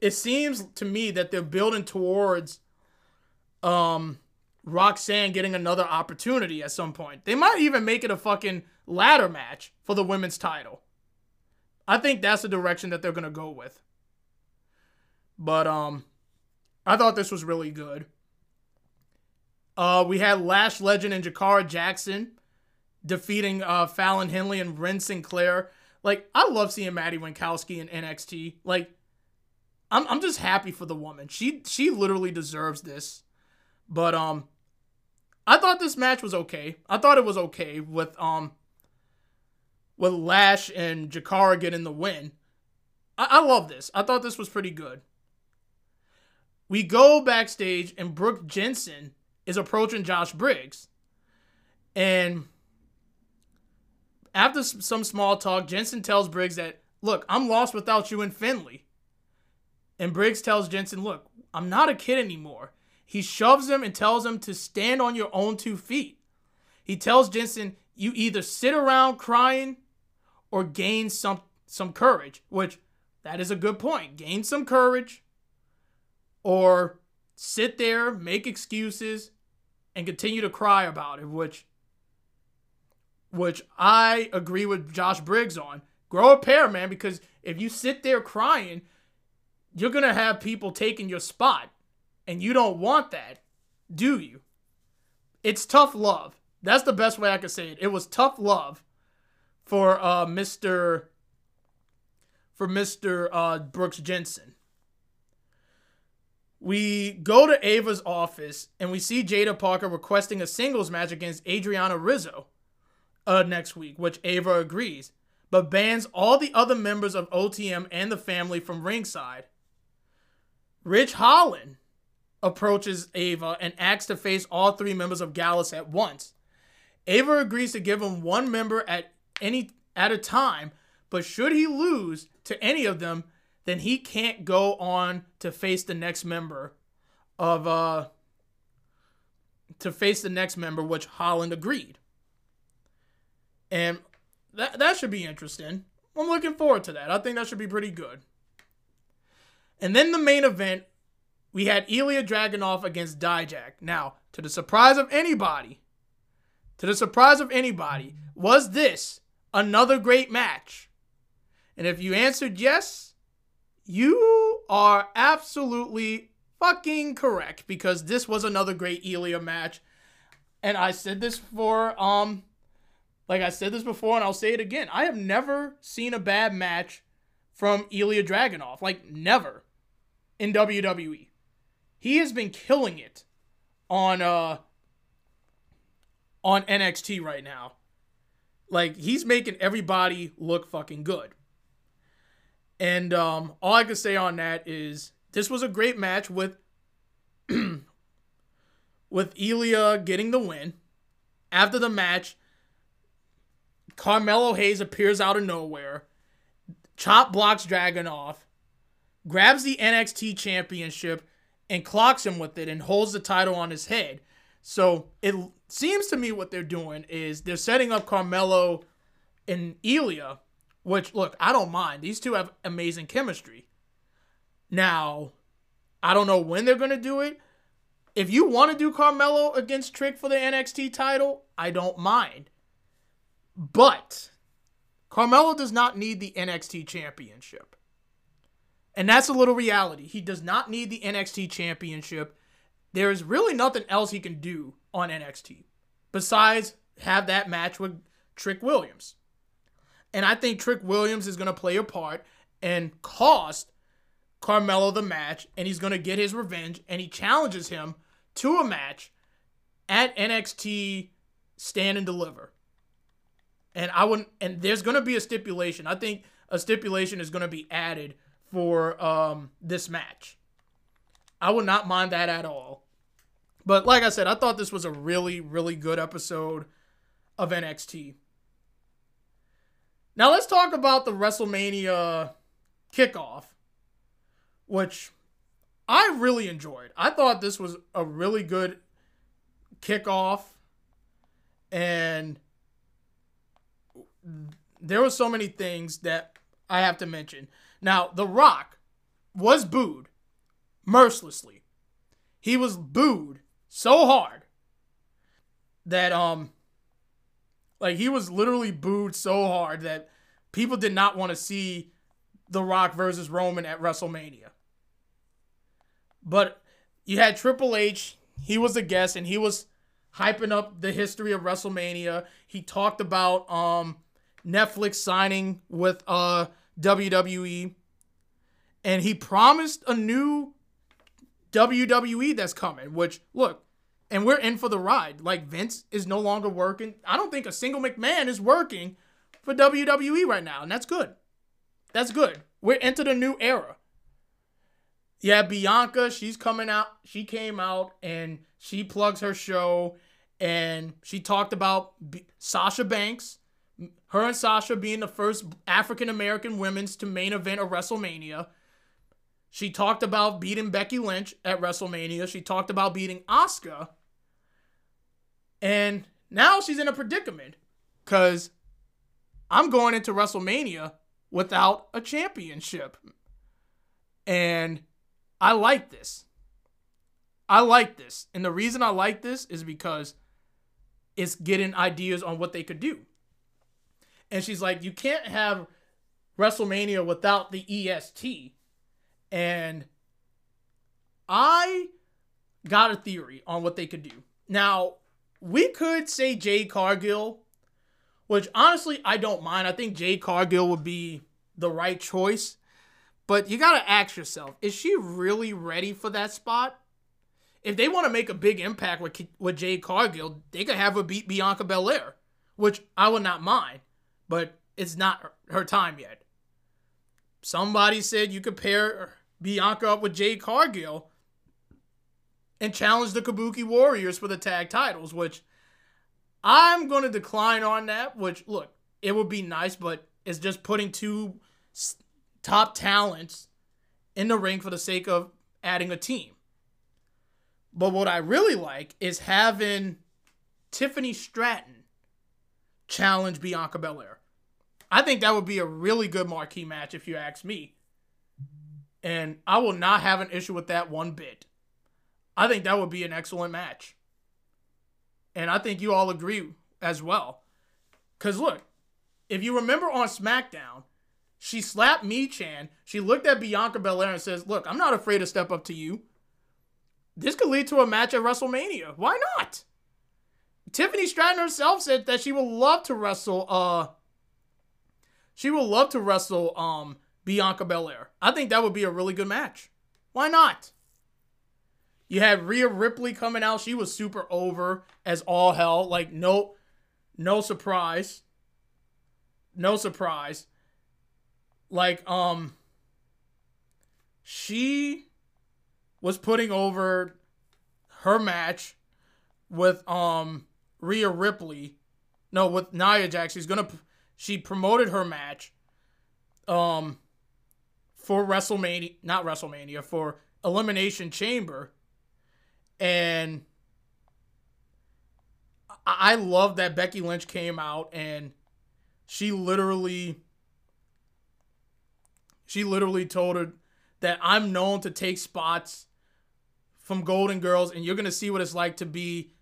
it seems to me that they're building towards um Roxanne getting another opportunity at some point. They might even make it a fucking ladder match for the women's title. I think that's the direction that they're going to go with. But um I thought this was really good. Uh we had Lash Legend and Jakara Jackson defeating uh Fallon Henley and Wren Sinclair like, I love seeing Maddie Winkowski in NXT. Like, I'm I'm just happy for the woman. She she literally deserves this. But um I thought this match was okay. I thought it was okay with um with Lash and Jakara getting the win. I, I love this. I thought this was pretty good. We go backstage and Brooks Jensen is approaching Josh Briggs. And after some small talk, Jensen tells Briggs that, look, I'm lost without you and Finley. And Briggs tells Jensen, look, I'm not a kid anymore. He shoves him and tells him to stand on your own two feet. He tells Jensen, you either sit around crying or gain some some courage, which that is a good point. Gain some courage or sit there, make excuses, and continue to cry about it, which which I agree with Josh Briggs on. Grow a pair, man, because if you sit there crying, you're going to have people taking your spot. And you don't want that, do you? It's tough love. That's the best way I could say it. It was tough love for uh, Mr. for Mr. Uh, Brooks Jensen. We go to Ava's office and we see Jaida Parker requesting a singles match against Adriana Rizzo uh, next week, which Ava agrees, but bans all the other members of OTM and the family from ringside. Ridge Holland approaches Ava and asks to face all three members of Gallus at once. Ava agrees to give him one member at any at a time, but should he lose to any of them, then he can't go on to face the next member of uh to face the next member, which Holland agreed. And that that should be interesting. I'm looking forward to that. I think that should be pretty good. And then the main event, we had Ilja Dragunov against Dijak. Now, to the surprise of anybody, to the surprise of anybody, was this another great match? And if you answered yes, you are absolutely fucking correct because this was another great Ilja match. And I said this for um like I said this before and I'll say it again. I have never seen a bad match from Ilja Dragunov. Like never in WWE. He has been killing it on uh on NXT right now. Like he's making everybody look fucking good. And um all I can say on that is this was a great match with with Ilja getting the win. After the match, Carmelo Hayes appears out of nowhere, chop blocks Dragunov, grabs the NXT championship, and clocks him with it and holds the title on his head. So it seems to me what they're doing is they're setting up Carmelo and Ilja, which, look, I don't mind. These two have amazing chemistry. Now, I don't know when they're going to do it. If you want to do Carmelo against Trick for the NXT title, I don't mind. But Carmelo does not need the NXT championship. And that's a little reality. He does not need the NXT championship. There is really nothing else he can do on NXT besides have that match with Trick Williams. And I think Trick Williams is going to play a part and cost Carmelo the match, and he's going to get his revenge, and he challenges him to a match at NXT Stand and Deliver. And I wouldn't, and there's going to be a stipulation. I think a stipulation is going to be added for um, this match. I would not mind that at all. But like I said, I thought this was a really, really good episode of NXT. Now let's talk about the WrestleMania kickoff, which I really enjoyed. I thought this was a really good kickoff, and there were so many things that I have to mention. Now, The Rock was booed mercilessly. He was booed so hard that um like he was literally booed so hard that people did not want to see The Rock versus Roman at WrestleMania. But you had Triple H, he was a guest and he was hyping up the history of WrestleMania. He talked about um Netflix signing with uh WWE and he promised a new WWE that's coming, which look, and we're in for the ride. Like Vince is no longer working. I don't think a single McMahon is working for WWE right now, and that's good. That's good. We're into the new era. Yeah, Bianca, she's coming out. She came out and she plugs her show and she talked about B- Sasha Banks, her and Sasha being the first African American women's to main event a WrestleMania. She talked about beating Becky Lynch at WrestleMania. She talked about beating Asuka. And now she's in a predicament because I'm going into WrestleMania without a championship. And I like this. I like this. And the reason I like this is because it's getting ideas on what they could do. And she's like, you can't have WrestleMania without the EST. And I got a theory on what they could do. Now, we could say Jade Cargill, which honestly I don't mind. I think Jade Cargill would be the right choice. But you got to ask yourself, is she really ready for that spot? If they want to make a big impact with, with Jade Cargill, they could have her beat Bianca Belair, which I would not mind, but it's not her time yet. Somebody said you could pair Bianca up with Jade Cargill and challenge the Kabuki Warriors for the tag titles, which I'm going to decline on that. Which, look, it would be nice, but it's just putting two top talents in the ring for the sake of adding a team. But what I really like is having Tiffany Stratton challenge Bianca Belair. I think that would be a really good marquee match if you ask me. And I will not have an issue with that one bit. I think that would be an excellent match. And I think you all agree as well. Because look, if you remember on SmackDown, she slapped Michin. She looked at Bianca Belair and says, Look, I'm not afraid to step up to you. This could lead to a match at WrestleMania. Why not? Tiffany Stratton herself said that she would love to wrestle uh she would love to wrestle um Bianca Belair. I think that would be a really good match. Why not? You had Rhea Ripley coming out. She was super over as all hell. Like no no surprise. No surprise. Like um she was putting over her match with um Rhea Ripley. No, with Nia Jax. She's gonna she promoted her match um for WrestleMania, not WrestleMania, for Elimination Chamber. And I love that Becky Lynch came out and she literally she literally told her that I'm known to take spots from Golden Girls and you're going to see what it's like to be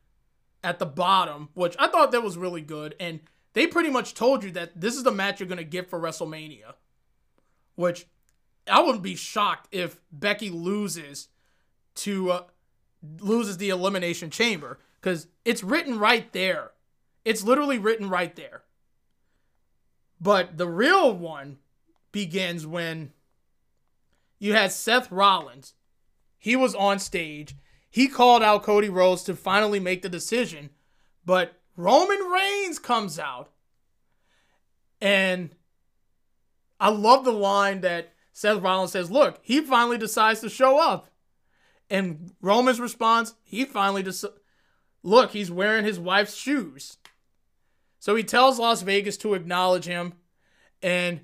at the bottom, which I thought that was really good and they pretty much told you that this is the match you're going to get for WrestleMania. Which I wouldn't be shocked if Becky loses to uh, loses the elimination chamber cuz it's written right there. It's literally written right there. But the real one begins when you had Seth Rollins. He was on stage. He called out Cody Rhodes to finally make the decision, but Roman Reigns comes out. And I love the line that Seth Rollins says, Look, he finally decides to show up. And Roman's response, he finally decides, Look, he's wearing his wife's shoes. So he tells Las Vegas to acknowledge him. And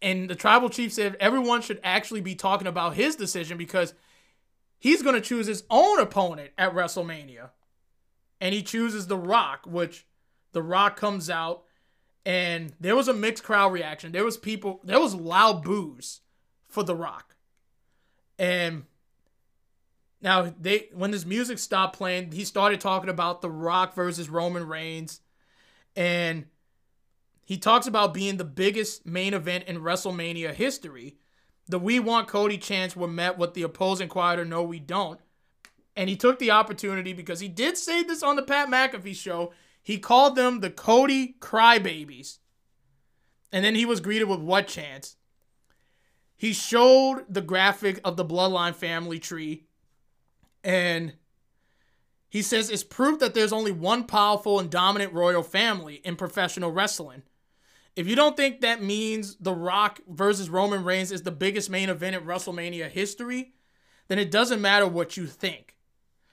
and the tribal chief said everyone should actually be talking about his decision because he's going to choose his own opponent at WrestleMania and he chooses The Rock, which The Rock comes out and there was a mixed crowd reaction. There was people, there was loud boos for The Rock. And now they when this music stopped playing, he started talking about The Rock versus Roman Reigns and he talks about being the biggest main event in WrestleMania history. The We Want Cody chants were met with the opposing quieter No We Don't. And he took the opportunity because he did say this on the Pat McAfee show. He called them the Cody Crybabies. And then he was greeted with what chance? He showed the graphic of the Bloodline family tree. And he says it's proof that there's only one powerful and dominant royal family in professional wrestling. If you don't think that means The Rock versus Roman Reigns is the biggest main event in WrestleMania history, then it doesn't matter what you think.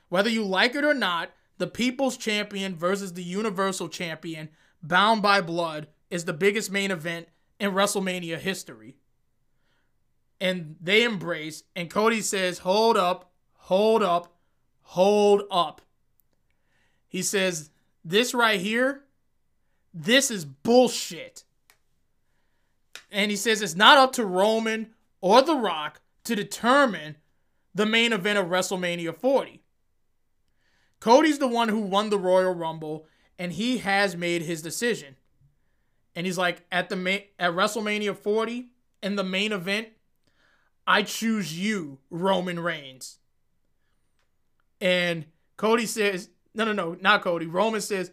Whether you like it or not, the People's Champion versus the Universal Champion, bound by blood, is the biggest main event in WrestleMania history. And they embrace, and Cody says, Hold up, hold up, hold up. He says, This right here, this is bullshit. And he says it's not up to Roman or The Rock to determine the main event of WrestleMania 40. Cody's the one who won the Royal Rumble, and he has made his decision. And he's like, at the main, at WrestleMania 40, in the main event, I choose you, Roman Reigns. And Cody says, no, no, no, not Cody. Roman says,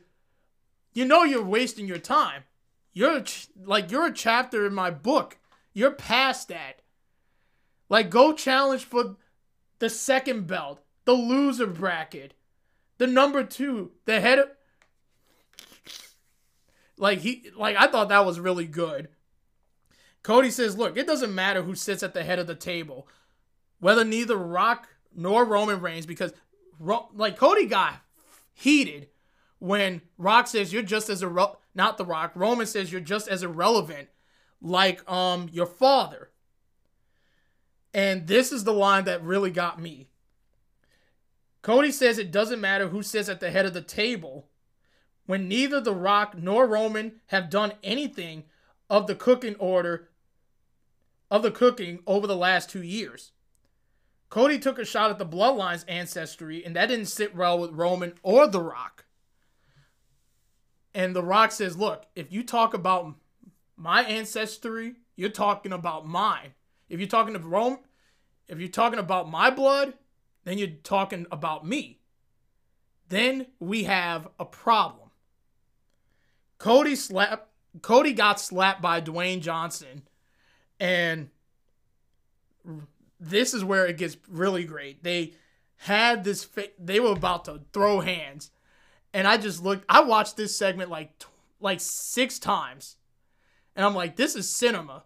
you know you're wasting your time. You're like you're a chapter in my book. You're past that. Like go challenge for the second belt, the loser bracket, the number two, the head of like he like I thought that was really good. Cody says, "Look, it doesn't matter who sits at the head of the table, whether neither Rock nor Roman Reigns, because like Cody got heated when Rock says you're just as irre- not the Rock. Roman says you're just as irrelevant like um your father. And this is the line that really got me. Cody says it doesn't matter who sits at the head of the table when neither The Rock nor Roman have done anything of the cooking order of the cooking over the last two years. Cody took a shot at the Bloodline's ancestry, and that didn't sit well with Roman or The Rock. And The Rock says, Look, if you talk about my ancestry, you're talking about mine. If you're talking to Rome, if you're talking about my blood, then you're talking about me. Then we have a problem. Cody slapped Cody got slapped by Dwayne Johnson and this is where it gets really great. They had this they were about to throw hands and I just looked. I watched this segment like like six times, and I'm like, this is cinema.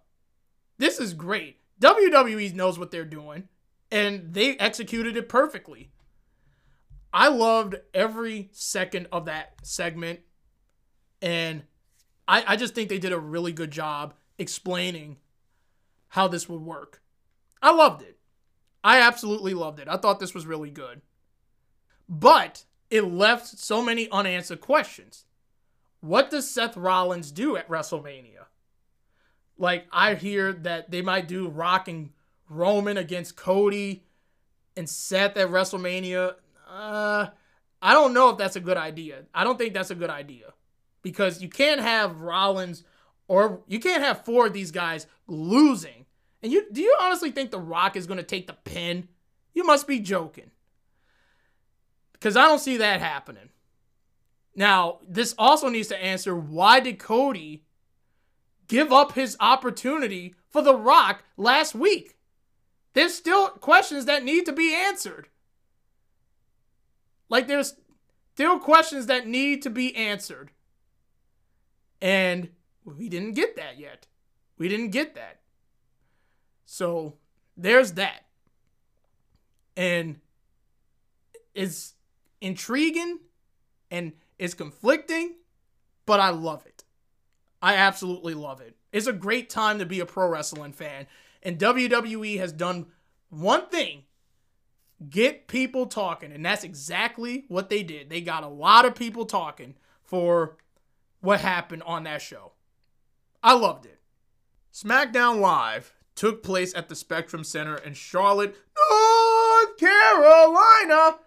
This is great. WWE knows what they're doing, and they executed it perfectly. I loved every second of that segment, and I, I just think they did a really good job explaining how this would work. I loved it. I absolutely loved it. I thought this was really good. But it left so many unanswered questions. What does Seth Rollins do at WrestleMania? Like, I hear that they might do Rock and Roman against Cody and Seth at WrestleMania. Uh, I don't know if that's a good idea. I don't think that's a good idea. because you can't have Rollins or you can't have four of these guys losing. And you do you honestly think The Rock is going to take the pin? You must be joking. Because I don't see that happening. Now, this also needs to answer why did Cody give up his opportunity for The Rock last week? There's still questions that need to be answered. Like there's still questions that need to be answered. And we didn't get that yet. We didn't get that. So there's that. And it's intriguing and it's conflicting, but I love it. I absolutely love it. It's a great time to be a pro wrestling fan. And WWE has done one thing get people talking. And that's exactly what they did. They got a lot of people talking for what happened on that show. I loved it. SmackDown Live took place at the Spectrum Center in Charlotte, North Carolina.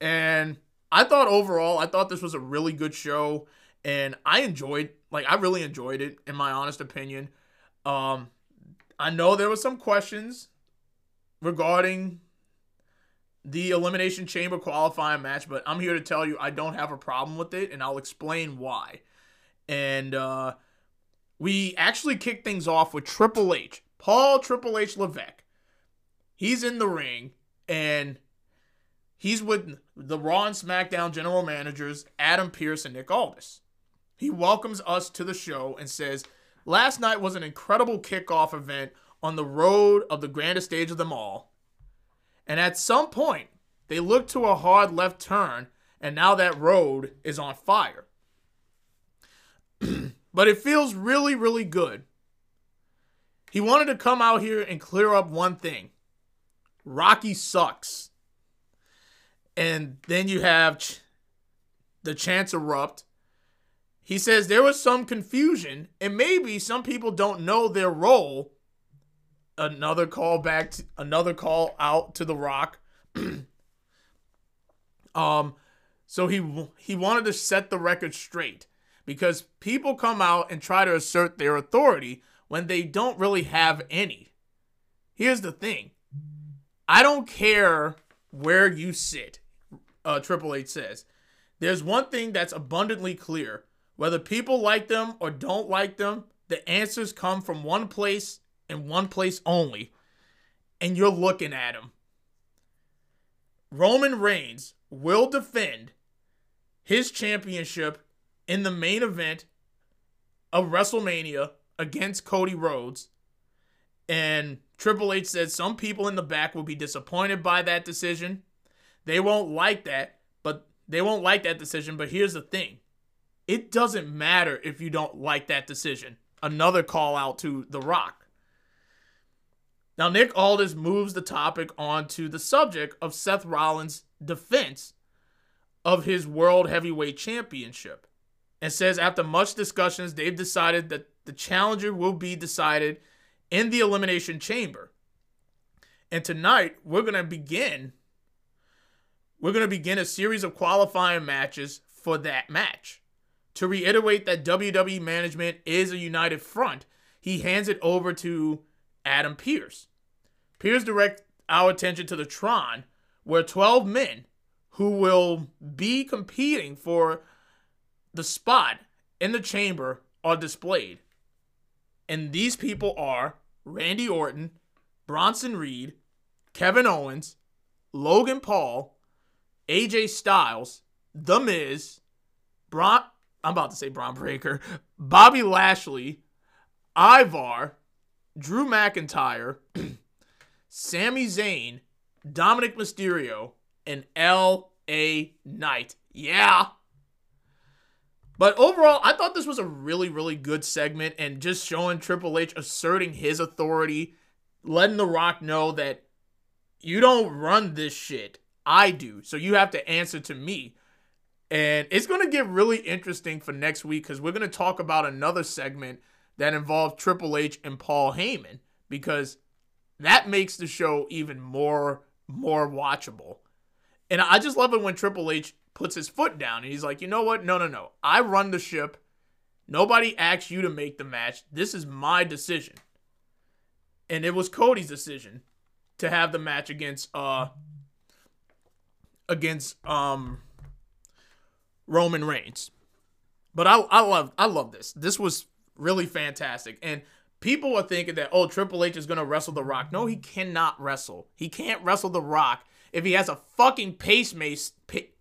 And I thought overall, I thought this was a really good show. And I enjoyed, like, I really enjoyed it, in my honest opinion. Um, I know there were some questions regarding the Elimination Chamber qualifying match, but I'm here to tell you I don't have a problem with it, and I'll explain why. And uh, we actually kicked things off with Triple H, Paul Triple H Levesque. He's in the ring, and he's with the Raw and SmackDown general managers, Adam Pearce and Nick Aldis. He welcomes us to the show and says, Last night was an incredible kickoff event on the road of the grandest stage of them all. And at some point, they looked to a hard left turn, and now that road is on fire. but it feels really, really good. He wanted to come out here and clear up one thing Rocky sucks. And then you have the chance erupt. He says there was some confusion, and maybe some people don't know their role. Another call back, to, another call out to the Rock. um, so he he wanted to set the record straight because people come out and try to assert their authority when they don't really have any. Here's the thing I don't care where you sit, uh, Triple H says. There's one thing that's abundantly clear. Whether people like them or don't like them, the answers come from one place and one place only. And you're looking at him. Roman Reigns will defend his championship in the main event of WrestleMania against Cody Rhodes. And Triple H said some people in the back will be disappointed by that decision. They won't like that, but they won't like that decision. But here's the thing it doesn't matter if you don't like that decision. Another call out to The Rock. Now, Nick Aldis moves the topic onto the subject of Seth Rollins' defense of his World Heavyweight Championship and says after much discussions, they've decided that the challenger will be decided in the Elimination Chamber. And tonight, we're going to begin. We're going to begin a series of qualifying matches for that match. To reiterate that WWE management is a united front, he hands it over to Adam Pearce. Pearce directs our attention to the Tron, where 12 men who will be competing for the spot in the chamber are displayed. And these people are Randy Orton, Bronson Reed, Kevin Owens, Logan Paul, AJ Styles, The Miz, Bron I'm about to say Bron Breakker, Bobby Lashley, Ivar, Drew McIntyre, Sami Zayn, Dominic Mysterio, and L.A. Knight. Yeah. But overall, I thought this was a really, really good segment and just showing Triple H asserting his authority, letting The Rock know that you don't run this shit. I do. So you have to answer to me. And it's going to get really interesting for next week because we're going to talk about another segment that involves Triple H and Paul Heyman because that makes the show even more more watchable. And I just love it when Triple H puts his foot down and he's like, you know what? No, no, no. I run the ship. Nobody asked you to make the match. This is my decision. And it was Cody's decision to have the match against uh against um Roman Reigns. But I I love I love this. This was really fantastic. And people are thinking that oh Triple H is gonna wrestle The Rock. No, he cannot wrestle. He can't wrestle The Rock if he has a fucking pacemaker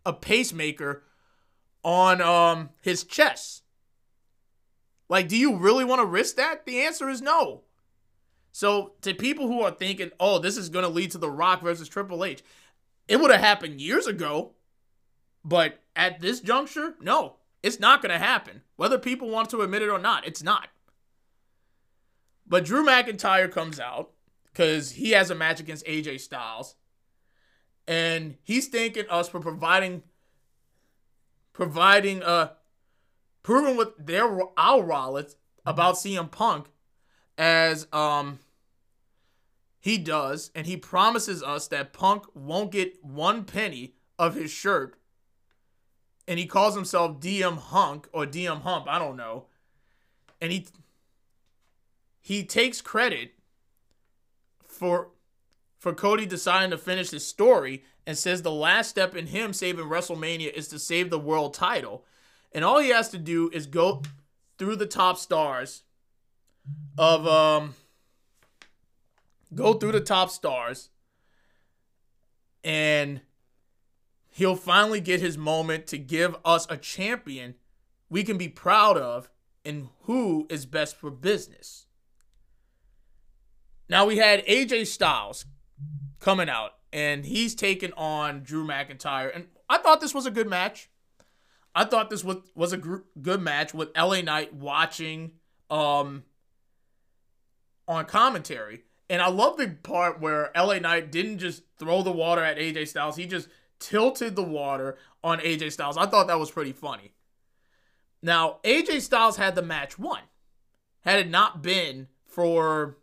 a pacemaker on um his chest. Like, do you really want to risk that? The answer is no. So, to people who are thinking, oh, this is going to lead to The Rock versus Triple H, it would have happened years ago. But at this juncture, no, it's not going to happen. Whether people want to admit it or not, it's not. But Drew McIntyre comes out because he has a match against AJ Styles. And he's thanking us for providing providing uh proving with their our wallets about CM Punk as um he does, and he promises us that Punk won't get one penny of his shirt. And he calls himself DM Hunk or DM Hump, I don't know. And he he takes credit for for Cody deciding to finish his story and says the last step in him saving WrestleMania is to save the world title. And all he has to do is go through the top stars of um go through the top stars and he'll finally get his moment to give us a champion we can be proud of and who is best for business. Now we had AJ Styles coming out and he's taking on Drew McIntyre and I thought this was a good match. I thought this was was a good match with LA Knight watching um on commentary. And I love the part where LA Knight didn't just throw the water at AJ Styles. He just tilted the water on AJ Styles. I thought that was pretty funny. Now, AJ Styles had the match won. Had it not been for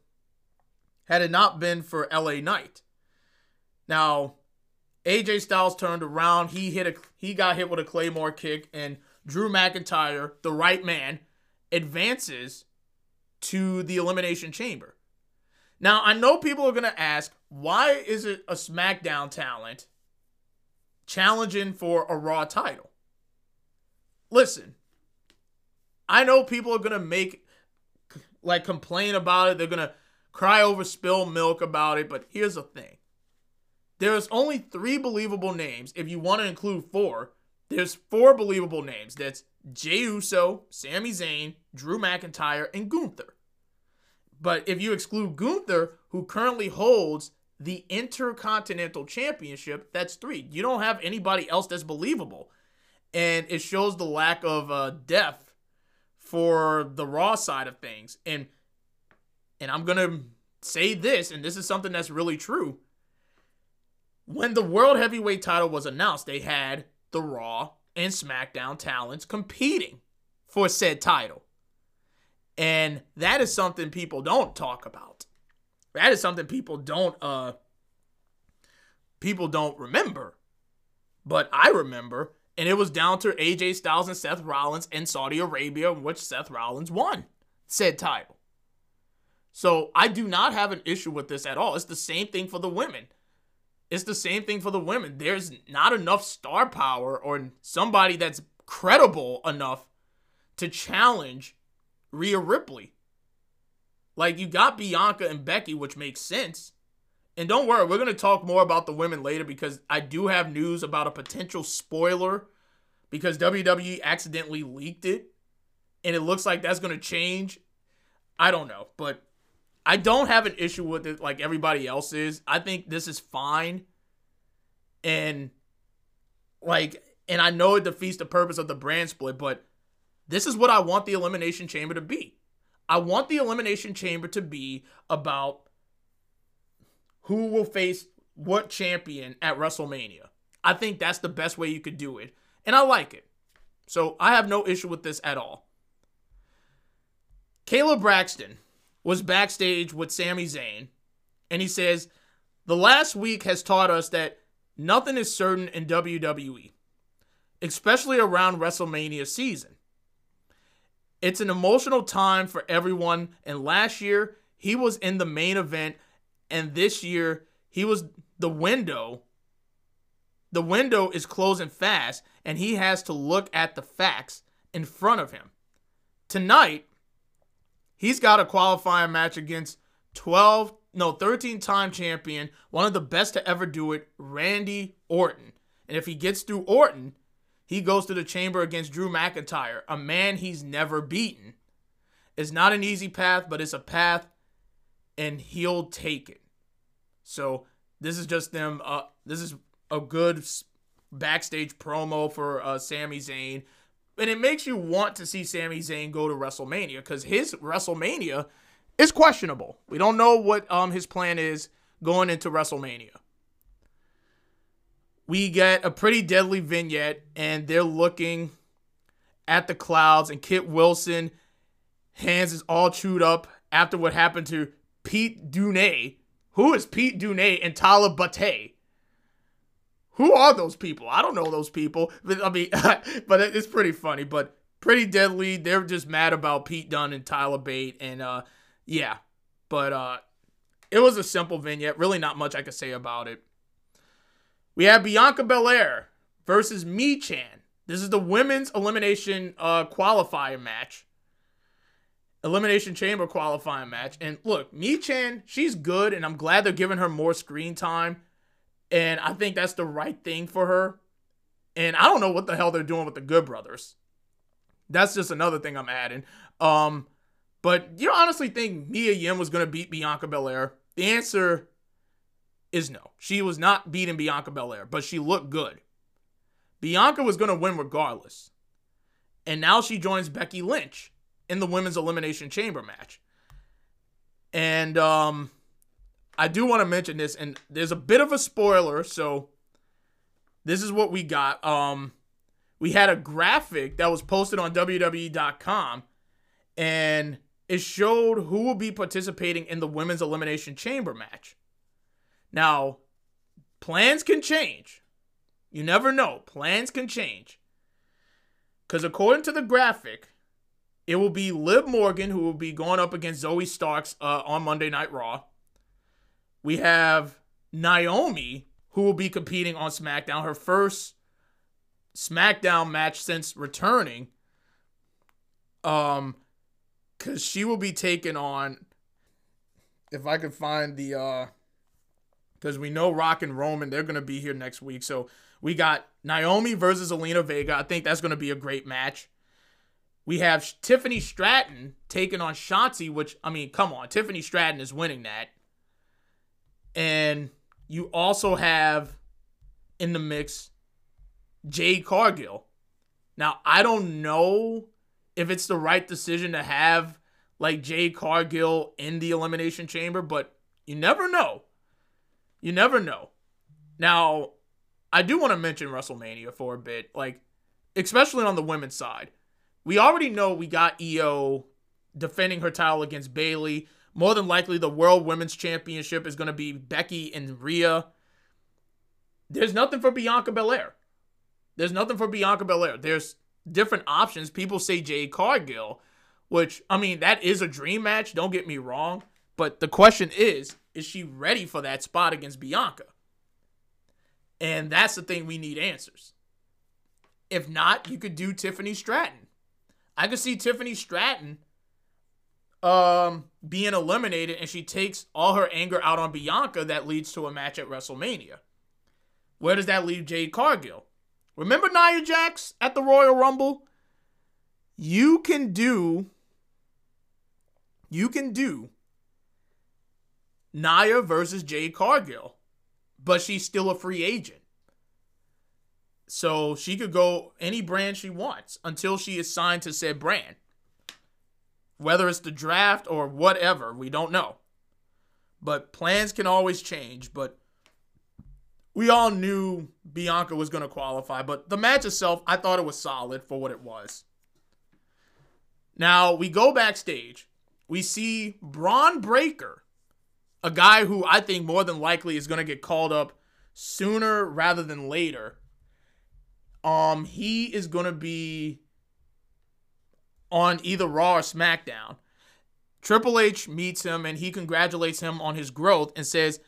had it not been for LA Knight. Now, AJ Styles turned around. He hit a he got hit with a claymore kick, and Drew McIntyre, the right man, advances to the elimination chamber. Now I know people are gonna ask, why is it a SmackDown talent challenging for a Raw title? Listen, I know people are gonna make like complain about it. They're gonna cry over spilled milk about it. But here's the thing there's only three believable names. If you want to include four, there's four believable names. That's Jey Uso, Sami Zayn, Drew McIntyre, and Gunther. But if you exclude Gunther, who currently holds the Intercontinental Championship, that's three. You don't have anybody else that's believable. And it shows the lack of uh, depth for the Raw side of things. And and I'm going to say this, and this is something that's really true when the World Heavyweight title was announced, they had the Raw and SmackDown talents competing for said title. And that is something people don't talk about. That is something people don't uh people don't remember. But I remember, and it was down to AJ Styles and Seth Rollins in Saudi Arabia, which Seth Rollins won said title. So I do not have an issue with this at all. It's the same thing for the women. It's the same thing for the women. There's not enough star power or somebody that's credible enough to challenge Rhea Ripley. Like you got Bianca and Becky, which makes sense. And don't worry, we're going to talk more about the women later because I do have news about a potential spoiler because WWE accidentally leaked it and it looks like that's going to change. I don't know, but I don't have an issue with it like everybody else is. I think this is fine. And like and I know it defeats the purpose of the brand split, but this is what I want the elimination chamber to be. I want the elimination chamber to be about who will face what champion at WrestleMania. I think that's the best way you could do it. And I like it. So I have no issue with this at all. Kayla Braxton was backstage with Sami Zayn, and he says, The last week has taught us that nothing is certain in WWE. especially around WrestleMania season. It's an emotional time for everyone, and last year he was in the main event, and this year he was the window. The window is closing fast, and he has to look at the facts in front of him. Tonight, he's got a qualifying match against 12, no, 13 time champion, one of the best to ever do it, Randy Orton. And if he gets through Orton, he goes to the chamber against Drew McIntyre, a man he's never beaten. It's not an easy path, but it's a path, and he'll take it. So this is just them. Uh, this is a good backstage promo for uh, Sami Zayn, and it makes you want to see Sami Zayn go to WrestleMania because his WrestleMania is questionable. We don't know what um his plan is going into WrestleMania. We get a pretty deadly vignette, and they're looking at the clouds, and Kit Wilson hands is all chewed up after what happened to Pete Dunne. Who is Pete Dunne and Tyler Bate? Who are those people? I don't know those people. But, I mean, but it's pretty funny, but pretty deadly. They're just mad about Pete Dunne and Tyler Bate, and uh, yeah, but uh, it was a simple vignette. Really, not much I could say about it. We have Bianca Belair versus Michin. This is the women's elimination uh, qualifier match. Elimination Chamber qualifying match. And look, Michin, she's good, and I'm glad they're giving her more screen time. And I think that's the right thing for her. And I don't know what the hell they're doing with the Good Brothers. That's just another thing I'm adding. Um, but you honestly think Mia Yim was going to beat Bianca Belair? The answer is no. She was not beating Bianca Belair, but she looked good. Bianca was going to win regardless. And now she joins Becky Lynch in the women's elimination chamber match. And um I do want to mention this and there's a bit of a spoiler, so this is what we got. Um we had a graphic that was posted on wwe.com and it showed who will be participating in the women's elimination chamber match. Now, plans can change. You never know. Plans can change. Because according to the graphic, it will be Liv Morgan who will be going up against Zoey Starks uh, on Monday Night Raw. We have Naomi who will be competing on SmackDown, her first SmackDown match since returning. Um, because she will be taking on. If I could find the uh because we know Rock and Roman, they're going to be here next week. So we got Naomi versus Zelina Vega. I think that's going to be a great match. We have Tiffany Stratton taking on Shotzi, which, I mean, come on. Tiffany Stratton is winning that. And you also have in the mix Jade Cargill. Now, I don't know if it's the right decision to have like Jade Cargill in the Elimination Chamber, but you never know. You never know. Now, I do want to mention WrestleMania for a bit, like especially on the women's side. We already know we got Iyo defending her title against Bayley. More than likely, the World Women's Championship is going to be Becky and Rhea. There's nothing for Bianca Belair. There's nothing for Bianca Belair. There's different options. People say Jade Cargill, which, I mean, that is a dream match. Don't get me wrong. But the question is, is she ready for that spot against Bianca? And that's the thing we need answers. If not, you could do Tiffany Stratton. I could see Tiffany Stratton um being eliminated and she takes all her anger out on Bianca that leads to a match at WrestleMania. Where does that leave Jade Cargill? Remember Nia Jax at the Royal Rumble? You can do you can do Nia versus Jade Cargill, but she's still a free agent. So she could go any brand she wants until she is signed to said brand. Whether it's the draft or whatever, we don't know. But plans can always change. But we all knew Bianca was going to qualify. But the match itself, I thought it was solid for what it was. Now we go backstage. We see Bron Breakker a guy who I think more than likely is going to get called up sooner rather than later Um, he is gonna be on either Raw or SmackDown. Triple H meets him and he congratulates him on his growth and says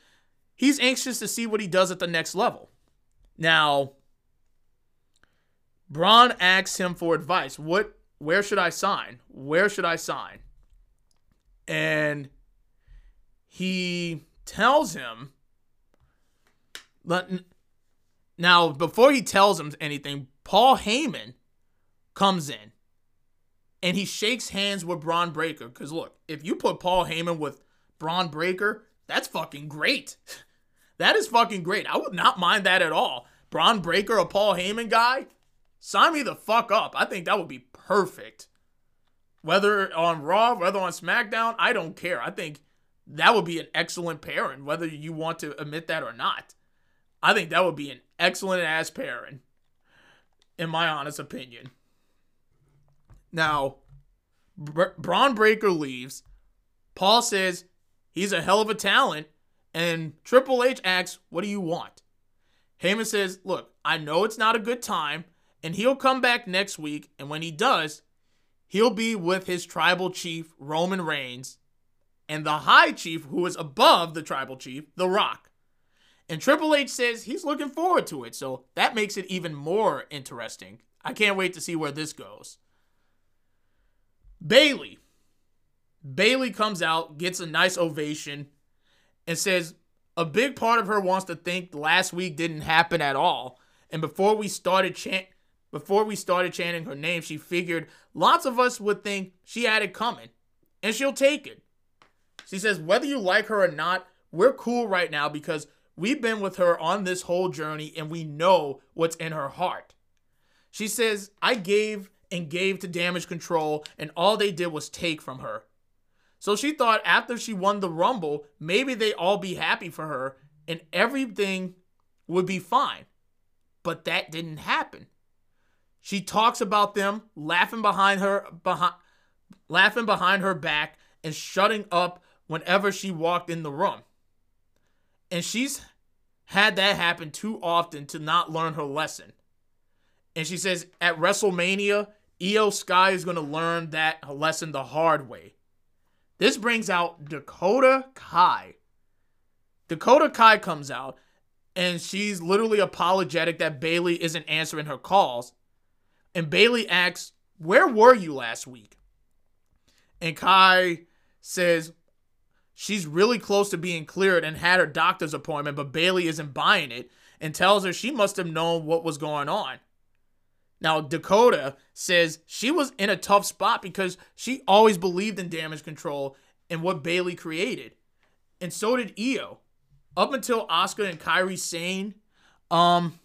he's anxious to see what he does at the next level. Now, Bron asks him for advice. What where should I sign? Where should I sign? And he tells him now before he tells him anything, Paul Heyman comes in and he shakes hands with Bron Breakker. Because look, if you put Paul Heyman with Bron Breakker, that's fucking great. that is fucking great. I would not mind that at all. Bron Breakker, a Paul Heyman guy, sign me the fuck up. I think that would be perfect. Whether on Raw, whether on SmackDown, I don't care. I think that would be an excellent pairing, whether you want to admit that or not. I think that would be an excellent ass pairing, in my honest opinion. Now, Br- Bron Breakker leaves. Paul says he's a hell of a talent, and Triple H asks, What do you want? Heyman says, Look, I know it's not a good time, and he'll come back next week, and when he does, he'll be with his tribal chief, Roman Reigns, and the high chief, who is above the tribal chief, The Rock. And Triple H says he's looking forward to it, so that makes it even more interesting. I can't wait to see where this goes. Bayley. Bayley comes out, gets a nice ovation, and says a big part of her wants to think last week didn't happen at all. And before we started chant before we started chanting her name, she figured lots of us would think she had it coming. And she'll take it. She says, whether you like her or not, we're cool right now because we've been with her on this whole journey and we know what's in her heart. She says, I gave and gave to damage control, and all they did was take from her. So she thought after she won the Rumble, maybe they all be happy for her and everything would be fine. But that didn't happen. She talks about them laughing behind her behind laughing behind her back and shutting up whenever she walked in the room. And she's had that happen too often to not learn her lesson. And she says at WrestleMania, Iyo Sky is going to learn that lesson the hard way. This brings out Dakota Kai. Dakota Kai comes out and she's literally apologetic that Bayley isn't answering her calls. And Bayley asks, Where were you last week? And Kai says, She's really close to being cleared and had her doctor's appointment, but Bayley isn't buying it and tells her she must have known what was going on. Now, Dakota says she was in a tough spot because she always believed in damage control and what Bayley created. And so did Iyo. Up until Asuka and Kairi Sane, um,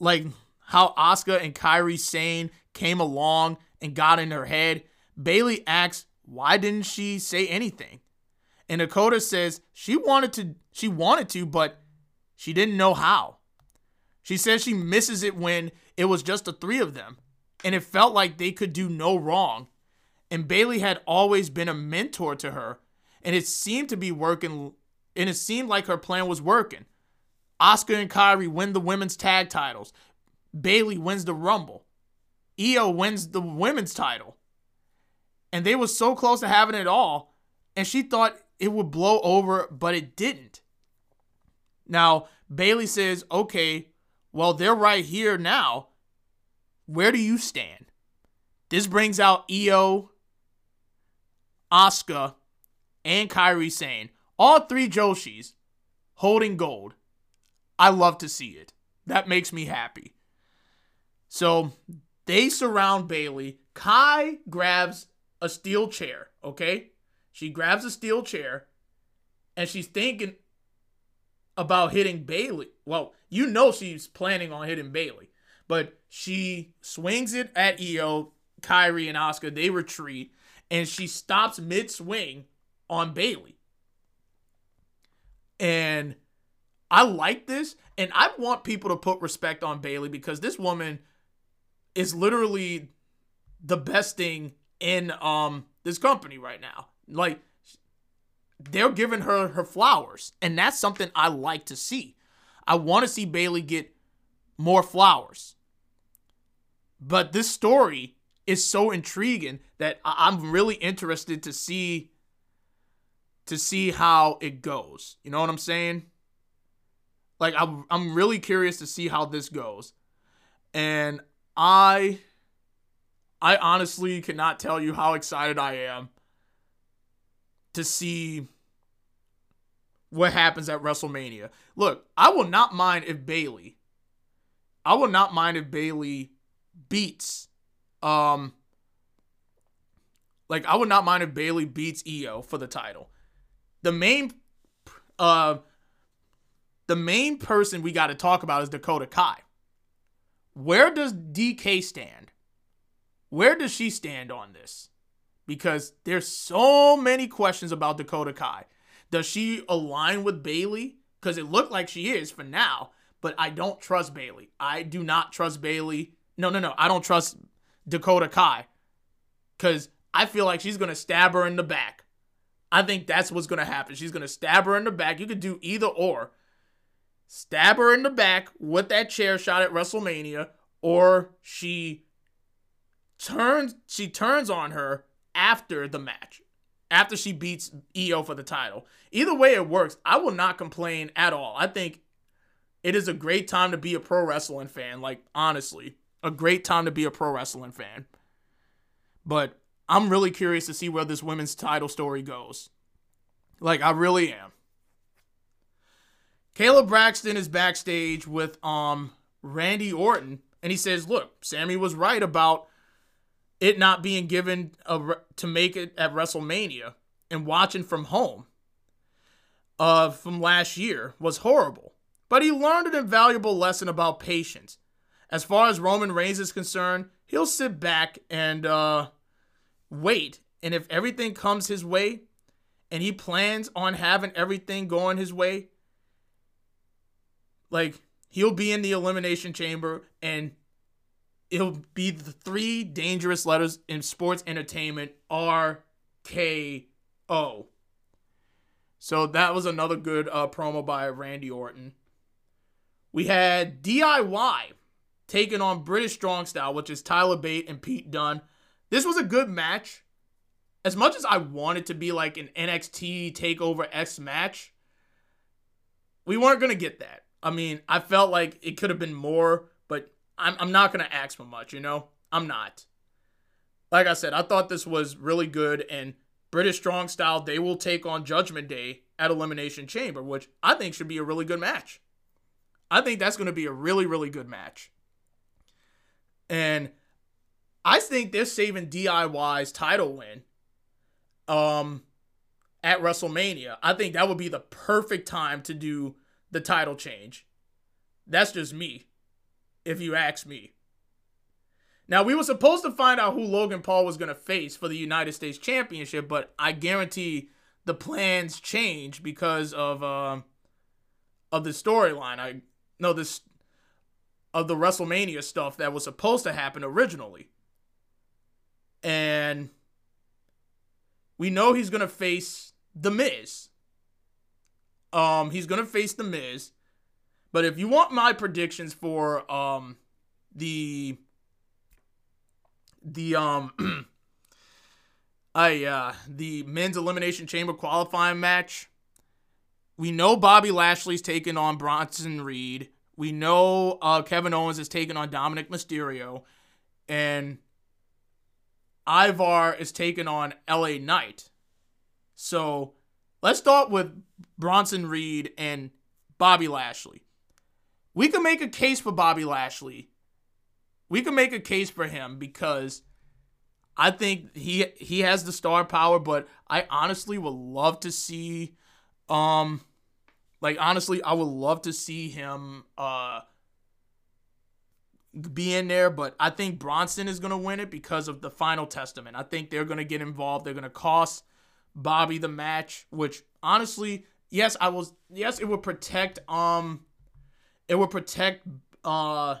like how Asuka and Kairi Sane came along and got in her head, Bayley asks, why didn't she say anything? And Dakota says she wanted to, she wanted to, but she didn't know how. She says she misses it when it was just the three of them, and it felt like they could do no wrong. And Bayley had always been a mentor to her, and it seemed to be working, and it seemed like her plan was working. Asuka and Kairi win the women's tag titles. Bayley wins the Rumble. Iyo wins the women's title. And they were so close to having it all, and she thought it would blow over, but it didn't. Now, Bayley says, okay, well, they're right here now. Where do you stand? This brings out Iyo, Asuka, and Kairi Sane, all three Joshis holding gold. I love to see it. That makes me happy. So they surround Bayley. Kai grabs a steel chair, okay? She grabs a steel chair and she's thinking about hitting Bayley. Well, you know she's planning on hitting Bayley, but she swings it at Iyo, Kairi, and Asuka. They retreat, and she stops mid swing on Bayley. And I like this, and I want people to put respect on Bayley because this woman is literally the best thing in um this company right now. Like they're giving her her flowers, and that's something I like to see. I want to see Bayley get more flowers. But this story is so intriguing that I'm really interested to see to see how it goes. You know what I'm saying? Like I'm I'm really curious to see how this goes. And I I honestly cannot tell you how excited I am to see what happens at WrestleMania. Look, I will not mind if Bayley, I will not mind if Bayley beats um like I would not mind if Bayley beats Iyo for the title. The main uh the main person we got to talk about is Dakota Kai. Where does DK stand? Where does she stand on this? Because there's so many questions about Dakota Kai. Does she align with Bayley? Because it looked like she is for now, but I don't trust Bayley. I do not trust Bayley. No, no, no. I don't trust Dakota Kai. Because I feel like she's going to stab her in the back. I think that's what's going to happen. She's going to stab her in the back. You could do either or stab her in the back with that chair shot at WrestleMania, or she turns she turns on her after the match, after she beats Iyo for the title. Either way it works, I will not complain at all. I think it is a great time to be a pro wrestling fan. Like honestly, a great time to be a pro wrestling fan. But I'm really curious to see where this women's title story goes. Like I really am. Kayla Braxton is backstage with um Randy Orton, and he says, "Look, Sami was right about it not being given a, to make it at WrestleMania, and watching from home, uh, from last year was horrible. But he learned an invaluable lesson about patience. As far as Roman Reigns is concerned, he'll sit back and uh, wait, and if everything comes his way, and he plans on having everything going his way." Like he'll be in the elimination chamber and it'll be the three dangerous letters in sports entertainment R K O. So that was another good uh, promo by Randy Orton. We had DIY taking on British Strong Style, which is Tyler Bate and Pete Dunne. This was a good match. As much as I wanted to be like an NXT Takeover X match, we weren't going to get that. I mean, I felt like it could have been more, I'm, I'm not going to ask for much, you know? I'm not. Like I said, I thought this was really good, and British Strong Style, they will take on Judgment Day at Elimination Chamber, which I think should be a really good match. I think that's going to be a really, really good match. And I think they're saving DIY's title win um, at WrestleMania. I think that would be the perfect time to do the title change. That's just me, if you ask me. Now, we were supposed to find out who Logan Paul was going to face for the United States Championship, but I guarantee the plans change because of uh, of the storyline. I know this of the WrestleMania stuff that was supposed to happen originally. And we know he's going to face The Miz. Um, he's gonna face the Miz. But if you want my predictions for um the the um I uh the men's elimination chamber qualifying match, we know Bobby Lashley's taking on Bronson Reed. We know uh, Kevin Owens is taking on Dominik Mysterio, and Ivar is taking on LA Knight. So let's start with Bronson Reed and Bobby Lashley. We can make a case for Bobby Lashley. We can make a case for him because I think he he has the star power, but I honestly would love to see um like honestly, I would love to see him uh be in there, but I think Bronson is going to win it because of the final testament. I think they're going to get involved. They're going to cost Bobby the match, which honestly yes, I was yes, it would protect um it would protect uh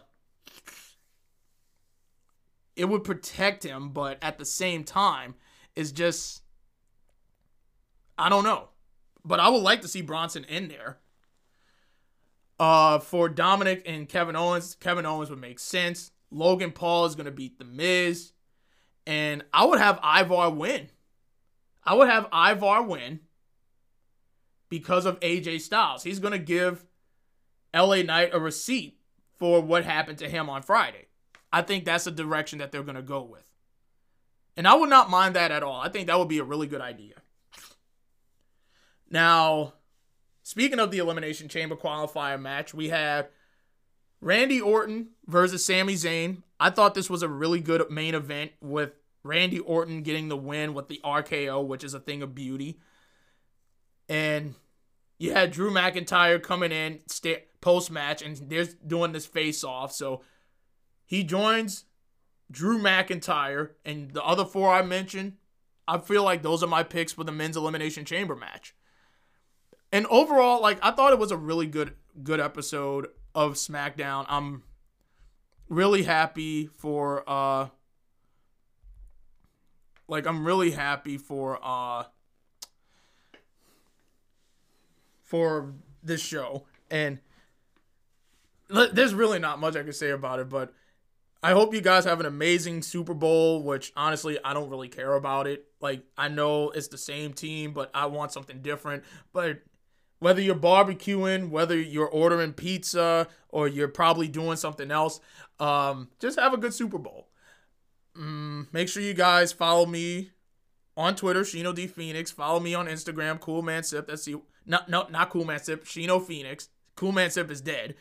it would protect him, but at the same time, it's just I don't know. But I would like to see Bronson in there. Uh, for Dominik and Kevin Owens, Kevin Owens would make sense. Logan Paul is gonna beat The Miz, and I would have Ivar win. I would have Ivar win because of AJ Styles. He's gonna give LA Knight a receipt for what happened to him on Friday. I think that's the direction that they're gonna go with. And I would not mind that at all. I think that would be a really good idea. Now, speaking of the Elimination Chamber qualifier match, we had Randy Orton versus Sami Zayn. I thought this was a really good main event with Randy Orton getting the win with the RKO, which is a thing of beauty. And you had Drew McIntyre coming in post match, and they're doing this face off. So he joins Drew McIntyre and the other four I mentioned. I feel like those are my picks for the men's elimination chamber match. And overall, like I thought it was a really good good episode of SmackDown. I'm really happy for uh like I'm really happy for uh for this show and there's really not much I can say about it, but I hope you guys have an amazing Super Bowl, which honestly, I don't really care about it. Like, I know it's the same team, but I want something different. But whether you're barbecuing, whether you're ordering pizza, or you're probably doing something else, um, just have a good Super Bowl. Mm, make sure you guys follow me on Twitter, Shino D Phoenix. Follow me on Instagram, Cool Man Sip. That's the not no not Cool Man Sip, Shino Phoenix. Cool Man Sip is dead.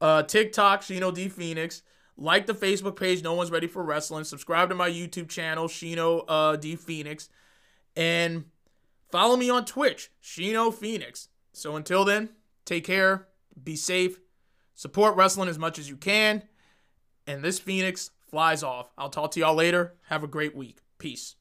Uh, TikTok, Shino D Phoenix. Like the Facebook page, No One's Ready for Wrestling. Subscribe to my YouTube channel, Shino uh, D Phoenix. And follow me on Twitch, Shino Phoenix. So until then, take care, be safe, support wrestling as much as you can. And this Phoenix flies off. I'll talk to y'all later. Have a great week. Peace.